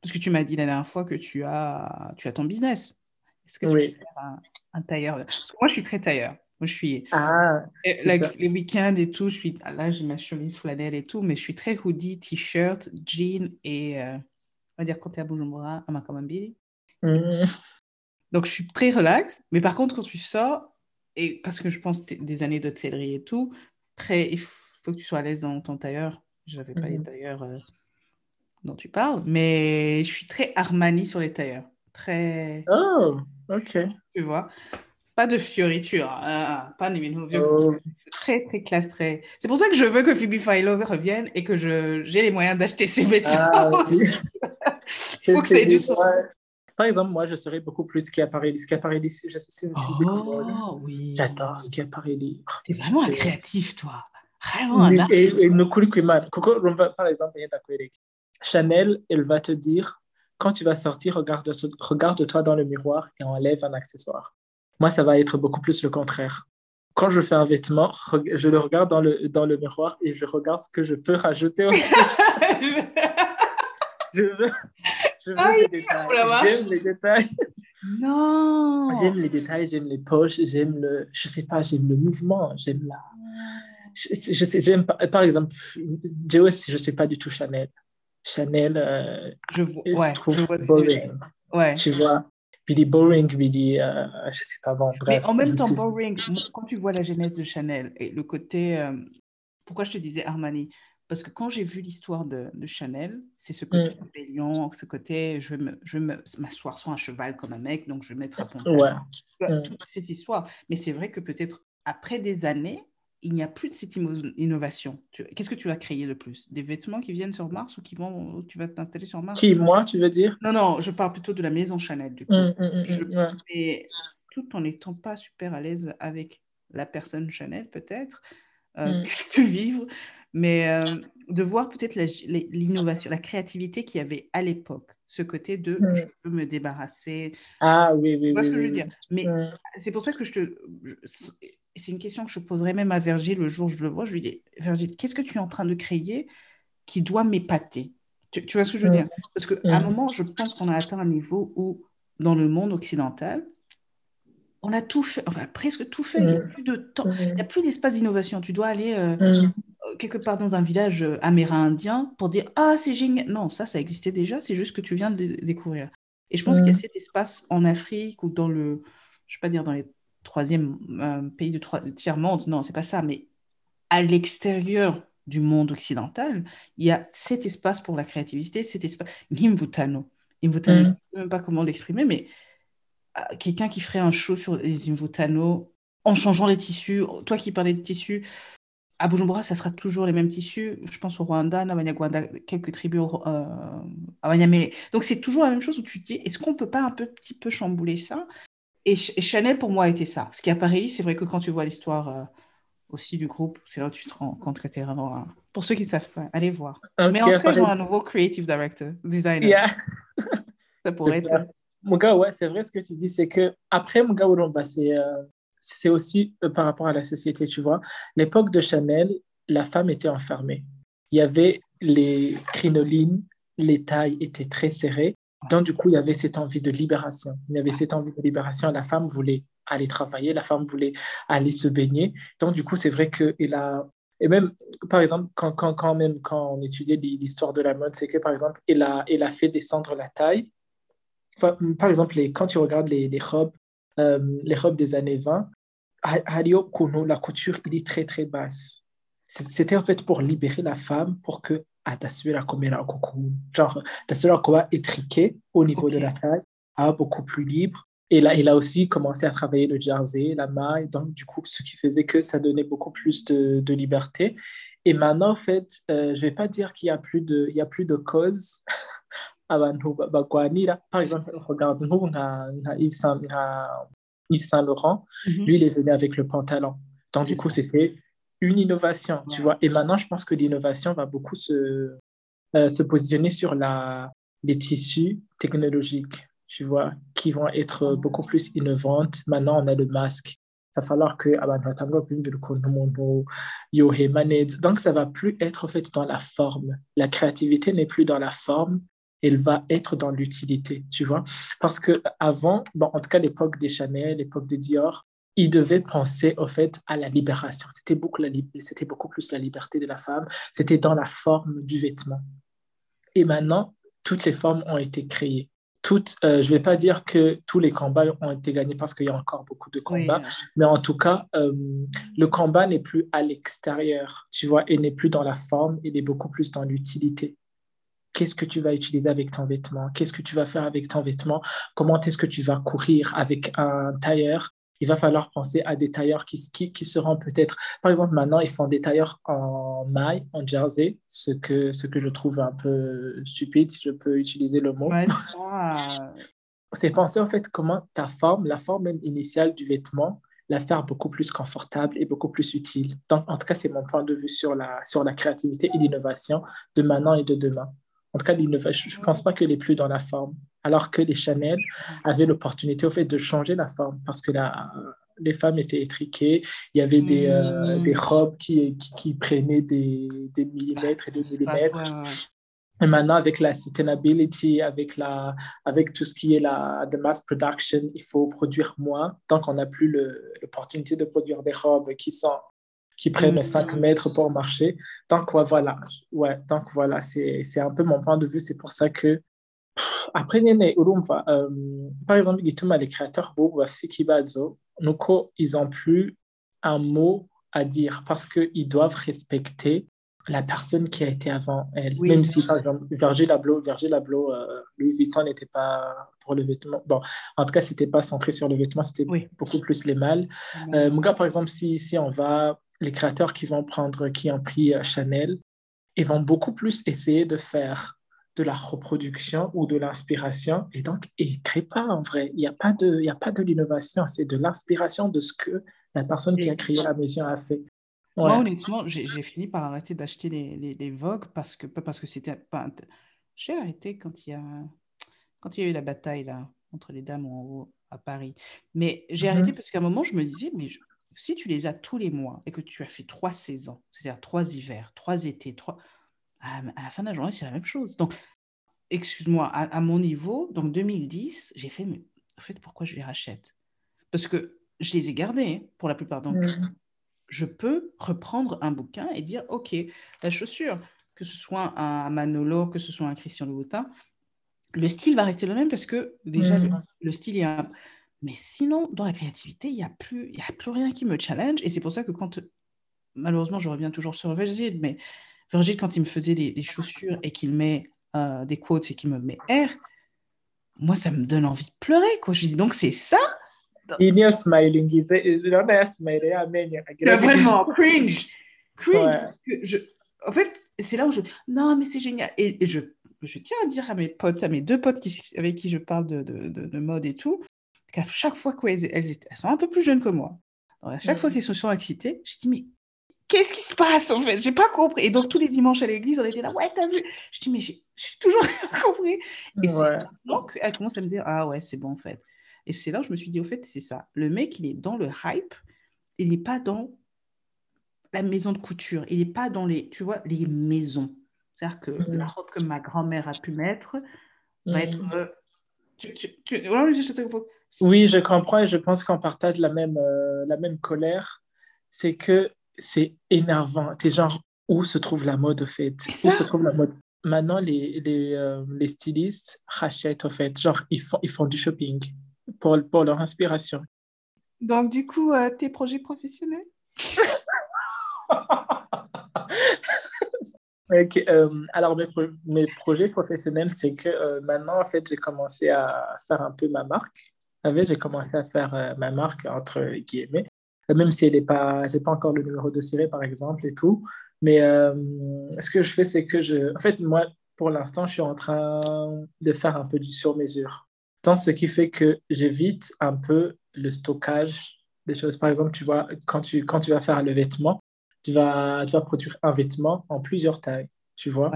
parce que tu m'as dit la dernière fois que tu as, tu as ton business. Est-ce que tu oui. faire un, tailleur? Moi, je suis très tailleur. Moi, je suis. Ah, les week-ends et tout, je suis. Là, j'ai ma chemise flanelle et tout, mais je suis très hoodie, t-shirt, jean et. Euh, on va dire quand tu es à Bujumbura, à Makamambili. Mmh. Donc, je suis très relax. Mais par contre, quand tu sors, et parce que je pense des années d'hôtellerie et tout, très, il faut que tu sois à l'aise dans ton tailleur. Je n'avais pas les mmh. tailleurs. Euh, dont tu parles, mais je suis très Armani sur les tailleurs. Très. Oh, ok. Tu vois? Pas de fioriture, hein, pas de oh. Très, très classe, très. C'est pour ça que je veux que Phoebe Philo revienne et que j'ai les moyens d'acheter ses vêtements. Ah, Il faut que ça ait du sens. Par exemple, moi, je serais beaucoup plus Schiaparelli. Schiaparelli, je sais, oh, oui. J'adore Schiaparelli. T'es vraiment un créatif, toi. Vraiment un Et, et, et Coco, par exemple, il y a Chanel, elle va te dire, quand tu vas sortir, regarde-toi regarde dans le miroir et enlève un accessoire. Moi, ça va être beaucoup plus le contraire. Quand je fais un vêtement, je le regarde dans le, dans le miroir et je regarde ce que je peux rajouter. Au... je veux, je veux les détails. J'aime les détails. Non. J'aime les détails, j'aime les poches, j'aime le, je sais pas, j'aime le mouvement, j'aime la. Je, je sais, j'aime par exemple, si je sais pas du tout Chanel. Chanel, euh, je, ouais, trouve je vois boring. Ouais. Tu vois Puis est boring, puis est, euh, je sais pas, bon, bref. Mais en même temps, boring, quand tu vois la genèse de Chanel et le côté, euh, pourquoi je te disais Armani? Parce que quand j'ai vu l'histoire de, de, Chanel, c'est ce côté mm. rébellion, ce côté, je vais, je m'asseoir sur un cheval comme un mec, donc je vais mettre à pantalon. Ouais. Mm. Toutes ces histoires. Mais c'est vrai que peut-être après des années, il n'y a plus de cette innovation. Qu'est-ce que tu as créé le plus? Des vêtements qui viennent sur Mars ou qui vont, tu vas t'installer sur Mars? Qui, moi, tu veux dire? Non, non, je parle plutôt de la maison Chanel, du coup. Mmh, mmh, mmh, tout en n'étant pas super à l'aise avec la personne Chanel, peut-être, euh, ce qu'elle peut vivre, mais euh, de voir peut-être l'innovation, la, créativité qu'il y avait à l'époque, ce côté de je peux me débarrasser. Ah oui, oui. Tu vois ce que je veux dire? Mais c'est pour ça que je te c'est une question que je poserai même à Virgile le jour où je le vois. Je lui dis, Virgile, qu'est-ce que tu es en train de créer qui doit m'épater? Tu, vois ce que je veux dire? Parce qu'à un moment, je pense qu'on a atteint un niveau où, dans le monde occidental, on a tout fait, enfin presque tout fait. Il n'y a plus de temps, il n'y a plus d'espace d'innovation. Tu dois aller euh, quelque part dans un village amérindien pour dire Ah, c'est génial. Non, ça, ça existait déjà, c'est juste que tu viens de découvrir. Et je pense qu'il y a cet espace en Afrique ou dans le, je ne vais pas dire dans les troisième pays de tiers-monde, non, c'est pas ça, mais à l'extérieur du monde occidental, il y a cet espace pour la créativité, cet espace. Nimvutano. Nimvutano, je ne sais même pas comment l'exprimer, mais euh, quelqu'un qui ferait un show sur les Nimvutano en changeant les tissus. Toi qui parlais de tissus, à Bujumbura, ça sera toujours les mêmes tissus. Je pense au Rwanda, à quelques tribus euh, à Donc c'est toujours la même chose où tu te dis, est-ce qu'on peut pas un peu, petit peu chambouler ça? Et, Chanel pour moi été ça. Ce qui apparaît, c'est vrai que quand tu vois l'histoire euh, aussi du groupe, c'est là où tu te rends compte que tu vraiment. Pour ceux qui ne savent pas, allez voir. Mais en tout cas, ils ont un nouveau creative director, designer. Yeah. ça pourrait être. Mon gars, ouais, c'est vrai ce que tu dis. C'est que après, mon gars, c'est euh, c'est aussi euh, par rapport à la société, tu vois. L'époque de Chanel, la femme était enfermée. Il y avait les crinolines, les tailles étaient très serrées. Donc, du coup, il y avait cette envie de libération. Il y avait cette envie de libération. La femme voulait aller travailler, la femme voulait aller se baigner. Donc, du coup, c'est vrai qu'il a. Et même, par exemple, quand, quand, même, quand on étudiait l'histoire de la mode, c'est que, par exemple, il a, il a fait descendre la taille. par exemple, quand tu regardes les, robes, euh, les robes des années 20, Hario Kono, la couture, il est très, très basse. C'était en fait pour libérer la femme, pour que atasubira kumera genre atasubira étriqué au niveau de la taille ah, beaucoup plus libre et là il a aussi commencé à travailler le jersey la maille donc du coup ce qui faisait que ça donnait beaucoup plus de, de liberté et maintenant en fait euh, je vais pas dire qu'il y a plus de il y a plus de cause par exemple regarde Yves Saint, Yves Saint Laurent mhm. lui il est venu avec le pantalon donc du coup c'était une innovation, tu vois. Et maintenant, je pense que l'innovation va beaucoup se, euh, se positionner sur la, les tissus technologiques, tu vois, qui vont être beaucoup plus innovantes. Maintenant, on a le masque. Il va falloir que donc ça va plus être en fait dans la forme la créativité n'est plus dans la forme elle va être dans l'utilité tu vois parce que avant bon en tout cas l'époque des Chanel l'époque des Dior il devait penser au fait à la libération. C'était beaucoup, c'était beaucoup plus la liberté de la femme. C'était dans la forme du vêtement. Et maintenant, toutes les formes ont été créées. Toutes, euh, je ne vais pas dire que tous les combats ont été gagnés parce qu'il y a encore beaucoup de combats, mais en tout cas, euh, le combat n'est plus à l'extérieur, tu vois, et n'est plus dans la forme, il est beaucoup plus dans l'utilité. Qu'est-ce que tu vas utiliser avec ton vêtement? Qu'est-ce que tu vas faire avec ton vêtement? Comment est-ce que tu vas courir avec un tailleur? Il va falloir penser à des tailleurs qui, qui, seront peut-être, par exemple, maintenant, ils font des tailleurs en maille, en jersey, ce que, ce que je trouve un peu stupide, si je peux utiliser le mot. c'est penser en fait comment ta forme, la forme même initiale du vêtement, la faire beaucoup plus confortable et beaucoup plus utile. Donc, en tout cas, c'est mon point de vue sur la, sur la créativité et l'innovation de maintenant et de demain. En tout cas, je ne pense pas qu'elle est plus dans la forme alors que les Chanel avaient l'opportunité au fait de changer la forme parce que la, les femmes étaient étriquées, il y avait des, euh, des robes qui, qui, prenaient des, des, millimètres et des millimètres. Et maintenant, avec la sustainability, avec, la, avec tout ce qui est la the mass production, il faut produire moins. Tant qu'on n'a plus l'opportunité de produire des robes qui, sont, qui prennent 5 hmm. mètres pour marcher, donc voilà, ouais, donc voilà c'est un peu mon point de vue. C'est pour ça que après nyine urumva um, par exemple igituma les créateurs ikibazo nuko ils ont plus un mot à dire parce qu'ils doivent respecter la personne qui a été avant elle. Même si, par exemple, Virgil Abloh, Virgil Abloh euh, Louis Vuitton n'était pas pour le vêtement. Bon, en tout cas, c'était pas centré sur le vêtement, c'était beaucoup plus les mâles. Euh, mon gars, par exemple, si, si on va, les créateurs qui vont prendre, qui ont pris euh, Chanel, ils vont beaucoup plus essayer de faire de la reproduction ou de l'inspiration et donc il ne crée pas en vrai. Il n'y a pas de, il a pas de l'innovation, c'est de l'inspiration de ce que la personne qui a créé la maison a fait. Moi, honnêtement, j'ai fini par arrêter d'acheter les, les, les, Vogue parce que, pas parce que c'était pas. J'ai arrêté quand il, y a, quand il y a eu la bataille là, entre les dames en haut à Paris. Mais j'ai mhm. arrêté parce qu'à un moment, je me disais, mais si tu les as tous les mois et que tu as fait trois saisons, c'est-à-dire trois hivers, trois étés, trois à, la fin de la journée, c'est la même chose. Donc, excuse-moi, à, mon niveau, donc 2010, j'ai fait, mais en fait, pourquoi je les rachète? Parce que je les ai gardés hein, pour la plupart. Donc, mm. je peux reprendre un bouquin et dire, OK, la chaussure, que ce soit un Manolo, que ce soit un Christian Louboutin, le style va rester le même parce que déjà, mm. le, style est un... Mais sinon, dans la créativité, il n'y a, plus, a plus rien qui me challenge. Et c'est pour ça que quand, malheureusement, je reviens toujours sur Virgil, mais Virgil, quand il me faisait des, chaussures et qu'il met euh, des quotes et qu'il me met R, moi, ça me donne envie de pleurer. Quoi. Je dis, donc c'est ça? Il est smiling. Il est vraiment cringe. Cringe. Je, en fait, c'est là où je. Non, mais c'est génial. Et, je, je, tiens à dire à mes potes, à mes deux potes qui, avec qui je parle de, de, de, mode et tout, qu'à chaque fois qu'elles elles, elles, sont un peu plus jeunes que moi. à chaque fois qu'elles se sont excitées, je dis, mais qu'est-ce qui se passe en fait? J'ai pas compris. Et donc tous les dimanches à l'église, on était là, ouais, t'as vu? Je dis, mais j'ai toujours rien compris. Et donc elle commence à me dire, ah ouais, c'est bon en fait. Et c'est là où je me suis dit, au fait, c'est ça. Le mec, il est dans le hype, il n'est pas dans la maison de couture, il n'est pas dans les, tu vois, les maisons. C'est-à-dire que mm. la robe que ma grand-mère a pu mettre va mm. être... Euh, oui, je comprends et je pense qu'on partage la même, euh, la même colère. C'est que c'est énervant. T'es genre, où se trouve la mode, au fait? Où se trouve la mode? Maintenant, les, les, euh, les, stylistes rachètent, au fait. Genre, ils font, ils font du shopping pour, pour leur inspiration. Donc, du coup, euh, tes projets professionnels? Euh, alors, mes, mes, projets professionnels, c'est que maintenant, en fait, j'ai commencé à faire un peu ma marque. J'ai commencé à faire ma marque, entre guillemets même si elle n'est pas, j'ai pas encore le numéro de série, par exemple, et tout. Mais euh, ce que je fais, c'est que je, en fait, moi, pour l'instant, je suis en train de faire un peu du sur-mesure. Tant ce qui fait que j'évite un peu le stockage des choses. Par exemple, tu vois, quand tu, quand tu vas faire le vêtement, tu vas, tu vas produire un vêtement en plusieurs tailles, tu vois.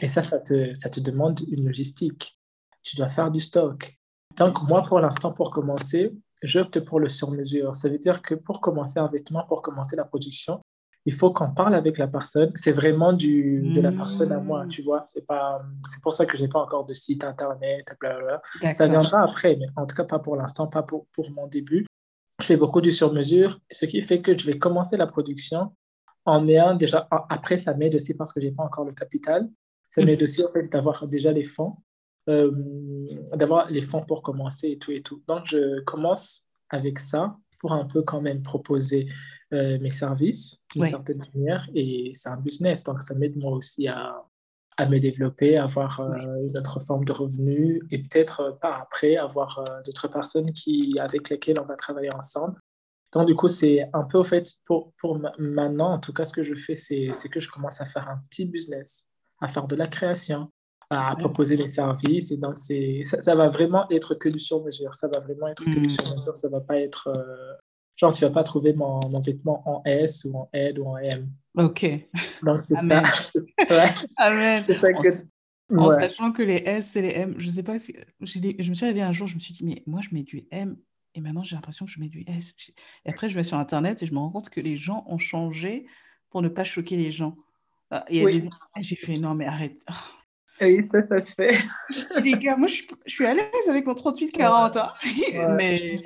Et ça, ça te, ça te demande une logistique. Tu dois faire du stock. Donc, moi, pour l'instant, pour commencer, j'opte pour le sur-mesure. Ça veut dire que pour commencer un vêtement, pour commencer la production, il faut qu'on parle avec la personne. C'est vraiment du, de la personne à moi, mmh. tu vois. C'est pas, c'est pour ça que je n'ai pas encore de site internet, Ça viendra après, mais en tout cas pas pour l'instant, pas pour, pour mon début. Je fais beaucoup du sur-mesure, ce qui fait que je vais commencer la production en ayant déjà, après ça m'aide aussi parce que je n'ai pas encore le capital. Ça mmh. m'aide aussi en fait d'avoir déjà les fonds euh, d'avoir les fonds pour commencer et tout et tout. Donc, je commence avec ça pour un peu quand même proposer euh, mes services d'une certaine manière et c'est un business. Donc, ça m'aide moi aussi à, à me développer, avoir euh, une autre forme de revenu et peut-être par après avoir d'autres personnes qui, avec lesquelles on va travailler ensemble. Donc, du coup, c'est un peu, au fait, pour, pour maintenant, en tout cas, ce que je fais, c'est que je commence à faire un petit business, à faire de la création, à proposer les services. Et donc, ça, ça va vraiment être que du sur-mesure. Ça va vraiment être que du hmm. sur-mesure. Ça va pas être. Euh, genre, tu vas pas trouver mon, mon, vêtement en S ou en L ou en M. OK. Donc, c'est ça. Amen. C'est ça que. En sachant que les S et les M, je sais pas si. Je me suis réveillée un jour, je me suis dit, mais moi, je mets du M et maintenant, j'ai l'impression que je mets du S. Et après, je vais sur Internet et je me rends compte que les gens ont changé pour ne pas choquer les gens. Ah, oui. J'ai fait, non, mais arrête. Oui, ça, ça se fait. les gars, moi, je, suis à l'aise avec mon 38-40. Hein. Mais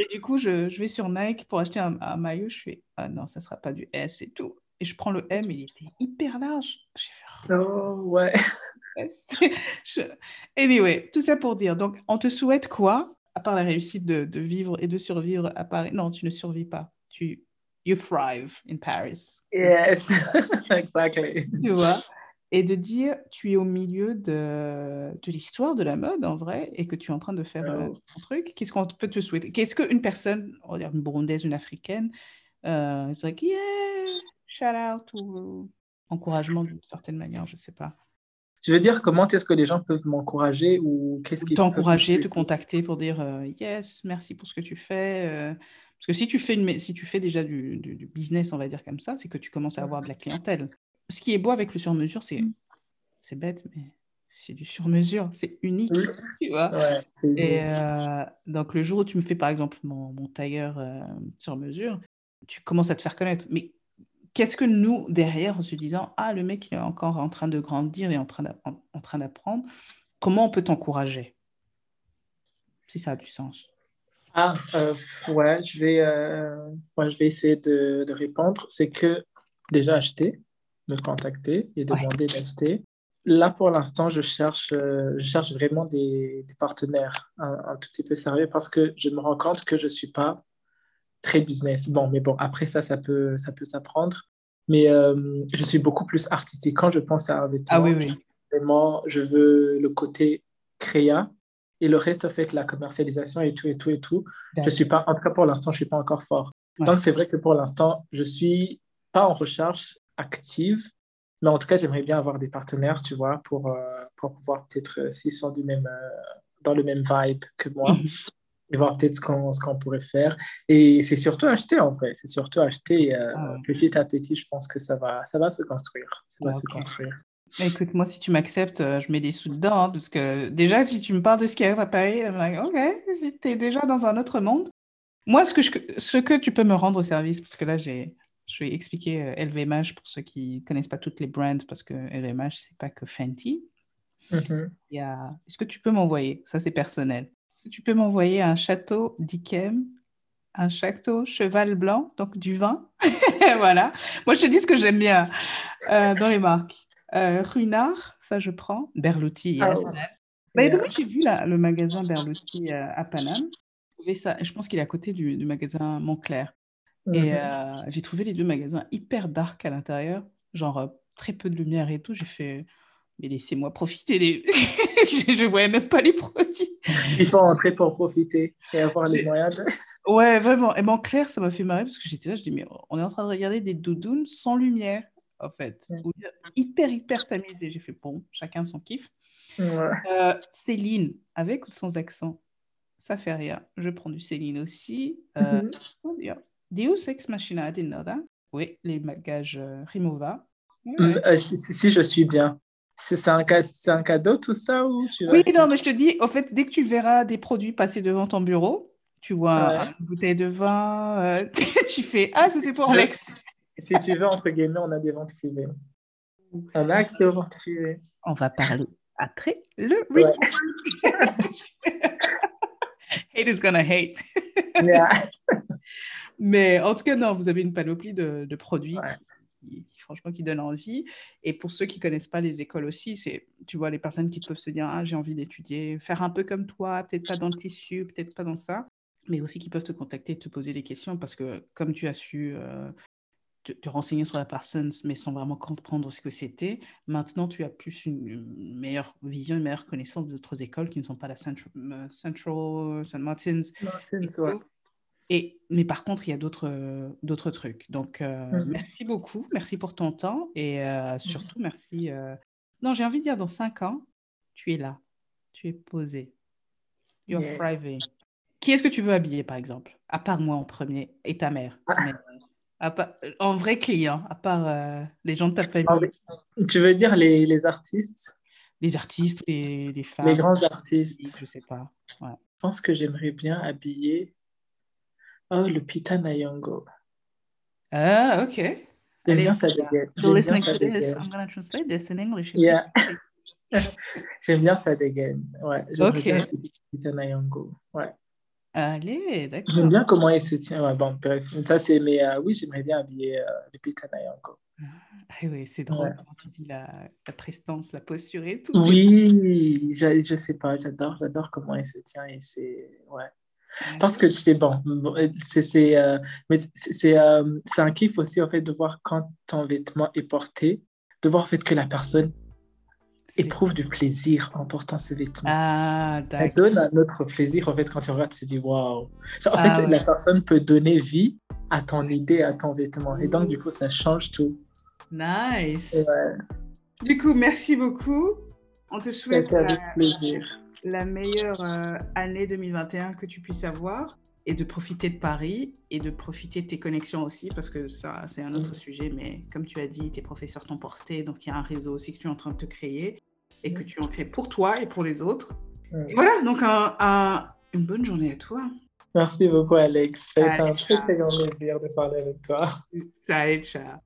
et du coup, je, je, vais sur Nike pour acheter un, maillot. Je fais, ah non, ça ne sera pas du S et tout. Et je prends le M, il était hyper large. J'ai fait, oh, ouais. Anyway, tout ça pour dire. Donc, on te souhaite quoi À part la réussite de, de vivre et de survivre à Paris? Non, tu ne survis pas. Tu you thrive in Paris. Yes, exactly. Tu vois? Et de dire tu es au milieu de, de l'histoire de la mode en vrai et que tu es en train de faire euh, un truc, qu'est-ce qu'on peut te souhaiter? Qu'est-ce qu'une personne, on va dire une burundaise, une africaine, euh, c'est like, yeah, shout out ou encouragement d'une certaine manière, je sais pas. Tu veux dire comment est-ce que les gens peuvent m'encourager ou qu'est-ce qui t'encourager, te contacter pour dire euh, yes, merci pour ce que tu fais. Euh. parce que si tu fais une, si tu fais déjà du, du, du business, on va dire comme ça, c'est que tu commences à avoir de la clientèle ce qui est beau avec le sur-mesure, c'est mm. c'est bête, mais c'est du sur-mesure, c'est unique, tu vois. et euh, donc le jour où tu me fais par exemple mon, mon tailleur euh, sur mesure, tu commences à te faire connaître. Mais qu'est-ce que nous derrière en se disant ah le mec il est encore en train de grandir et en train en train d'apprendre, comment on peut t'encourager? Si ça a du sens. Ah, euh, ouais, je vais, ouais, je vais essayer de, de répondre. C'est que déjà acheter, me contacter et demander d'acheter. Là, pour l'instant, je cherche, euh, je cherche vraiment des, des partenaires un, un, tout petit peu sérieux parce que je me rends compte que je ne suis pas très business. Bon, mais bon, après ça, ça peut, ça peut s'apprendre. Mais euh, je suis beaucoup plus artistique. Quand je pense à un vêtement, ah, oui, oui. vraiment, je veux le côté créa et le reste, en fait, la commercialisation et tout, et tout, et tout. Je suis pas, en tout cas, pour l'instant, je ne suis pas encore fort. Ouais. Donc, c'est vrai que pour l'instant, je ne suis pas en recherche active, mais en tout cas, j'aimerais bien avoir des partenaires, tu vois, pour, euh, pour pouvoir peut-être, euh, s'ils sont du même, euh, dans le même vibe que moi, -hmm. et voir peut-être ce qu'on qu pourrait faire. Et c'est surtout acheter, en vrai. C'est surtout acheter ah, ouais. petit à petit. Je pense que ça va, ça va se construire. Ça va okay. se construire. Écoute, moi, si tu m'acceptes, je mets des sous dedans, hein, parce que déjà, si tu me parles de ce qui arrive à Paris, like, ok, si tu es déjà dans un autre monde. Moi, ce que, je, ce que tu peux me rendre service, parce que là, j'ai je vais expliquer euh, LVMH pour ceux qui ne connaissent pas toutes les brands parce que LVMH, c'est pas que Fenty. Mm -hmm. A... Est-ce que tu peux m'envoyer, ça c'est personnel, est-ce que tu peux m'envoyer un château d'Ikem, un château cheval blanc, donc du vin? Voilà. Moi, je te dis ce que j'aime bien euh, dans les marques. Euh, Ruinard, ça je prends. Berluti, yes. Oh. Bah, yeah. J'ai vu là, le magasin Berluti euh, à Paname. Ça, je pense qu'il est à côté du, du magasin Montclair. Et euh, j'ai trouvé les deux magasins hyper dark à l'intérieur, genre euh, très peu de lumière et tout. J'ai fait, mais laissez-moi profiter. Des... je ne voyais même pas les produits. Il faut entrer pour profiter et avoir les moyens. De... Ouais, vraiment. Et bon, clair, ça m'a fait marrer parce que j'étais là, je dis, mais on est en train de regarder des doudounes sans lumière, en fait. Ouais. Hyper, hyper tamisé. J'ai fait, bon, chacun son kiff. Ouais. Euh, Céline, avec ou sans accent Ça fait rien. Je prends du Céline aussi. Mm -hmm. Deus Ex Machina, I didn't know that. Oui, les bagages euh, Rimova. Ouais. Euh, si, si, je suis bien. C'est un, un, cadeau tout ça ou tu Oui, non, mais je te dis, en fait, dès que tu verras des produits passer devant ton bureau, tu vois ouais. une bouteille de vin, euh, tu fais Ah, ça c'est pour Alex. Si tu veux, entre guillemets, on a des ventes privées. On a accès aux ventes privées. On va parler après le ouais. Hate is gonna hate. Yeah. Mais en tout cas, non, vous avez une panoplie de, de produits ouais. qui, qui, franchement, qui donnent envie. Et pour ceux qui ne connaissent pas les écoles aussi, c'est, tu vois, les personnes qui peuvent se dire, ah, j'ai envie d'étudier, faire un peu comme toi, peut-être pas dans le tissu, peut-être pas dans ça, mais aussi qui peuvent te contacter, te poser des questions, parce que comme tu as su euh, te, te, renseigner sur la personne, mais sans vraiment comprendre ce que c'était, maintenant, tu as plus une, une meilleure vision, une meilleure connaissance d'autres écoles qui ne sont pas la Central, euh, Central St. Martin's. Et, mais par contre, il y a d'autres, euh, d'autres trucs. Donc, euh, mmh. merci beaucoup. Merci pour ton temps. Et euh, surtout, merci. Non, j'ai envie de dire, dans cinq ans, tu es là. Tu es posé. You're yes. thriving. Qui est-ce que tu veux habiller, par exemple? À part moi en premier et ta mère. Ah. Mais, part, en vrai client, à part les gens de ta famille. Tu veux dire les, les artistes? Les artistes, les, les femmes. Les grands artistes. Je sais pas. Ouais. Je pense que j'aimerais bien habiller Oh, Lupita Nyong'o. Ah, ok. J'aime bien sa dégaine. listening to this, I'm going to translate this in English. Yeah. J'aime bien sa dégaine. Ouais, j'aimerais okay. bien Lupita Nyong'o. Ouais. Allez, d'accord. J'aime bien comment elle se tient. Ouais, bon, bref, ça c'est. Mais euh, oui, j'aimerais bien habiller euh, Lupita Nyong'o. Ah, oui, c'est drôle ouais. comment tu dis la, la, prestance, la posture et tout. Oui, je, je sais pas, j'adore, j'adore comment elle se tient et c'est. Ouais. Parce que c'est bon, c'est euh, euh, un kiff aussi en fait de voir quand ton vêtement est porté, de voir en fait que la personne éprouve du plaisir en portant ce vêtement. Ah, Elle donne un autre plaisir en fait quand tu regardes, tu te dis waouh. En ah, fait, ouais. la personne peut donner vie à ton idée, à ton vêtement. Et donc, du coup, ça change tout. Nice. Ouais. Du coup, merci beaucoup. On te souhaite. Avec plaisir la meilleure euh, année 2021 que tu puisses avoir et de profiter de Paris et de profiter de tes connexions aussi parce que ça c'est un autre mmh. sujet mais comme tu as dit tes professeurs t'ont porté donc il y a un réseau aussi que tu es en train de te créer et que tu en crées pour toi et pour les autres. Mmh. et voilà donc un, un, une bonne journée à toi. Merci beaucoup Alex. C'est un très très grand plaisir de parler avec toi. Salut, ciao